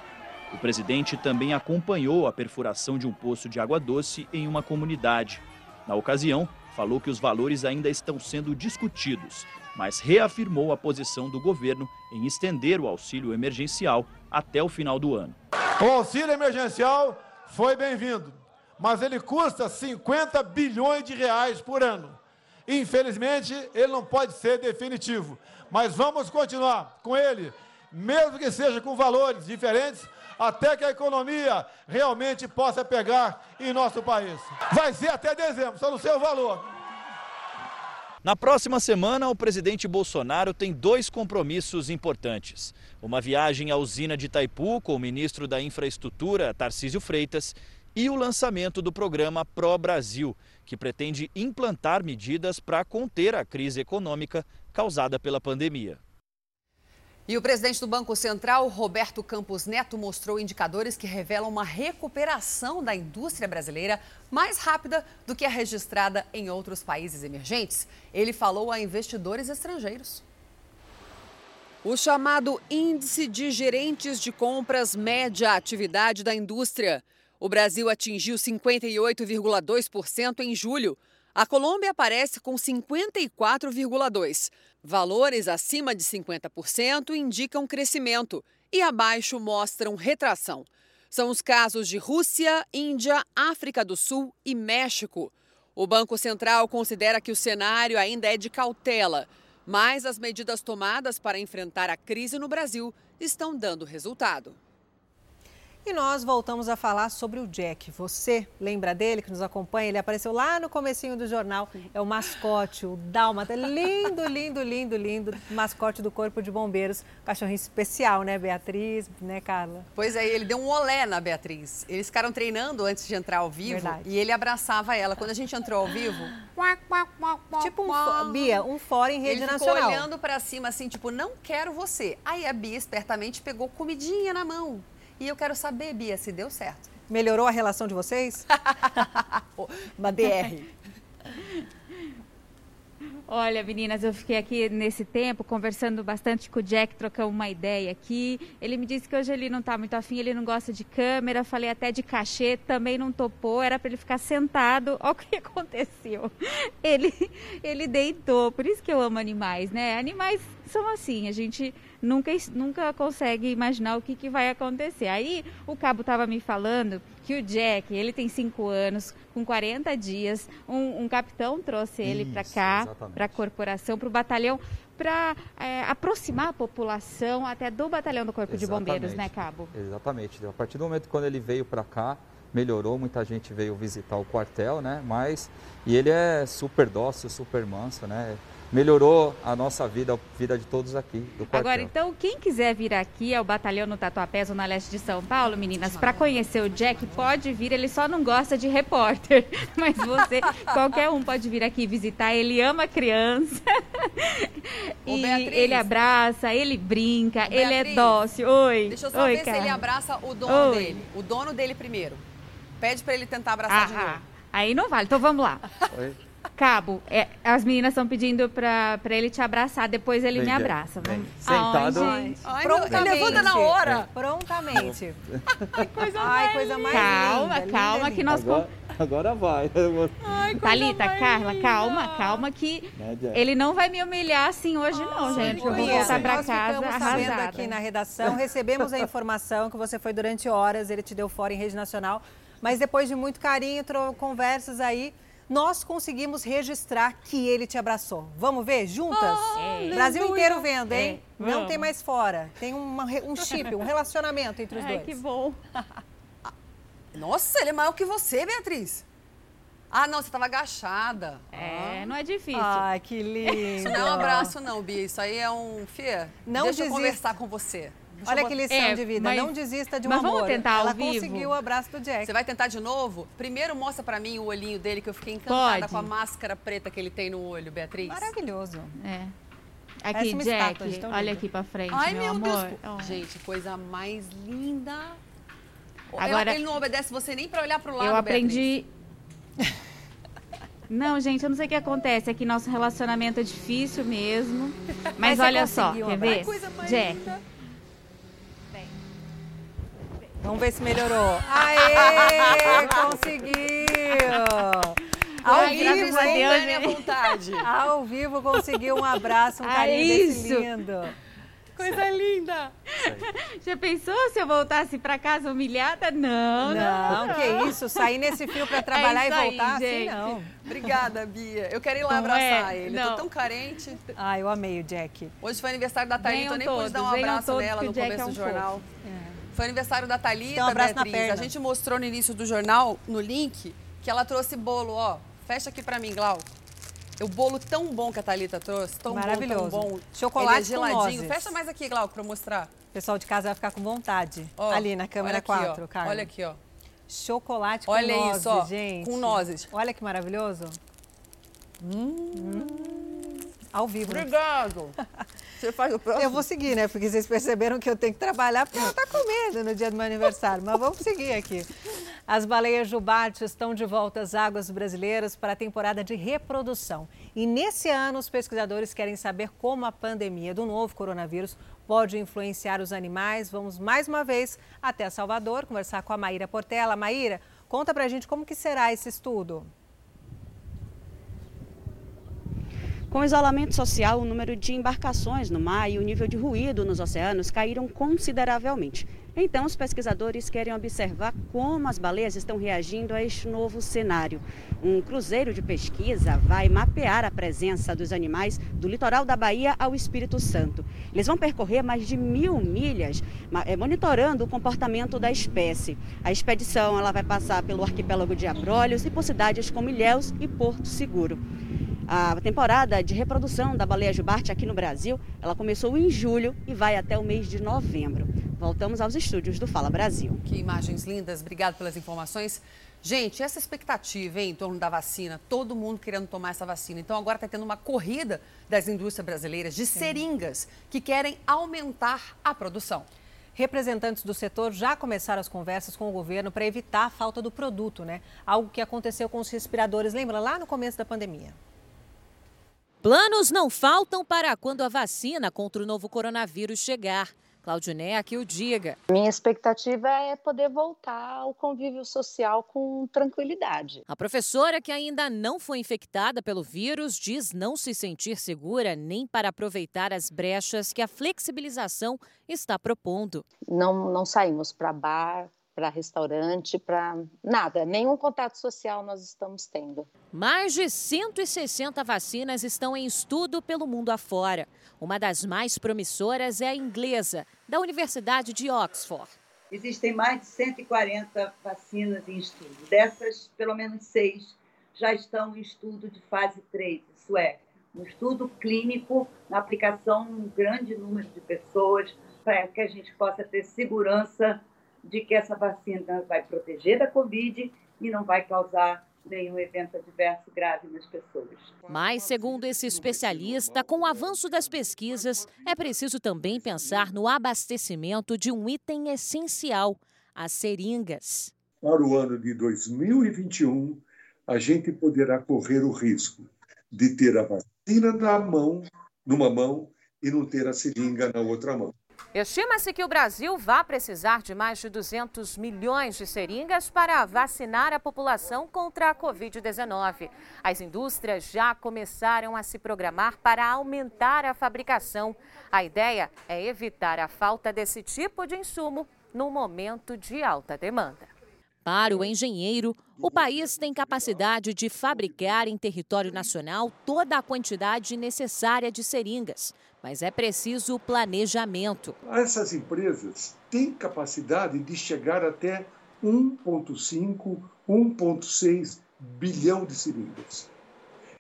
O presidente também acompanhou a perfuração de um poço de água doce em uma comunidade. Na ocasião, falou que os valores ainda estão sendo discutidos, mas reafirmou a posição do governo em estender o auxílio emergencial até o final do ano. O auxílio emergencial foi bem-vindo, mas ele custa 50 bilhões de reais por ano. Infelizmente, ele não pode ser definitivo, mas vamos continuar com ele, mesmo que seja com valores diferentes, até que a economia realmente possa pegar em nosso país. Vai ser até dezembro, só no seu valor. Na próxima semana, o presidente Bolsonaro tem dois compromissos importantes: uma viagem à usina de Itaipu com o ministro da Infraestrutura, Tarcísio Freitas, e o lançamento do programa Pro Brasil, que pretende implantar medidas para conter a crise econômica causada pela pandemia. E o presidente do Banco Central, Roberto Campos Neto, mostrou indicadores que revelam uma recuperação da indústria brasileira mais rápida do que a registrada em outros países emergentes. Ele falou a investidores estrangeiros. O chamado Índice de Gerentes de Compras mede a atividade da indústria. O Brasil atingiu 58,2% em julho. A Colômbia aparece com 54,2%. Valores acima de 50% indicam crescimento e abaixo mostram retração. São os casos de Rússia, Índia, África do Sul e México. O Banco Central considera que o cenário ainda é de cautela, mas as medidas tomadas para enfrentar a crise no Brasil estão dando resultado. E nós voltamos a falar sobre o Jack. Você lembra dele que nos acompanha? Ele apareceu lá no comecinho do jornal. É o mascote, o Dálmata. Lindo, lindo, lindo, lindo. Mascote do Corpo de Bombeiros. Cachorrinho especial, né, Beatriz? Né, Carla? Pois é, ele deu um olé na Beatriz. Eles ficaram treinando antes de entrar ao vivo. Verdade. E ele abraçava ela. Quando a gente entrou ao vivo... tipo um, Bia, um fora em rede ele nacional. Ele ficou olhando para cima assim, tipo, não quero você. Aí a Bia espertamente pegou comidinha na mão. E eu quero saber, Bia, se deu certo. *laughs* Melhorou a relação de vocês? *laughs* Uma DR. *laughs* Olha, meninas, eu fiquei aqui nesse tempo conversando bastante com o Jack, trocando uma ideia aqui. Ele me disse que hoje ele não está muito afim, ele não gosta de câmera. Falei até de cachê, também não topou. Era para ele ficar sentado. *laughs* Olha o que aconteceu. Ele, ele deitou. Por isso que eu amo animais, né? Animais são assim, a gente nunca, nunca consegue imaginar o que, que vai acontecer. Aí o cabo estava me falando que o Jack, ele tem 5 anos, com 40 dias, um, um capitão trouxe ele para cá, para a corporação, para o batalhão, para é, aproximar a população até do batalhão do Corpo exatamente. de Bombeiros, né, Cabo? Exatamente. A partir do momento quando ele veio para cá, melhorou, muita gente veio visitar o quartel, né? Mas e ele é super dócil, super manso, né? Melhorou a nossa vida, a vida de todos aqui do quartel. Agora, então, quem quiser vir aqui ao batalhão no Tatuapé, Zona Leste de São Paulo, meninas, para conhecer o Jack, pode vir. Ele só não gosta de repórter, *laughs* mas você, qualquer um pode vir aqui visitar. Ele ama criança. e ele abraça, ele brinca, Ô, ele é Beatriz, dócil. Oi. Deixa eu só Oi, ver se ele abraça o dono Oi. dele. O dono dele primeiro. Pede pra ele tentar abraçar de Ah, novo. Aí não vale. Então vamos lá. Oi. Cabo, é, as meninas estão pedindo pra, pra ele te abraçar, depois ele Vem, me abraça. vem. Vamos. Sentado. Ai. Ai, Prontamente. ele levanta na hora. Prontamente. Ai, coisa mais Calma, linda, calma, linda, que linda. nós... Agora, agora vai. Thalita, Carla, calma, calma que Né, ele não vai me humilhar assim hoje não, gente. Eu vou voltar pra Nós casa sabendo arrasada. aqui na redação, recebemos a informação que você foi durante horas, ele te deu fora em rede nacional, mas depois de muito carinho, conversas aí, nós conseguimos registrar que ele te abraçou. Vamos ver juntas? É. Brasil inteiro vendo, hein? É, Não tem mais fora. Tem uma um chip, um relacionamento entre os Ai, dois. que bom. *laughs* Nossa, ele é maior que você, Beatriz. Ah, não, você tava agachada. É, não é difícil. Ai, que lindo. Isso não é um abraço, não, Bia. Isso aí é um. Fia, Não deixa eu desista. conversar com você. Deixa Olha que lição É, de vida. mas- não desista de um mas amor. vamos tentar ao Ela vivo? conseguiu o abraço do Jack. Você vai tentar de novo? Primeiro mostra pra mim o olhinho dele, que eu fiquei encantada Pode. com a máscara preta que ele tem no olho, Beatriz. Maravilhoso. É. Parece Aqui, uma Jack, estátua olha linda. aqui pra frente, Ai, meu, meu, amor. Deus. Ó. Gente, coisa mais linda. Agora- ele não obedece você nem pra olhar pro lado, Eu aprendi. Beatriz. Não, gente, eu não sei o que acontece. É que nosso relacionamento é difícil mesmo. *laughs* Mas olha só, quer ver? Ai, coisa mais Jack. linda. Vamos ver se melhorou. *laughs* Aê, conseguiu! Ao Ai, vivo, a? Deus, né? vontade. *laughs* Ao vivo conseguiu um abraço, um Ah, carinho desse isso. lindo. Coisa linda. *laughs* Já pensou se eu voltasse pra casa humilhada? Não, não. Não, que isso, sair nesse fio pra trabalhar É e isso aí, voltar assim, não. Obrigada, Bia. Eu quero ir lá Não abraçar é? ele. Não. Tô tão carente. Ah, eu amei o Jack. Hoje foi aniversário da Thalita, eu nem pude todos, dar um abraço nela no começo é um do jornal. fofo. Foi aniversário da Thalita, Então, um abraço na Beatriz. A perna. gente mostrou no início do jornal, no link, que ela trouxe bolo, ó. Fecha aqui pra mim, Glau. O bolo tão bom que a Thalita trouxe, tão Maravilhoso. bom, tão bom. Chocolate Ele é geladinho. com nozes. Fecha mais aqui, Glau, pra eu mostrar. O pessoal de casa vai ficar com vontade. Ó, Ali na câmera olha aqui, 4, ó. Carla. Olha aqui, ó. Chocolate com Olha nozes, isso, ó, gente. com nozes. Olha que maravilhoso. Hum. Ao vivo. Obrigado. *laughs* Você faz o próximo? Eu vou seguir, né? Porque vocês perceberam que eu tenho que trabalhar porque ela tá comendo no dia do meu aniversário. Mas vamos seguir aqui. As baleias jubarte estão de volta às águas brasileiras para a temporada de reprodução. E nesse ano, os pesquisadores querem saber como a pandemia do novo coronavírus pode influenciar os animais. Vamos mais uma vez até Salvador conversar com a Maíra Portela. Maíra, conta pra gente como que será esse estudo. Com o isolamento social, o número de embarcações no mar e o nível de ruído nos oceanos caíram consideravelmente. Então, os pesquisadores querem observar como as baleias estão reagindo a este novo cenário. Um cruzeiro de pesquisa vai mapear a presença dos animais do litoral da Bahia ao Espírito Santo. Eles vão percorrer mais de mil milhas, eh, monitorando o comportamento da espécie. A expedição ela vai passar pelo arquipélago de Abrolhos e por cidades como Ilhéus e Porto Seguro. A temporada de reprodução da baleia jubarte aqui no Brasil, ela começou em julho e vai até o mês de novembro. Voltamos aos estúdios do Fala Brasil. Que imagens lindas, obrigado pelas informações. Gente, essa expectativa hein, em torno da vacina, todo mundo querendo tomar essa vacina. Então agora está tendo uma corrida das indústrias brasileiras de seringas que querem aumentar a produção. Representantes do setor já começaram as conversas com o governo para evitar a falta do produto, né? Algo que aconteceu com os respiradores, lembra lá no começo da pandemia. Planos não faltam para quando a vacina contra o novo coronavírus chegar. Claudinei que o diga. Minha expectativa é poder voltar ao convívio social com tranquilidade. A professora, que ainda não foi infectada pelo vírus, diz não se sentir segura nem para aproveitar as brechas que a flexibilização está propondo. Não, não saímos para bar, para restaurante, para nada, nenhum contato social nós estamos tendo. Mais de 160 vacinas estão em estudo pelo mundo afora. Uma das mais promissoras é a inglesa, da Universidade de Oxford. Existem mais de 140 vacinas em estudo. Dessas, pelo menos seis já estão em estudo de fase 3, isso é, um estudo clínico na aplicação em um grande número de pessoas, para que a gente possa ter segurança de que essa vacina vai proteger da Covid e não vai causar nenhum evento adverso grave nas pessoas. Mas, segundo esse especialista, com o avanço das pesquisas, é preciso também pensar no abastecimento de um item essencial, as seringas. Para o ano de 2021, a gente poderá correr o risco de ter a vacina na mão, numa mão e não ter a seringa na outra mão. Estima-se que o Brasil vai precisar de mais de 200 milhões de seringas para vacinar a população contra a Covid-19. As indústrias já começaram a se programar para aumentar a fabricação. A ideia é evitar a falta desse tipo de insumo no momento de alta demanda. Para o engenheiro, o país tem capacidade de fabricar em território nacional toda a quantidade necessária de seringas, mas é preciso planejamento. Essas empresas têm capacidade de chegar até 1,5, 1,6 bilhão de seringas.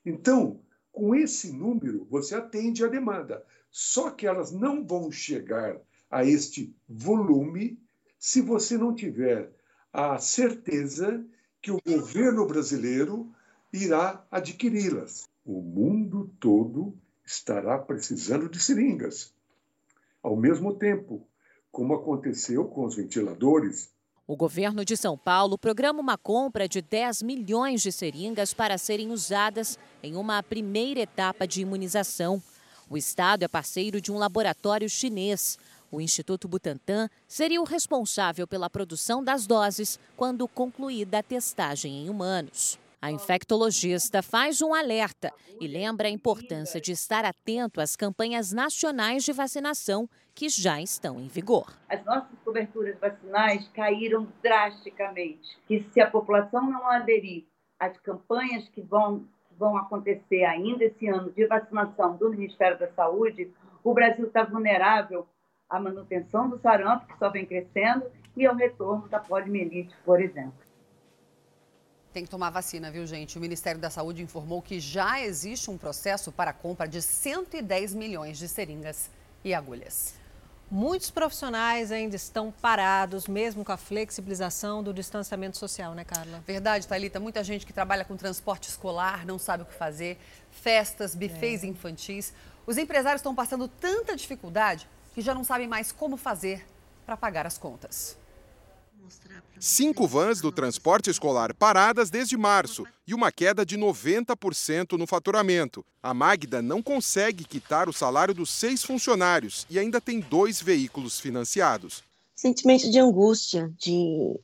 Então, com esse número, você atende a demanda. Só que elas não vão chegar a este volume se você não tiver a certeza que o governo brasileiro irá adquiri-las. O mundo todo estará precisando de seringas. Ao mesmo tempo, como aconteceu com os ventiladores, o governo de São Paulo programa uma compra de 10 milhões de seringas para serem usadas em uma primeira etapa de imunização. O estado é parceiro de um laboratório chinês. O Instituto Butantan seria o responsável pela produção das doses quando concluída a testagem em humanos. A infectologista faz um alerta e lembra a importância de estar atento às campanhas nacionais de vacinação que já estão em vigor. As nossas coberturas vacinais caíram drasticamente. E se a população não aderir às campanhas que vão, vão acontecer ainda esse ano de vacinação do Ministério da Saúde, o Brasil está vulnerável a manutenção do sarampo, que só vem crescendo, e ao retorno da poliomielite, por exemplo. Tem que tomar vacina, viu, gente? O Ministério da Saúde informou que já existe um processo para a compra de 110 milhões de seringas e agulhas. Muitos profissionais ainda estão parados, mesmo com a flexibilização do distanciamento social, né, Carla? Verdade, Thalita. Muita gente que trabalha com transporte escolar não sabe o que fazer. Festas, bufês é. infantis. Os empresários estão passando tanta dificuldade que já não sabem mais como fazer para pagar as contas. Cinco vans do transporte escolar paradas desde março e uma queda de 90% no faturamento. A Magda não consegue quitar o salário dos seis funcionários e ainda tem dois veículos financiados. Sentimento de angústia, de,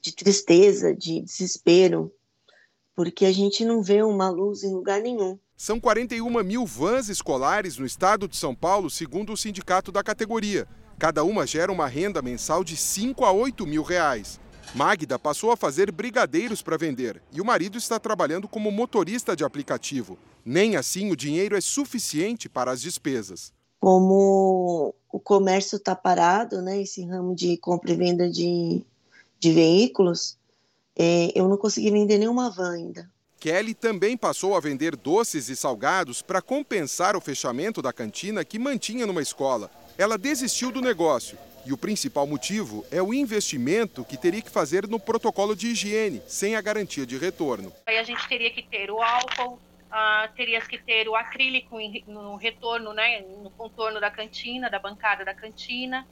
de tristeza, de desespero, porque a gente não vê uma luz em lugar nenhum. São 41 mil vans escolares no estado de São Paulo, segundo o sindicato da categoria. Cada uma gera uma renda mensal de 5 a 8 mil reais. Magda passou a fazer brigadeiros para vender e o marido está trabalhando como motorista de aplicativo. Nem assim o dinheiro é suficiente para as despesas. Como o comércio está parado, né, esse ramo de compra e venda de, de veículos, é, eu não consegui vender nenhuma van ainda. Kelly também passou a vender doces e salgados para compensar o fechamento da cantina que mantinha numa escola. Ela desistiu do negócio e o principal motivo é o investimento que teria que fazer no protocolo de higiene, sem a garantia de retorno. Aí a gente teria que ter o álcool, uh, teria que ter o acrílico no retorno, né, no contorno da cantina, da bancada da cantina.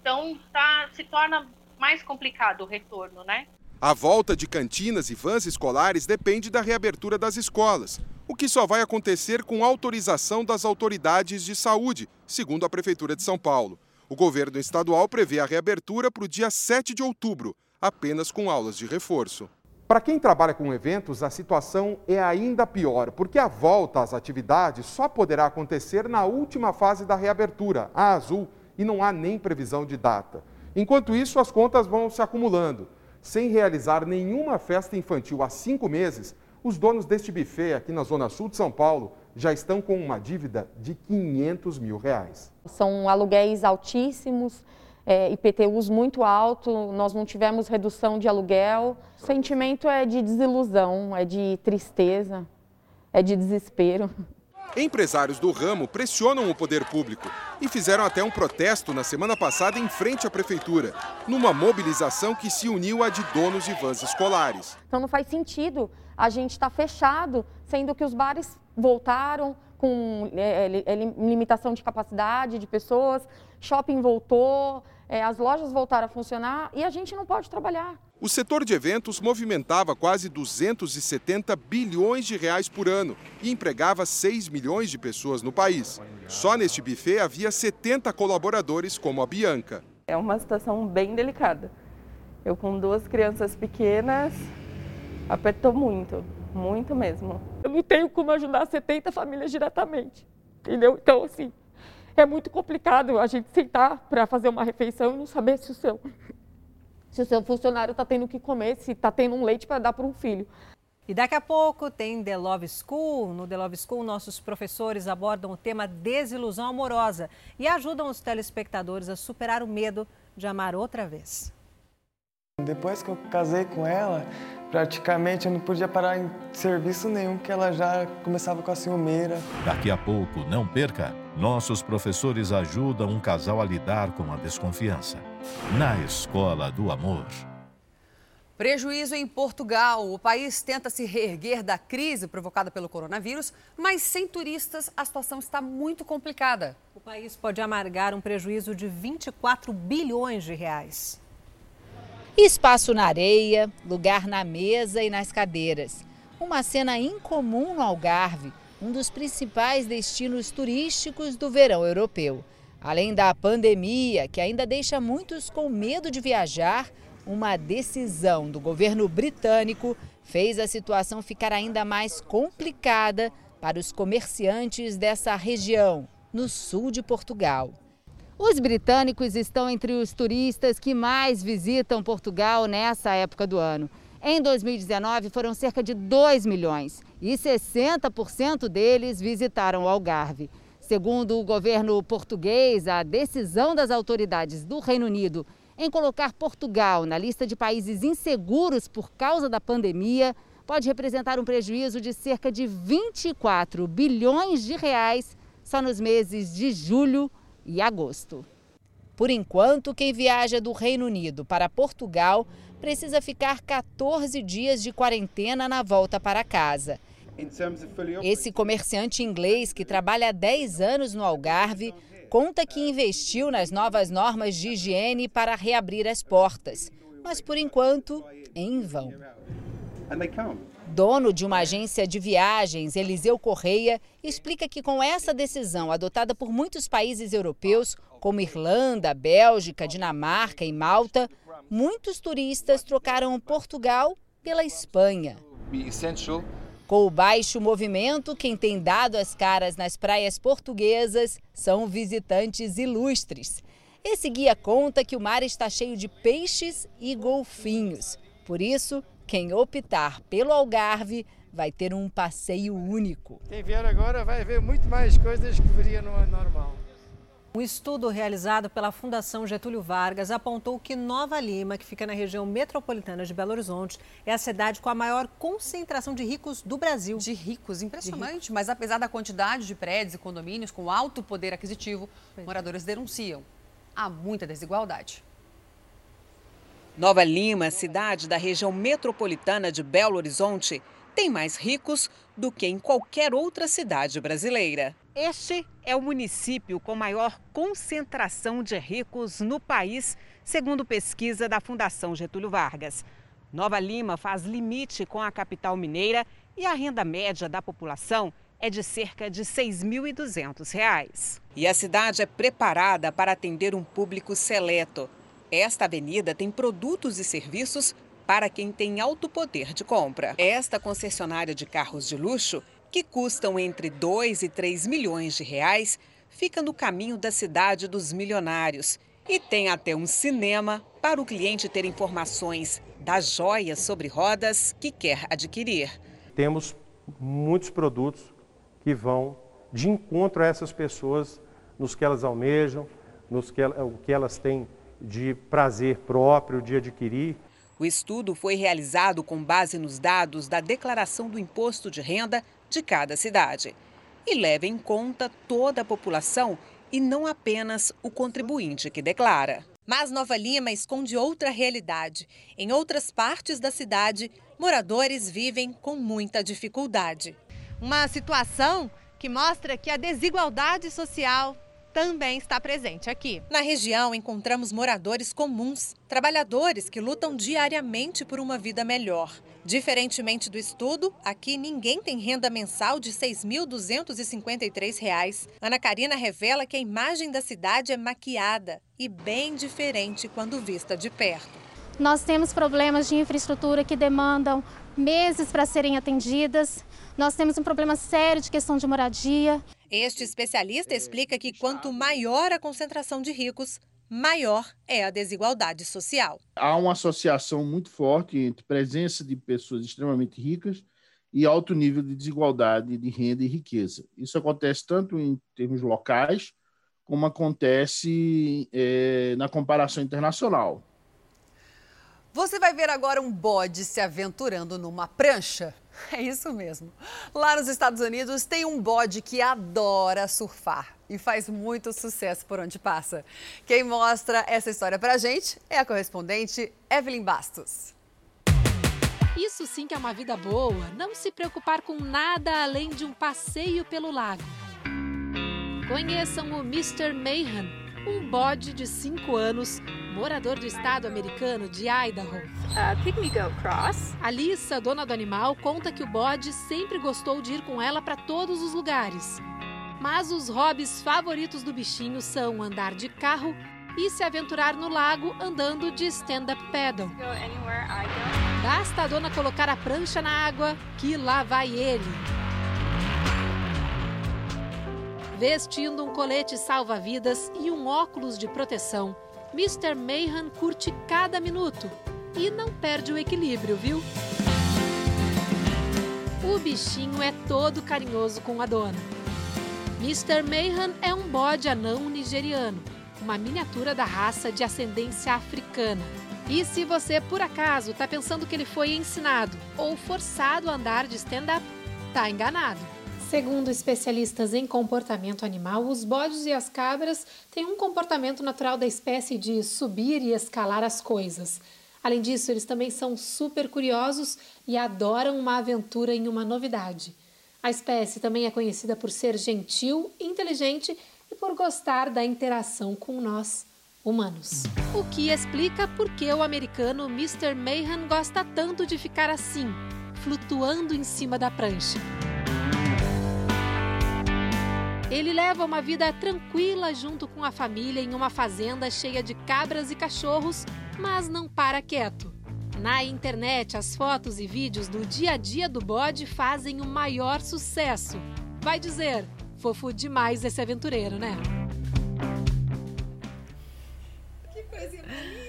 Então tá, se torna mais complicado o retorno, né? A volta de cantinas e vans escolares depende da reabertura das escolas, o que só vai acontecer com autorização das autoridades de saúde, segundo a Prefeitura de São Paulo. O governo estadual prevê a reabertura para o dia 7 de outubro, apenas com aulas de reforço. Para quem trabalha com eventos, a situação é ainda pior, porque a volta às atividades só poderá acontecer na última fase da reabertura, a azul, e não há nem previsão de data. Enquanto isso, as contas vão se acumulando. Sem realizar nenhuma festa infantil há cinco meses, os donos deste buffet aqui na Zona Sul de São Paulo já estão com uma dívida de 500 mil reais. São aluguéis altíssimos, é, IPTUs muito alto, nós não tivemos redução de aluguel. O sentimento é de desilusão, é de tristeza, é de desespero. Empresários do ramo pressionam o poder público e fizeram até um protesto na semana passada em frente à prefeitura, numa mobilização que se uniu à de donos de vans escolares. Então não faz sentido a gente estar tá fechado, sendo que os bares voltaram com é, é, limitação de capacidade de pessoas, shopping voltou, é, as lojas voltaram a funcionar e a gente não pode trabalhar. O setor de eventos movimentava quase 270 bilhões de reais por ano e empregava 6 milhões de pessoas no país. Só neste buffet havia 70 colaboradores como a Bianca. É uma situação bem delicada. Eu com duas crianças pequenas, apertou muito, muito mesmo. Eu não tenho como ajudar 70 famílias diretamente, entendeu? Então, assim, é muito complicado a gente sentar para fazer uma refeição e não saber se o seu se o seu funcionário está tendo o que comer, se está tendo um leite para dar para um filho. E daqui a pouco tem The Love School. No The Love School, nossos professores abordam o tema desilusão amorosa e ajudam os telespectadores a superar o medo de amar outra vez. Depois que eu casei com ela, praticamente eu não podia parar em serviço nenhum, que ela já começava com a ciumeira. Daqui a pouco, não perca, nossos professores ajudam um casal a lidar com a desconfiança. Na Escola do Amor. Prejuízo em Portugal. O país tenta se reerguer da crise provocada pelo coronavírus, mas sem turistas a situação está muito complicada. O país pode amargar um prejuízo de 24 bilhões de reais. Espaço na areia, lugar na mesa e nas cadeiras. Uma cena incomum no Algarve, um dos principais destinos turísticos do verão europeu. Além da pandemia, que ainda deixa muitos com medo de viajar, uma decisão do governo britânico fez a situação ficar ainda mais complicada para os comerciantes dessa região, no sul de Portugal. Os britânicos estão entre os turistas que mais visitam Portugal nessa época do ano. Em 2019, foram cerca de 2 milhões e 60% deles visitaram o Algarve. Segundo o governo português, a decisão das autoridades do Reino Unido em colocar Portugal na lista de países inseguros por causa da pandemia pode representar um prejuízo de cerca de 24 bilhões de reais só nos meses de julho e agosto. Por enquanto, quem viaja do Reino Unido para Portugal precisa ficar 14 dias de quarentena na volta para casa. Esse comerciante inglês, que trabalha há 10 anos no Algarve, conta que investiu nas novas normas de higiene para reabrir as portas, mas por enquanto, em vão. Dono de uma agência de viagens, Eliseu Correia, explica que com essa decisão adotada por muitos países europeus, como Irlanda, Bélgica, Dinamarca e Malta, muitos turistas trocaram Portugal pela Espanha. Com o baixo movimento, quem tem dado as caras nas praias portuguesas são visitantes ilustres. Esse guia conta que o mar está cheio de peixes e golfinhos. Por isso, quem optar pelo Algarve vai ter um passeio único. Quem vier agora vai ver muito mais coisas que viria no normal. Um estudo realizado pela Fundação Getúlio Vargas apontou que Nova Lima, que fica na região metropolitana de Belo Horizonte, é a cidade com a maior concentração de ricos do Brasil. De ricos, impressionante. De ricos. Mas apesar da quantidade de prédios e condomínios com alto poder aquisitivo, pois moradores denunciam. Há muita desigualdade. Nova Lima, cidade da região metropolitana de Belo Horizonte, tem mais ricos do que em qualquer outra cidade brasileira. Este é o município com maior concentração de ricos no país, segundo pesquisa da Fundação Getúlio Vargas. Nova Lima faz limite com a capital mineira e a renda média da população é de cerca de R$ 6.200. E a cidade é preparada para atender um público seleto. Esta avenida tem produtos e serviços para quem tem alto poder de compra. Esta concessionária de carros de luxo, que custam entre 2 e 3 milhões de reais, fica no caminho da cidade dos milionários e tem até um cinema para o cliente ter informações das joias sobre rodas que quer adquirir. Temos muitos produtos que vão de encontro a essas pessoas nos que elas almejam, nos que, o que elas têm de prazer próprio de adquirir. O estudo foi realizado com base nos dados da declaração do imposto de renda de cada cidade. e leve em conta toda a população e não apenas o contribuinte que declara. Mas Nova Lima esconde outra realidade. Em outras partes da cidade, moradores vivem com muita dificuldade. Uma situação que mostra que a desigualdade social também está presente aqui. Na região, encontramos moradores comuns, trabalhadores que lutam diariamente por uma vida melhor. Diferentemente do estudo, aqui ninguém tem renda mensal de R$ 6.253. Ana Karina revela que a imagem da cidade é maquiada e bem diferente quando vista de perto. Nós temos problemas de infraestrutura que demandam meses para serem atendidas. Nós temos um problema sério de questão de moradia. Este especialista explica que quanto maior a concentração de ricos, maior é a desigualdade social. Há uma associação muito forte entre presença de pessoas extremamente ricas e alto nível de desigualdade de renda e riqueza. Isso acontece tanto em termos locais, como acontece é, na comparação internacional. Você vai ver agora um bode se aventurando numa prancha. *laughs* É isso mesmo. Lá nos Estados Unidos tem um bode que adora surfar e faz muito sucesso por onde passa. Quem mostra essa história pra gente é a correspondente Evelyn Bastos. Isso sim que é uma vida boa, não se preocupar com nada além de um passeio pelo lago. Conheçam o Mr. Mayhan, um bode de 5 anos, morador do estado americano de Idaho. Uh, cross. Alissa, dona do animal, conta que o bode sempre gostou de ir com ela para todos os lugares. Mas os hobbies favoritos do bichinho são andar de carro e se aventurar no lago andando de stand-up paddle. Basta a dona colocar a prancha na água que lá vai ele. Vestindo um colete salva-vidas e um óculos de proteção, Mr. Mayhan curte cada minuto e não perde o equilíbrio, viu? O bichinho é todo carinhoso com a dona. Mr. Mayhan é um bode anão nigeriano, uma miniatura da raça de ascendência africana. E se você, por acaso, está pensando que ele foi ensinado ou forçado a andar de stand-up, tá enganado. Segundo especialistas em comportamento animal, os bodes e as cabras têm um comportamento natural da espécie de subir e escalar as coisas. Além disso, eles também são super curiosos e adoram uma aventura em uma novidade. A espécie também é conhecida por ser gentil, inteligente e por gostar da interação com nós, humanos. O que explica por que o americano Mr. Mayhan gosta tanto de ficar assim, flutuando em cima da prancha. Ele leva uma vida tranquila junto com a família em uma fazenda cheia de cabras e cachorros, mas não para quieto. Na internet, as fotos e vídeos do dia a dia do bode fazem o maior sucesso. Vai dizer, fofo demais esse aventureiro, né? Que coisinha linda!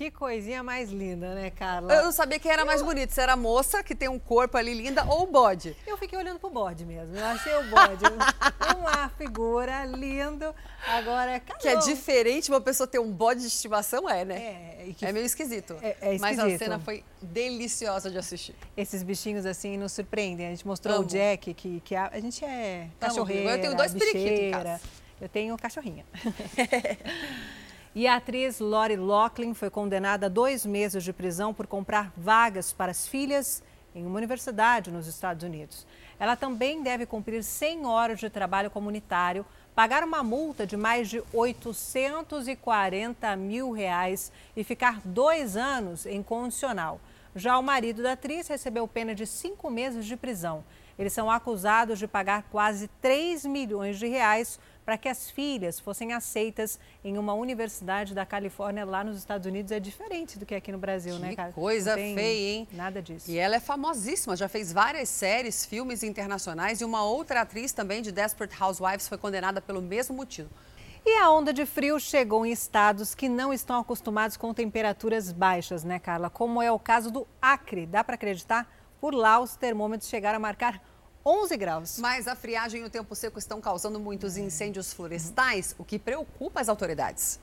Que coisinha mais linda, né, Carla? Eu não sabia quem era mais bonito, se era a moça, que tem um corpo ali linda, ou o bode. Eu fiquei olhando pro bode mesmo. Eu achei o bode *laughs* uma figura lindo. Agora, Que é diferente uma pessoa ter um bode de estimação, é, né? É, é meio esquisito. É, é Mas a esquisito. cena foi deliciosa de assistir. Esses bichinhos assim nos surpreendem. A gente mostrou Amo. o Jack, que, que a, a gente é cachorreira, eu tenho dois periquitos em casa. Eu tenho cachorrinha. *laughs* E a atriz Lori Loughlin foi condenada a dois meses de prisão por comprar vagas para as filhas em uma universidade nos Estados Unidos. Ela também deve cumprir 100 horas de trabalho comunitário, pagar uma multa de mais de 840 mil reais e ficar dois anos em condicional. Já o marido da atriz recebeu pena de cinco meses de prisão. Eles são acusados de pagar quase 3 milhões de reais para que as filhas fossem aceitas em uma universidade da Califórnia lá nos Estados Unidos. É diferente do que aqui no Brasil, né, cara? Coisa feia, hein? Nada disso. E ela é famosíssima, já fez várias séries, filmes internacionais e uma outra atriz também de Desperate Housewives foi condenada pelo mesmo motivo. E a onda de frio chegou em estados que não estão acostumados com temperaturas baixas, né, Carla? Como é o caso do Acre. Dá para acreditar? Por lá, os termômetros chegaram a marcar 11 graus. Mas a friagem e o tempo seco estão causando muitos incêndios florestais, o que preocupa as autoridades.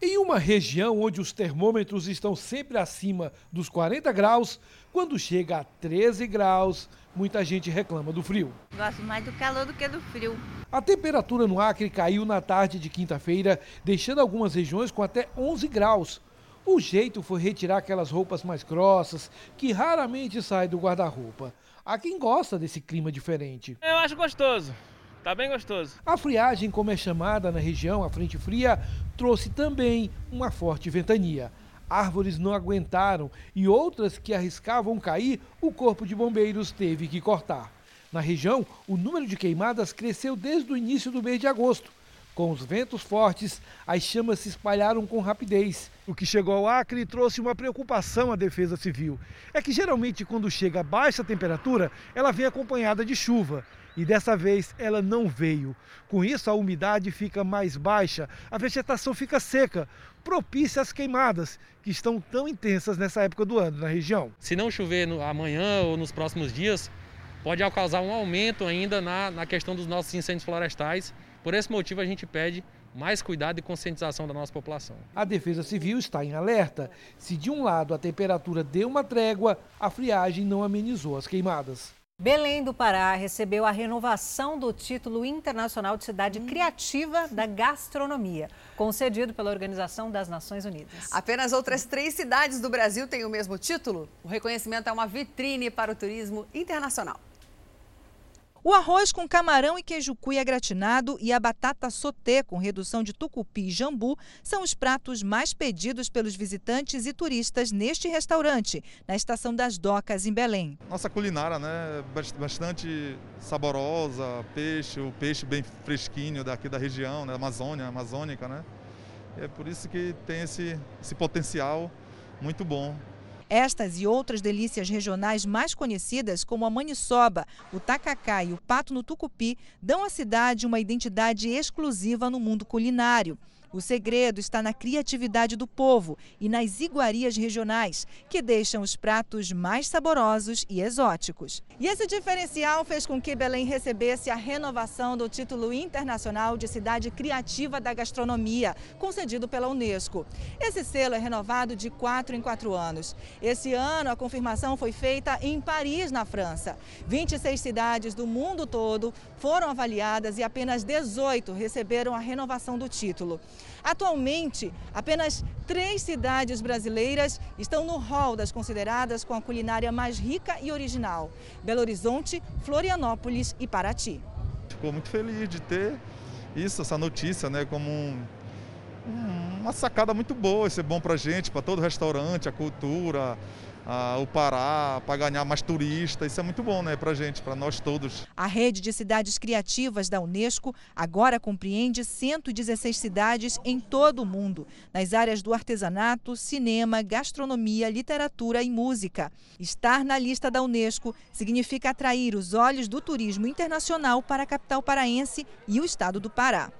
Em uma região onde os termômetros estão sempre acima dos 40 graus, quando chega a 13 graus, muita gente reclama do frio. Gosto mais do calor do que do frio. A temperatura no Acre caiu na tarde de quinta-feira, deixando algumas regiões com até 11 graus. O jeito foi retirar aquelas roupas mais grossas, que raramente saem do guarda-roupa. Há quem gosta desse clima diferente. Eu acho gostoso. Tá bem gostoso. A friagem, como é chamada na região, a frente fria, trouxe também uma forte ventania. Árvores não aguentaram e outras que arriscavam cair, o Corpo de Bombeiros teve que cortar. Na região, o número de queimadas cresceu desde o início do mês de agosto. Com os ventos fortes, as chamas se espalharam com rapidez. O que chegou ao Acre trouxe uma preocupação à Defesa Civil. É que geralmente, quando chega a baixa temperatura, ela vem acompanhada de chuva e dessa vez ela não veio. Com isso, a umidade fica mais baixa, a vegetação fica seca, propícia às queimadas, que estão tão intensas nessa época do ano na região. Se não chover no, amanhã ou nos próximos dias, pode causar um aumento ainda na, na questão dos nossos incêndios florestais. Por esse motivo, a gente pede mais cuidado e conscientização da nossa população. A Defesa Civil está em alerta. Se de um lado a temperatura deu uma trégua, a friagem não amenizou as queimadas. Belém do Pará recebeu a renovação do título internacional de cidade criativa da gastronomia, concedido pela Organização das Nações Unidas. Apenas outras três cidades do Brasil têm o mesmo título. O reconhecimento é uma vitrine para o turismo internacional. O arroz com camarão e queijo cuia gratinado e a batata sauté com redução de tucupi e jambu são os pratos mais pedidos pelos visitantes e turistas neste restaurante, na Estação das Docas, em Belém. Nossa culinária, né, bastante saborosa, peixe, o peixe bem fresquinho daqui da região, né, Amazônia, amazônica, né? É por isso que tem esse, esse potencial muito bom estas e outras delícias regionais mais conhecidas, como a maniçoba, o tacacá e o pato no tucupi, dão à cidade uma identidade exclusiva no mundo culinário. O segredo está na criatividade do povo e nas iguarias regionais, que deixam os pratos mais saborosos e exóticos. E esse diferencial fez com que Belém recebesse a renovação do título internacional de cidade criativa da gastronomia, concedido pela Unesco. Esse selo é renovado de quatro em quatro anos. Esse ano, a confirmação foi feita em Paris, na França. 26 cidades do mundo todo foram avaliadas e apenas 18 receberam a renovação do título. Atualmente, apenas três cidades brasileiras estão no hall das consideradas com a culinária mais rica e original: Belo Horizonte, Florianópolis e Paraty. Ficou muito feliz de ter isso, essa notícia, né, como um, uma sacada muito boa. Isso é bom para a gente, para todo restaurante, a cultura, o Pará, para ganhar mais turistas. Isso é muito bom né, para a gente, para nós todos. A rede de cidades criativas da Unesco agora compreende 116 cidades em todo o mundo, nas áreas do artesanato, cinema, gastronomia, literatura e música. Estar na lista da Unesco significa atrair os olhos do turismo internacional para a capital paraense e o estado do Pará.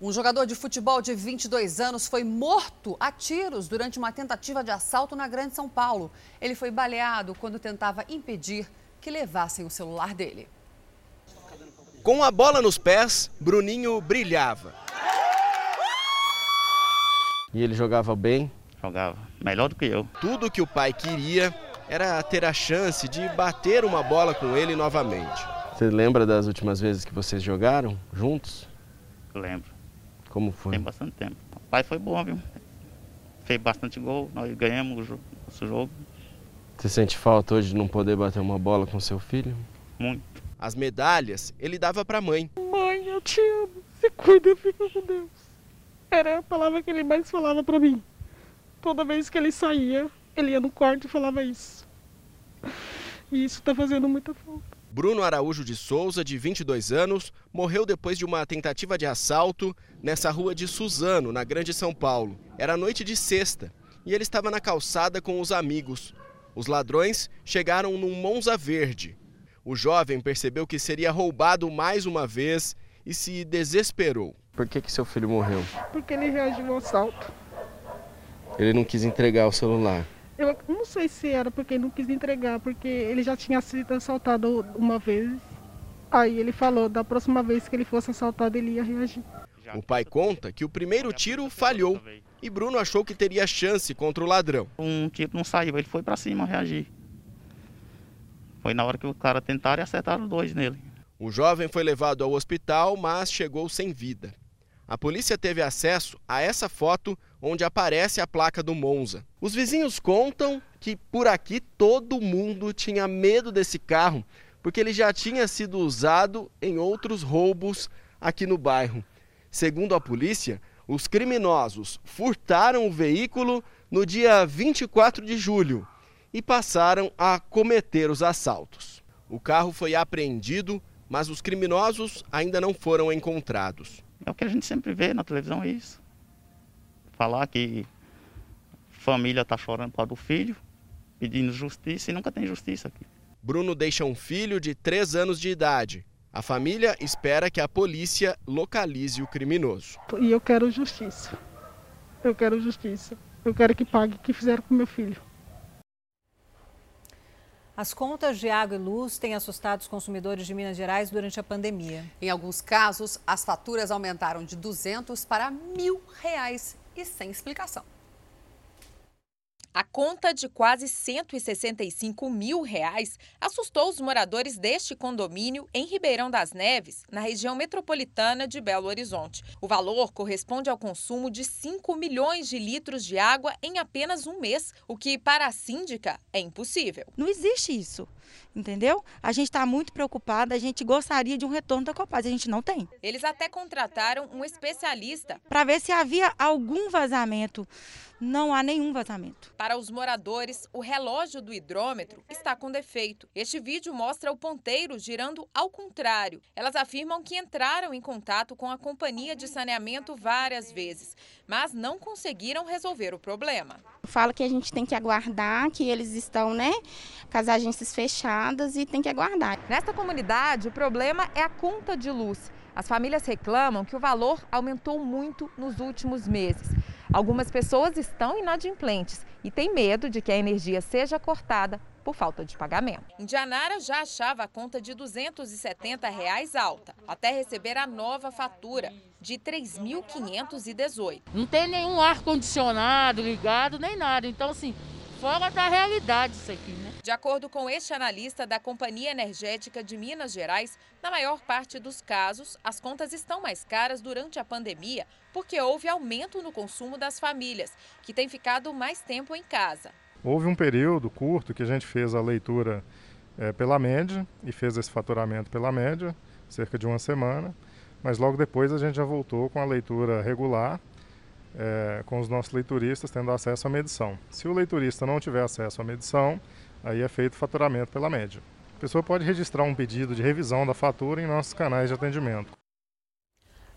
Um jogador de futebol de 22 anos foi morto a tiros durante uma tentativa de assalto na Grande São Paulo. Ele foi baleado quando tentava impedir que levassem o celular dele. Com a bola nos pés, Bruninho brilhava. E ele jogava bem? Jogava, melhor do que eu. Tudo que o pai queria era ter a chance de bater uma bola com ele novamente. Você lembra das últimas vezes que vocês jogaram juntos? Lembro. Como foi? Tem bastante tempo. O pai foi bom, viu? Fez bastante gol, nós ganhamos o nosso jogo. Você sente falta hoje de não poder bater uma bola com seu filho? Muito. As medalhas ele dava para a mãe. Mãe, eu te amo. Se cuida, fica com Deus. Era a palavra que ele mais falava para mim. Toda vez que ele saía, ele ia no quarto e falava isso. E isso tá fazendo muita falta. Bruno Araújo de Souza, de 22 anos, morreu depois de uma tentativa de assalto nessa rua de Suzano, na Grande São Paulo. Era noite de sexta e ele estava na calçada com os amigos. Os ladrões chegaram num Monza Verde. O jovem percebeu que seria roubado mais uma vez e se desesperou. Por que, que seu filho morreu? Porque ele reagiu ao assalto. Ele não quis entregar o celular. Eu não sei se era porque ele não quis entregar, porque ele já tinha sido assaltado uma vez. Aí ele falou, da próxima vez que ele fosse assaltado, ele ia reagir. O pai conta que o primeiro tiro falhou, e Bruno achou que teria chance contra o ladrão. Um tipo não saiu, ele foi para cima reagir. Foi na hora que o cara tentaram e acertaram dois nele. O jovem foi levado ao hospital, mas chegou sem vida. A polícia teve acesso a essa foto onde aparece a placa do Monza. Os vizinhos contam que por aqui todo mundo tinha medo desse carro, porque ele já tinha sido usado em outros roubos aqui no bairro. Segundo a polícia, os criminosos furtaram o veículo no dia 24 de julho e passaram a cometer os assaltos. O carro foi apreendido, mas os criminosos ainda não foram encontrados. É o que a gente sempre vê na televisão, é isso. Falar que família está chorando por causa do filho, pedindo justiça e nunca tem justiça aqui. Bruno deixa um filho de 3 anos de idade. A família espera que a polícia localize o criminoso. E eu quero justiça. Eu quero justiça. Eu quero que pague o que fizeram com meu filho. As contas de água e luz têm assustado os consumidores de Minas Gerais durante a pandemia. Em alguns casos, as faturas aumentaram de 200 para mil reais e sem explicação. A conta de quase 165 mil reais assustou os moradores deste condomínio em Ribeirão das Neves, na região metropolitana de Belo Horizonte. O valor corresponde ao consumo de 5 milhões de litros de água em apenas um mês, o que, para a síndica, é impossível. Não existe isso entendeu? A gente está muito preocupada, a gente gostaria de um retorno da Copaz, a gente não tem. Eles até contrataram um especialista para ver se havia algum vazamento. Não há nenhum vazamento. Para os moradores, o relógio do hidrômetro está com defeito. Este vídeo mostra o ponteiro girando ao contrário. Elas afirmam que entraram em contato com a companhia de saneamento várias vezes, mas não conseguiram resolver o problema. Fala que a gente tem que aguardar, que eles estão, né, com as agências fechadas e tem que aguardar. Nesta comunidade, o problema é a conta de luz. As famílias reclamam que o valor aumentou muito nos últimos meses. Algumas pessoas estão inadimplentes e têm medo de que a energia seja cortada por falta de pagamento. Indianara já achava a conta de 270 reais alta, até receber a nova fatura de 3.518. Não tem nenhum ar-condicionado ligado, nem nada. Então, assim, fora da realidade isso aqui, né? De acordo com este analista da Companhia Energética de Minas Gerais, na maior parte dos casos, as contas estão mais caras durante a pandemia porque houve aumento no consumo das famílias, que têm ficado mais tempo em casa. Houve um período curto que a gente fez a leitura é, pela média e fez esse faturamento pela média, cerca de uma semana, mas logo depois a gente já voltou com a leitura regular, é, com os nossos leituristas tendo acesso à medição. Se o leiturista não tiver acesso à medição, aí é feito faturamento pela média. A pessoa pode registrar um pedido de revisão da fatura em nossos canais de atendimento.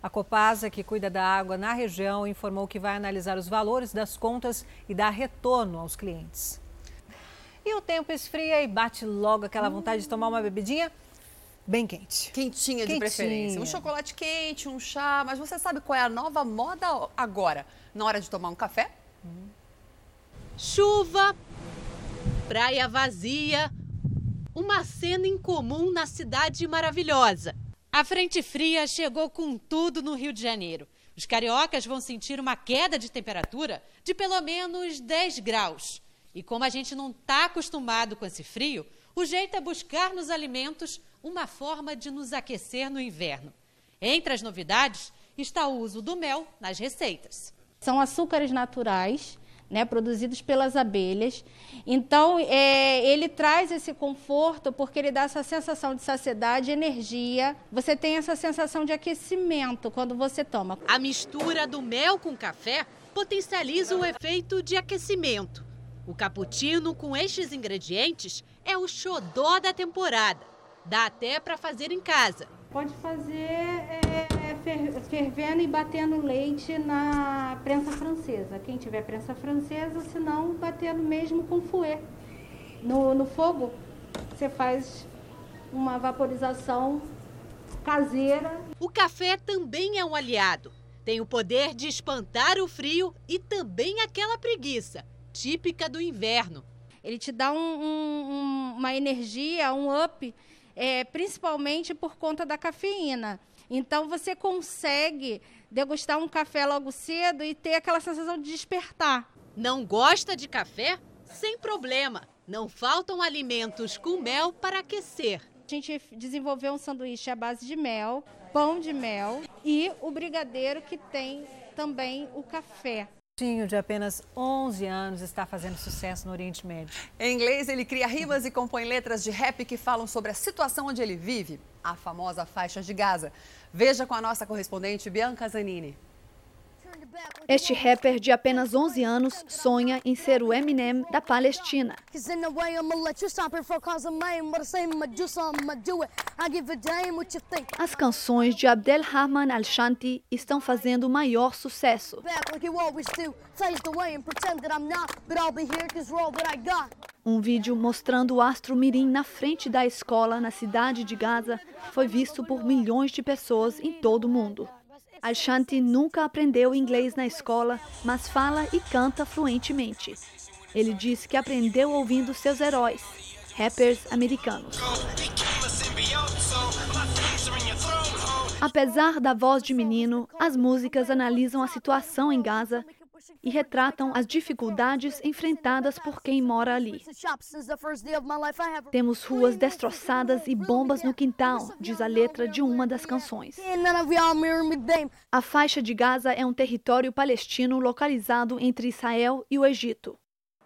A Copasa, que cuida da água na região, informou que vai analisar os valores das contas e dar retorno aos clientes. E o tempo esfria e bate logo aquela vontade de tomar uma bebidinha bem quente. Quentinha de Quentinha. preferência. Um chocolate quente, um chá. Mas você sabe qual é a nova moda agora? Na hora de tomar um café? Hum. Chuva, praia vazia, uma cena incomum na cidade maravilhosa. A frente fria chegou com tudo no Rio de Janeiro. Os cariocas vão sentir uma queda de temperatura de pelo menos 10 graus. E como a gente não está acostumado com esse frio, o jeito é buscar nos alimentos uma forma de nos aquecer no inverno. Entre as novidades está o uso do mel nas receitas. São açúcares naturais né, produzidos pelas abelhas. Então, é, ele traz esse conforto porque ele dá essa sensação de saciedade, energia. Você tem essa sensação de aquecimento quando você toma. A mistura do mel com café potencializa o efeito de aquecimento. O cappuccino com estes ingredientes é o xodó da temporada. Dá até para fazer em casa. Pode fazer é, fervendo e batendo leite na prensa francesa. Quem tiver prensa francesa, se não, batendo mesmo com fouet. No, no fogo, você faz uma vaporização caseira. O café também é um aliado. Tem o poder de espantar o frio e também aquela preguiça, típica do inverno. Ele te dá um, um, uma energia, um up é, principalmente por conta da cafeína. Então você consegue degustar um café logo cedo e ter aquela sensação de despertar. Não gosta de café? Sem problema. Não faltam alimentos com mel para aquecer. A gente desenvolveu um sanduíche à base de mel, pão de mel e o brigadeiro que tem também o café. de apenas 11 anos está fazendo sucesso no Oriente Médio. Em inglês, ele cria rimas e compõe letras de rap que falam sobre a situação onde ele vive, a famosa faixa de Gaza. Veja com a nossa correspondente Bianca Zanini. Este rapper de apenas 11 anos sonha em ser o Eminem da Palestina. As canções de Abdelrahman Al-Shanti estão fazendo maior sucesso. Um vídeo mostrando o astro Mirim na frente da escola na cidade de Gaza foi visto por milhões de pessoas em todo o mundo. Al-Shanti nunca aprendeu inglês na escola, mas fala e canta fluentemente. Ele diz que aprendeu ouvindo seus heróis, rappers americanos. Apesar da voz de menino, as músicas analisam a situação em Gaza e retratam as dificuldades enfrentadas por quem mora ali. Temos ruas destroçadas e bombas no quintal, diz a letra de uma das canções. A faixa de Gaza é um território palestino localizado entre Israel e o Egito.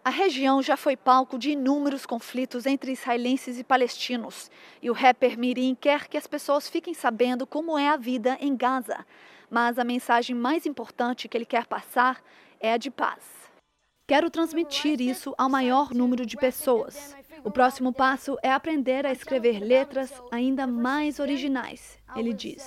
A região já foi palco de inúmeros conflitos entre israelenses e palestinos, e o rapper Mirim quer que as pessoas fiquem sabendo como é a vida em Gaza. Mas a mensagem mais importante que ele quer passar é a de paz. Quero transmitir isso ao maior número de pessoas. O próximo passo é aprender a escrever letras ainda mais originais, ele diz.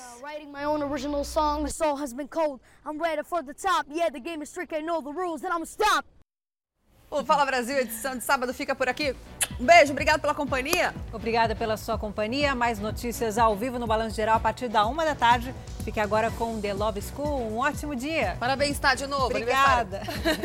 O Fala Brasil, edição de sábado, fica por aqui. Um beijo, obrigado pela companhia. Obrigada pela sua companhia. Mais notícias ao vivo no Balanço Geral a partir da uma da tarde. Fique agora com The Love School. Um ótimo dia. Parabéns, tá de novo. Obrigada. *laughs*